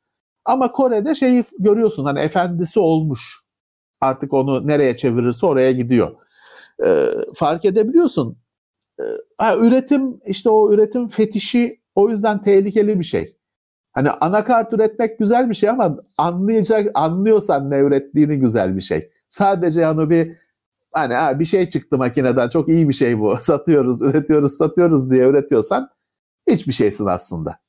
Ama Kore'de şeyi görüyorsun hani efendisi olmuş. Artık onu nereye çevirirse oraya gidiyor. Ee, fark edebiliyorsun. Ha, üretim işte o üretim fetişi o yüzden tehlikeli bir şey. Hani anakart üretmek güzel bir şey ama anlayacak anlıyorsan ne ürettiğini güzel bir şey. Sadece hani bir hani ha, bir şey çıktı makineden çok iyi bir şey bu. Satıyoruz, üretiyoruz, satıyoruz diye üretiyorsan hiçbir şeysin aslında.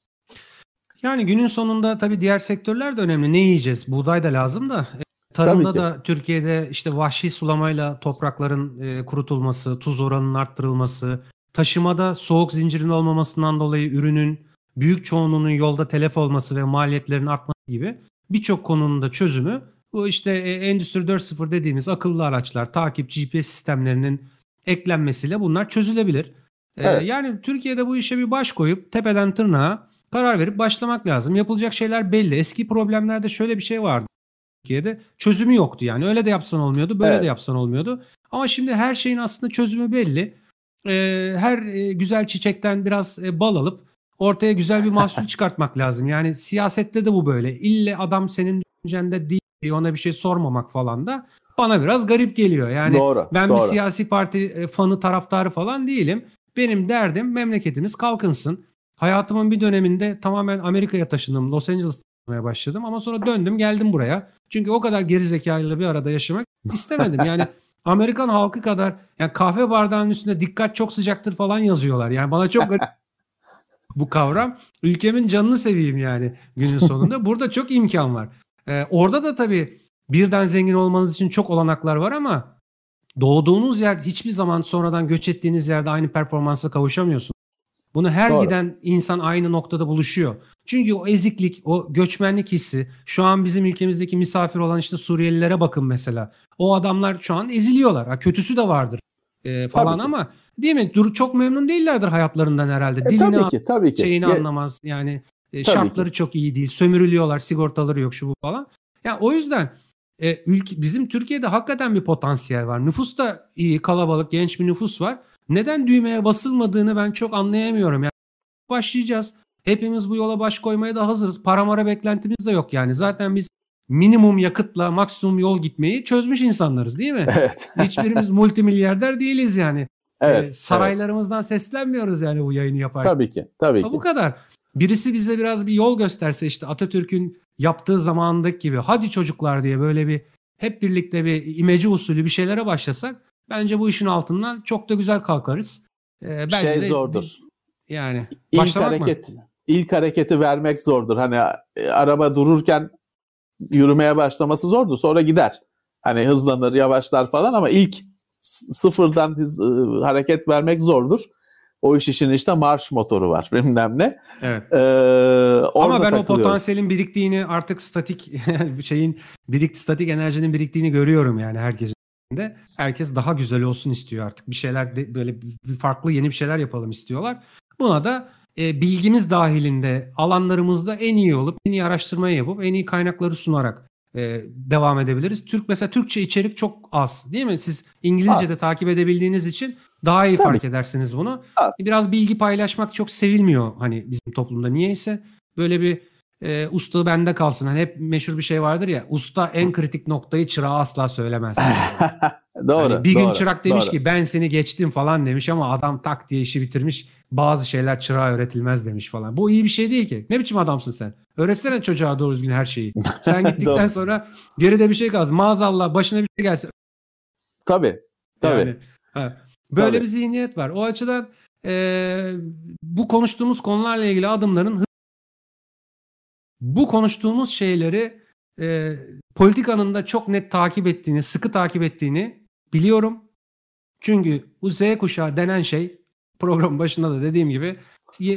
Yani günün sonunda tabii diğer sektörler de önemli. Ne yiyeceğiz? Buğday da lazım da. E, tarımda da Türkiye'de işte vahşi sulamayla toprakların e, kurutulması, tuz oranının arttırılması, taşımada soğuk zincirin olmamasından dolayı ürünün büyük çoğunluğunun yolda telef olması ve maliyetlerin artması gibi birçok konunun da çözümü bu işte e, Endüstri 4.0 dediğimiz akıllı araçlar, takip GPS sistemlerinin eklenmesiyle bunlar çözülebilir. Evet. Ee, yani Türkiye'de bu işe bir baş koyup tepeden tırnağa karar verip başlamak lazım. Yapılacak şeyler belli. Eski problemlerde şöyle bir şey vardı. Türkiye'de çözümü yoktu yani. Öyle de yapsan olmuyordu, böyle evet. de yapsan olmuyordu. Ama şimdi her şeyin aslında çözümü belli. Ee, her e, güzel çiçekten biraz e, bal alıp ortaya güzel bir mahsul çıkartmak lazım. Yani siyasette de bu böyle. İlle adam senin düşüncende değil ona bir şey sormamak falan da bana biraz garip geliyor. Yani doğru, ben doğru. bir siyasi parti e, fanı taraftarı falan değilim. Benim derdim memleketimiz kalkınsın. Hayatımın bir döneminde tamamen Amerika'ya taşındım. Los Angeles'ta yaşamaya başladım ama sonra döndüm geldim buraya. Çünkü o kadar geri zekayla bir arada yaşamak istemedim. Yani Amerikan halkı kadar yani kahve bardağının üstünde dikkat çok sıcaktır falan yazıyorlar. Yani bana çok garip bu kavram. Ülkemin canını seveyim yani günün sonunda. Burada çok imkan var. Ee, orada da tabii birden zengin olmanız için çok olanaklar var ama doğduğunuz yer hiçbir zaman sonradan göç ettiğiniz yerde aynı performansa kavuşamıyorsun. Bunu her Doğru. giden insan aynı noktada buluşuyor. Çünkü o eziklik, o göçmenlik hissi, şu an bizim ülkemizdeki misafir olan işte Suriyelilere bakın mesela. O adamlar şu an eziliyorlar. Ha, kötüsü de vardır e, falan tabii ama değil mi? Dur çok memnun değillerdir hayatlarından herhalde. E, Dilini tabii ki, tabii ki. şeyini Ge- anlamaz. Yani e, şartları ki. çok iyi değil. Sömürülüyorlar, sigortaları yok şu bu falan. Yani o yüzden e, ülke, bizim Türkiye'de hakikaten bir potansiyel var. Nüfus da iyi, kalabalık, genç bir nüfus var. Neden düğmeye basılmadığını ben çok anlayamıyorum. Yani başlayacağız. Hepimiz bu yola baş koymaya da hazırız. Paramara beklentimiz de yok yani. Zaten biz minimum yakıtla maksimum yol gitmeyi çözmüş insanlarız değil mi? Evet. Hiçbirimiz multimilyarder değiliz yani. Evet, ee, saraylarımızdan evet. seslenmiyoruz yani bu yayını yaparken. Tabii ki. Tabii ha, ki. Bu kadar. Birisi bize biraz bir yol gösterse işte Atatürk'ün yaptığı zamandaki gibi hadi çocuklar diye böyle bir hep birlikte bir imece usulü bir şeylere başlasak bence bu işin altından çok da güzel kalkarız. Ee, belki şey de, zordur. Yani ilk hareket mı? İlk hareketi vermek zordur. Hani e, araba dururken yürümeye başlaması zordur. Sonra gider. Hani hızlanır, yavaşlar falan ama ilk sıfırdan hız, ıı, hareket vermek zordur. O iş için işte marş motoru var bilmem ne. Evet. Ee, Ama ben o potansiyelin biriktiğini artık statik şeyin birik statik enerjinin biriktiğini görüyorum yani herkesin de. Herkes daha güzel olsun istiyor artık. Bir şeyler de, böyle farklı yeni bir şeyler yapalım istiyorlar. Buna da e, bilgimiz dahilinde alanlarımızda en iyi olup en iyi araştırmayı yapıp en iyi kaynakları sunarak e, devam edebiliriz. Türk mesela Türkçe içerik çok az değil mi? Siz İngilizce'de az. takip edebildiğiniz için daha iyi Tabii. fark edersiniz bunu. Az. Biraz bilgi paylaşmak çok sevilmiyor hani bizim toplumda niyeyse. Böyle bir e, usta bende kalsın. Hani hep meşhur bir şey vardır ya. Usta en kritik noktayı çırağa asla söylemez. doğru. Hani bir doğru, gün çırak demiş doğru. ki ben seni geçtim falan demiş ama adam tak diye işi bitirmiş. Bazı şeyler çırağa öğretilmez demiş falan. Bu iyi bir şey değil ki. Ne biçim adamsın sen? Öğretsene çocuğa doğru düzgün her şeyi. Sen gittikten sonra geride bir şey kalsın. Maazallah başına bir şey gelse. Tabii. Tabii. Yani, ha. Böyle Tabii. bir zihniyet var. O açıdan e, bu konuştuğumuz konularla ilgili adımların bu konuştuğumuz şeyleri e, politikanın da çok net takip ettiğini, sıkı takip ettiğini biliyorum. Çünkü bu Z kuşağı denen şey program başında da dediğim gibi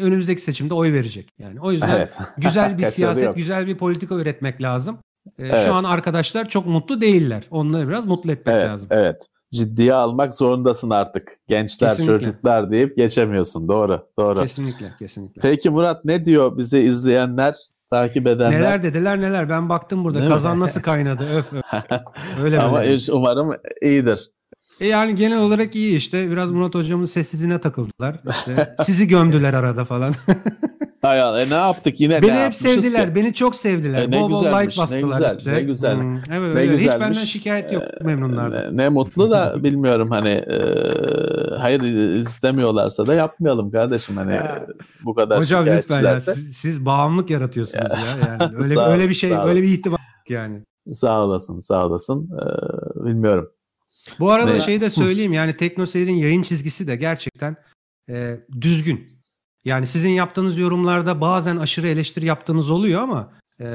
önümüzdeki seçimde oy verecek. Yani o yüzden evet. güzel bir siyaset, güzel bir politika üretmek lazım. Ee, evet. Şu an arkadaşlar çok mutlu değiller. Onları biraz mutlu etmek evet, lazım. Evet. Ciddiye almak zorundasın artık. Gençler, kesinlikle. çocuklar deyip geçemiyorsun. Doğru, doğru. Kesinlikle, kesinlikle. Peki Murat ne diyor bizi izleyenler, takip edenler? Neler dediler neler. Ben baktım burada. Değil Kazan mi? nasıl kaynadı. Öf öf. Öyle Ama böyle. umarım iyidir. E yani genel olarak iyi işte. Biraz Murat hocamın sessizliğine takıldılar. İşte sizi gömdüler arada falan. Hay Allah. E ne yaptık yine Beni hep sevdiler. Ki? Beni çok sevdiler. E ne bol bol like bastılar. Ne güzel. Hepsi. Ne güzel. Hmm, evet, ne öyle. Hiç benden şikayet yok. E, memnunlar. Ne, ne mutlu da bilmiyorum hani e, hayır istemiyorlarsa da yapmayalım kardeşim hani bu kadar Hocam lütfen ya siz, siz bağımlılık yaratıyorsunuz ya. ya. Yani öyle öyle bir şey öyle bir ihtimal yani. Sağ olasın, sağ olasın. Ee, bilmiyorum. Bu arada ne? şeyi de söyleyeyim yani TeknoSeyir'in yayın çizgisi de gerçekten e, düzgün. Yani sizin yaptığınız yorumlarda bazen aşırı eleştiri yaptığınız oluyor ama e,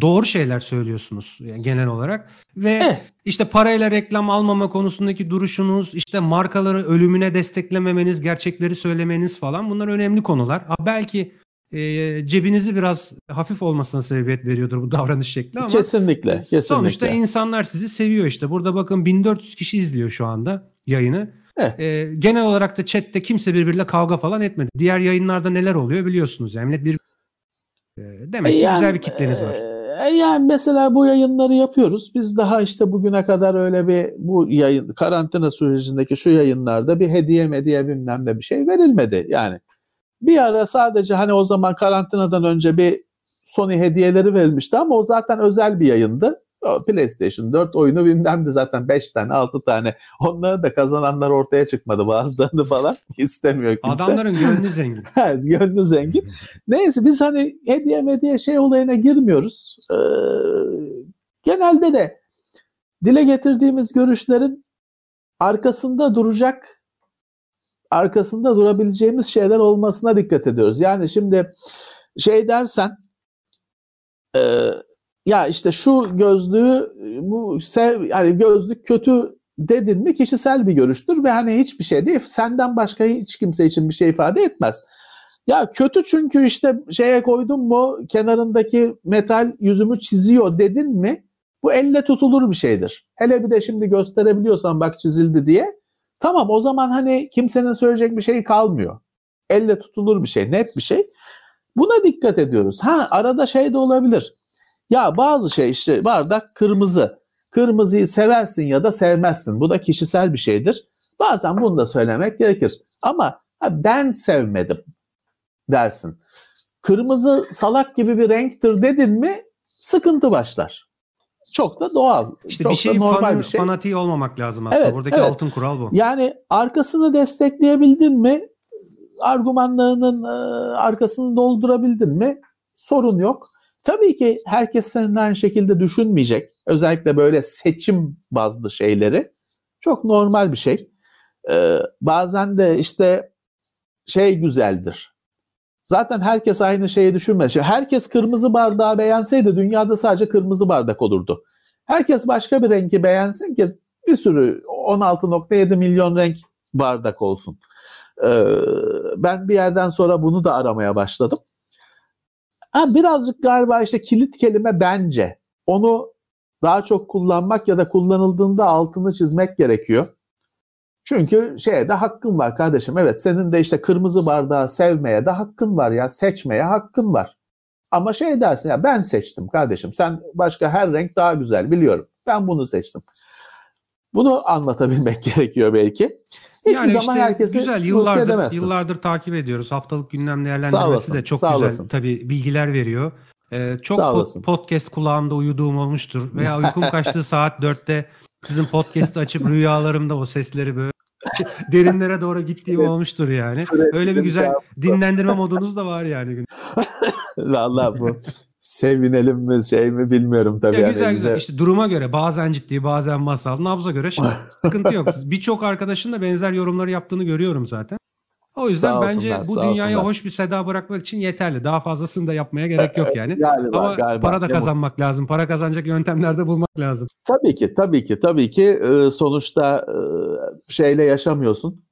doğru şeyler söylüyorsunuz yani genel olarak. Ve eh. işte parayla reklam almama konusundaki duruşunuz, işte markaları ölümüne desteklememeniz, gerçekleri söylemeniz falan bunlar önemli konular. Ha, belki e, cebinizi biraz hafif olmasına sebebiyet veriyordur bu davranış şekli ama kesinlikle, kesinlikle. sonuçta insanlar sizi seviyor işte. Burada bakın 1400 kişi izliyor şu anda yayını. E, genel olarak da chatte kimse birbiriyle kavga falan etmedi. Diğer yayınlarda neler oluyor biliyorsunuz. Yani millet bir e, demek ki yani, güzel bir kitleniz var. E, yani mesela bu yayınları yapıyoruz. Biz daha işte bugüne kadar öyle bir bu yayın karantina sürecindeki şu yayınlarda bir hediye mediye bilmem ne bir şey verilmedi. Yani bir ara sadece hani o zaman karantinadan önce bir Sony hediyeleri verilmişti ama o zaten özel bir yayındı. O PlayStation 4 oyunu bilmem de zaten 5 tane 6 tane. Onları da kazananlar ortaya çıkmadı bazılarını falan. istemiyor kimse. Adamların gönlü zengin. gönlü zengin. Neyse biz hani hediye mediye şey olayına girmiyoruz. Ee, genelde de dile getirdiğimiz görüşlerin arkasında duracak arkasında durabileceğimiz şeyler olmasına dikkat ediyoruz. Yani şimdi şey dersen e, ya işte şu gözlüğü bu sev yani gözlük kötü dedin mi kişisel bir görüştür ve hani hiçbir şey değil. Senden başka hiç kimse için bir şey ifade etmez. Ya kötü çünkü işte şeye koydun mu kenarındaki metal yüzümü çiziyor dedin mi bu elle tutulur bir şeydir. Hele bir de şimdi gösterebiliyorsan bak çizildi diye Tamam o zaman hani kimsenin söyleyecek bir şey kalmıyor. Elle tutulur bir şey, net bir şey. Buna dikkat ediyoruz. Ha arada şey de olabilir. Ya bazı şey işte bardak kırmızı. Kırmızıyı seversin ya da sevmezsin. Bu da kişisel bir şeydir. Bazen bunu da söylemek gerekir. Ama ben sevmedim dersin. Kırmızı salak gibi bir renktir dedin mi sıkıntı başlar çok da doğal. İşte çok bir şey, normal fanı, bir şey. fanatiği olmamak lazım aslında. Evet, Buradaki evet. altın kural bu. Yani arkasını destekleyebildin mi? Argümanlarının e, arkasını doldurabildin mi? Sorun yok. Tabii ki herkes senin aynı şekilde düşünmeyecek. Özellikle böyle seçim bazlı şeyleri. Çok normal bir şey. Ee, bazen de işte şey güzeldir. Zaten herkes aynı şeyi düşünmez. Herkes kırmızı bardağı beğenseydi dünyada sadece kırmızı bardak olurdu. Herkes başka bir rengi beğensin ki bir sürü 16.7 milyon renk bardak olsun. Ee, ben bir yerden sonra bunu da aramaya başladım. Ha, birazcık galiba işte kilit kelime bence. Onu daha çok kullanmak ya da kullanıldığında altını çizmek gerekiyor. Çünkü şeye de hakkın var kardeşim. Evet senin de işte kırmızı bardağı sevmeye de hakkın var ya. Seçmeye hakkın var. Ama şey dersin ya ben seçtim kardeşim. Sen başka her renk daha güzel biliyorum. Ben bunu seçtim. Bunu anlatabilmek gerekiyor belki. Hiçbir yani zaman işte herkesi güzel yıllardır yıllardır takip ediyoruz. Haftalık gündem değerlendirmesi olasın, de çok güzel olasın. tabii bilgiler veriyor. Ee, çok po- podcast kulağımda uyuduğum olmuştur veya uykum kaçtığı saat 4'te sizin podcast'ı açıp rüyalarımda o sesleri böyle derinlere doğru gittiğim olmuştur yani. Öyle bir güzel dinlendirme modunuz da var yani. Vallahi bu sevinelim mi şey mi bilmiyorum tabii. Ya yani güzel güzel işte duruma göre bazen ciddi bazen masal nabza göre şimdi sıkıntı yok. Birçok arkadaşın da benzer yorumları yaptığını görüyorum zaten. O yüzden sağ bence olsunlar, bu dünyaya olsunlar. hoş bir seda bırakmak için yeterli. Daha fazlasını da yapmaya gerek yok yani. galiba, Ama galiba. para da kazanmak Değil lazım. Para kazanacak yöntemlerde bulmak lazım. Tabii ki, tabii ki, tabii ki. Ee, sonuçta e, şeyle yaşamıyorsun.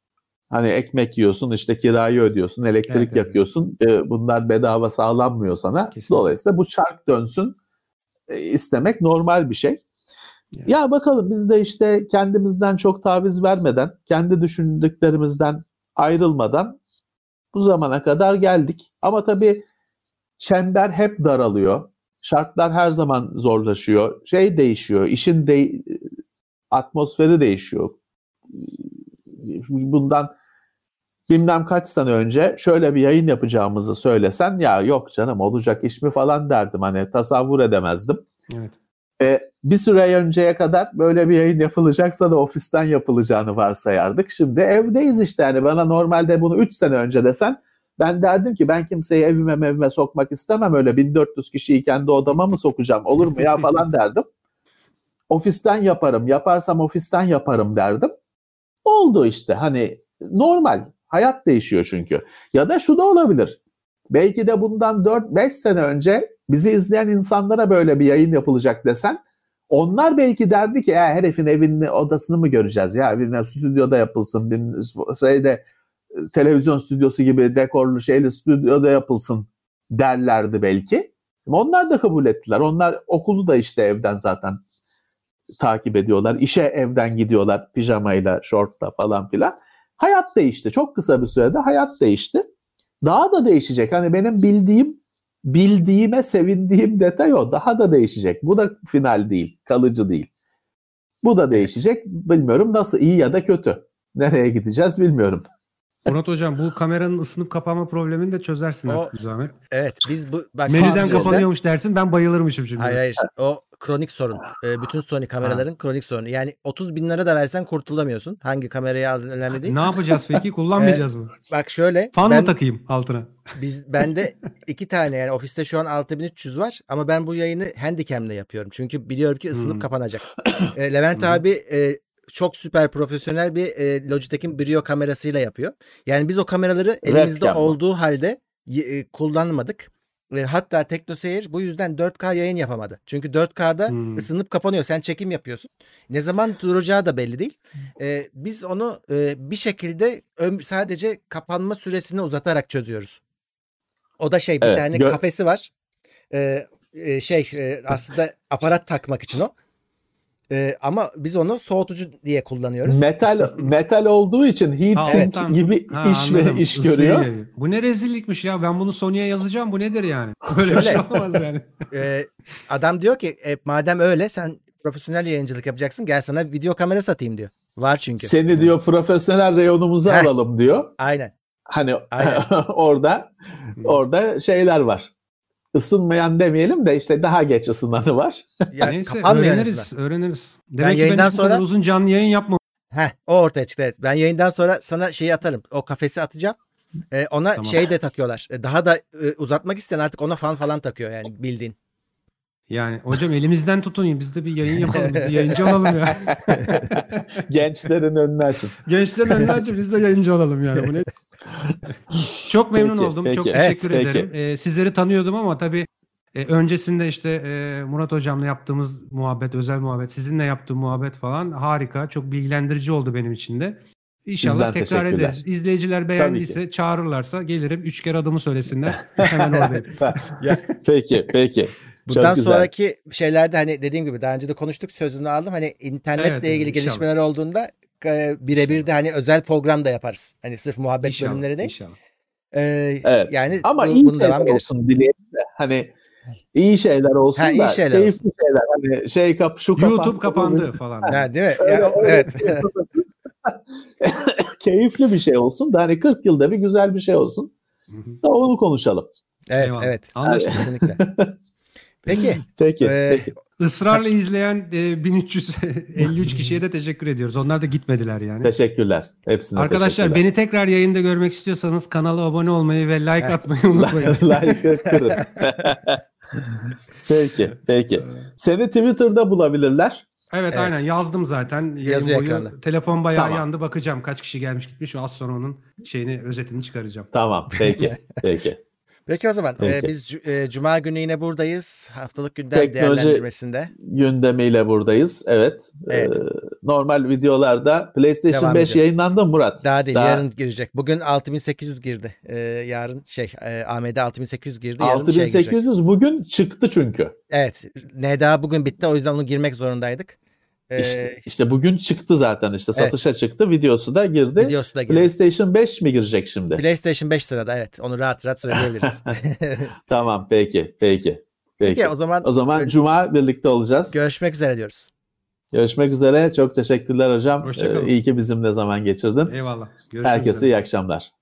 Hani ekmek yiyorsun, işte kirayı ödüyorsun, elektrik Evet, yakıyorsun. E, bunlar bedava sağlanmıyor sana. Kesinlikle. Dolayısıyla bu çark dönsün e, istemek normal bir şey. Yani. Ya bakalım biz de işte kendimizden çok taviz vermeden, kendi düşündüklerimizden ayrılmadan bu zamana kadar geldik. Ama tabii çember hep daralıyor. Şartlar her zaman zorlaşıyor. Şey değişiyor, işin de atmosferi değişiyor. Bundan bilmem kaç sene önce şöyle bir yayın yapacağımızı söylesen ya yok canım olacak iş mi falan derdim hani tasavvur edemezdim. Evet. E, bir süre önceye kadar böyle bir yayın yapılacaksa da ofisten yapılacağını varsayardık. Şimdi evdeyiz işte yani bana normalde bunu 3 sene önce desen ben derdim ki ben kimseyi evime evime sokmak istemem öyle 1400 kişiyi kendi odama mı sokacağım olur mu ya falan derdim. Ofisten yaparım yaparsam ofisten yaparım derdim. Oldu işte hani normal hayat değişiyor çünkü. Ya da şu da olabilir. Belki de bundan 4-5 sene önce bizi izleyen insanlara böyle bir yayın yapılacak desen onlar belki derdi ki ya herifin evinin odasını mı göreceğiz ya bir stüdyoda yapılsın bir şeyde televizyon stüdyosu gibi dekorlu şeyli stüdyoda yapılsın derlerdi belki. Onlar da kabul ettiler. Onlar okulu da işte evden zaten takip ediyorlar. İşe evden gidiyorlar pijamayla, şortla falan filan. Hayat değişti. Çok kısa bir sürede hayat değişti. Daha da değişecek. Hani benim bildiğim, bildiğime sevindiğim detay o. Daha da değişecek. Bu da final değil, kalıcı değil. Bu da değişecek. Bilmiyorum nasıl iyi ya da kötü. Nereye gideceğiz bilmiyorum. Murat hocam bu kameranın ısınıp kapanma problemini de çözersin O- artık bir zahmet. Evet biz bu bak Menüden kapanıyormuş dersin ben bayılırmışım şimdi. Hayır hayır o kronik sorun. Ee, bütün Sony kameraların kronik sorunu. Yani 30 bin lira da versen kurtulamıyorsun. Hangi kamerayı aldın önemli değil. Ne yapacağız peki? Kullanmayacağız mı? Bak şöyle Fan ben, mı takayım altına? biz bende iki tane yani ofiste şu an 6300 var ama ben bu yayını handicam'le yapıyorum. Çünkü biliyorum ki ısınıp Hmm. kapanacak. Ee, Levent hı. abi e, çok süper profesyonel bir e, Logitech'in Brio kamerasıyla yapıyor. Yani biz o kameraları elimizde Webcam olduğu halde e, kullanmadık. E, hatta TeknoSeyir bu yüzden 4K yayın yapamadı. Çünkü 4K'da Hmm. ısınıp kapanıyor. Sen çekim yapıyorsun. Ne zaman duracağı da belli değil. E, biz onu e, bir şekilde öm- sadece kapanma süresini uzatarak çözüyoruz. O da şey bir Evet, tane gö- kafesi var. E, e, şey e, aslında aparat takmak için o. E, ama biz onu soğutucu diye kullanıyoruz. Metal metal olduğu için Ha, heatsink alttan- gibi Ha, iş ve iş Isıyı görüyor. yayıyor. Bu ne rezillikmiş ya. Ben bunu Sony'ye yazacağım. Bu nedir yani? Böyle bir Şöyle. şey olmaz yani. E, adam diyor ki e, madem öyle sen profesyonel yayıncılık yapacaksın gel sana video kamera satayım diyor. Var çünkü. Seni diyor profesyonel reyonumuza Heh. alalım diyor. Aynen. Hani Aynen. orada orada şeyler var. Isınmayan demeyelim de işte daha geç ısınanı var. Ya Neyse öğreniriz. Öğreniriz. Demek ki yayından ben sonra- uzun canlı yayın yapmam. Heh, o ortaya çıktı evet. Ben yayından sonra sana şeyi atarım. O kafesi atacağım. E, ona Tamam. şey de takıyorlar. E, daha da e, uzatmak isteyen artık ona fan falan takıyor yani bildiğin. Yani hocam elimizden tutun. Biz de bir yayın yapalım. Biz de yayıncı olalım ya. Gençlerin önünü açın. Gençlerin önüne açıp biz de yayıncı olalım yani. Bu ne? Çok memnun Peki, oldum. peki. Çok Evet, teşekkür peki. ederim. Ee, sizleri tanıyordum ama tabii e, öncesinde işte e, Murat hocamla yaptığımız muhabbet, özel muhabbet, sizinle yaptığım muhabbet falan harika. Çok bilgilendirici oldu benim için de. İnşallah Bizden tekrar ederiz. İzleyiciler beğendiyse çağırırlarsa gelirim. Üç kere adımı söylesinler. Hemen oradayım. peki, peki. Bundan Çok güzel. sonraki şeylerde hani dediğim gibi daha önce de konuştuk sözünü aldım. Hani internetle Evet, ilgili inşallah. gelişmeler olduğunda e, birebir de hani özel program da yaparız. Hani sırf muhabbet İnşallah, bölümleri değil. inşallah. E, Evet. Yani Ama bu, iyi bunun şeyler devam olsun dileyelim de. Hani iyi şeyler olsun Ha, iyi da şeyler keyifli şeyler. Hani şey kap şu kapandı. YouTube kapandı falan. Ha, değil mi? Öyle- Ya, öyle evet. şey keyifli bir şey olsun da hani 40 yılda bir güzel bir şey olsun. Hı hı. Da onu konuşalım. evet, Eyvallah. evet. Anlaştık. Kesinlikle. Peki. Peki. e, peki. Israrla izleyen e, 1353 kişiye de teşekkür ediyoruz. Onlar da gitmediler yani. Teşekkürler. Hepsine Arkadaşlar teşekkürler. beni tekrar yayında görmek istiyorsanız kanala abone olmayı ve like atmayı unutmayın. like kırın. peki, peki. Seni Twitter'da bulabilirler. Evet, Evet. aynen yazdım zaten. Yazıyor boyu ekranda. telefon bayağı Tamam. yandı. Bakacağım kaç kişi gelmiş gitmiş. Az sonra onun şeyini özetini çıkaracağım. Tamam, peki, peki. Peki o zaman e, Peki. biz cu- e, Cuma günü yine buradayız. Haftalık gündem Teknoloji- değerlendirmesinde. Gündemiyle buradayız. Evet. Evet. Ee, normal videolarda PlayStation Devam 5 ediyor. yayınlandı mı Murat? Daha değil Daha- yarın girecek. Bugün 6800 girdi. Ee, yarın şey e, AMD 6800 girdi. Yarın şey girecek. 6800 bugün çıktı çünkü. Evet. NDA bugün bitti o yüzden onu girmek zorundaydık. Ee, İşte, işte bugün çıktı zaten işte Evet. satışa çıktı videosu da girdi. videosu da girdi. PlayStation 5 mi girecek şimdi? PlayStation 5 sırada evet. Onu rahat rahat söyleyebiliriz. Tamam peki peki. Peki. Peki o zaman, O zaman cuma birlikte olacağız. görüşmek üzere diyoruz. Görüşmek üzere. Çok teşekkürler hocam. Hoşça kalın. Ee, iyi ki bizimle zaman geçirdin. Eyvallah. Görüşmek Herkese üzere. iyi akşamlar.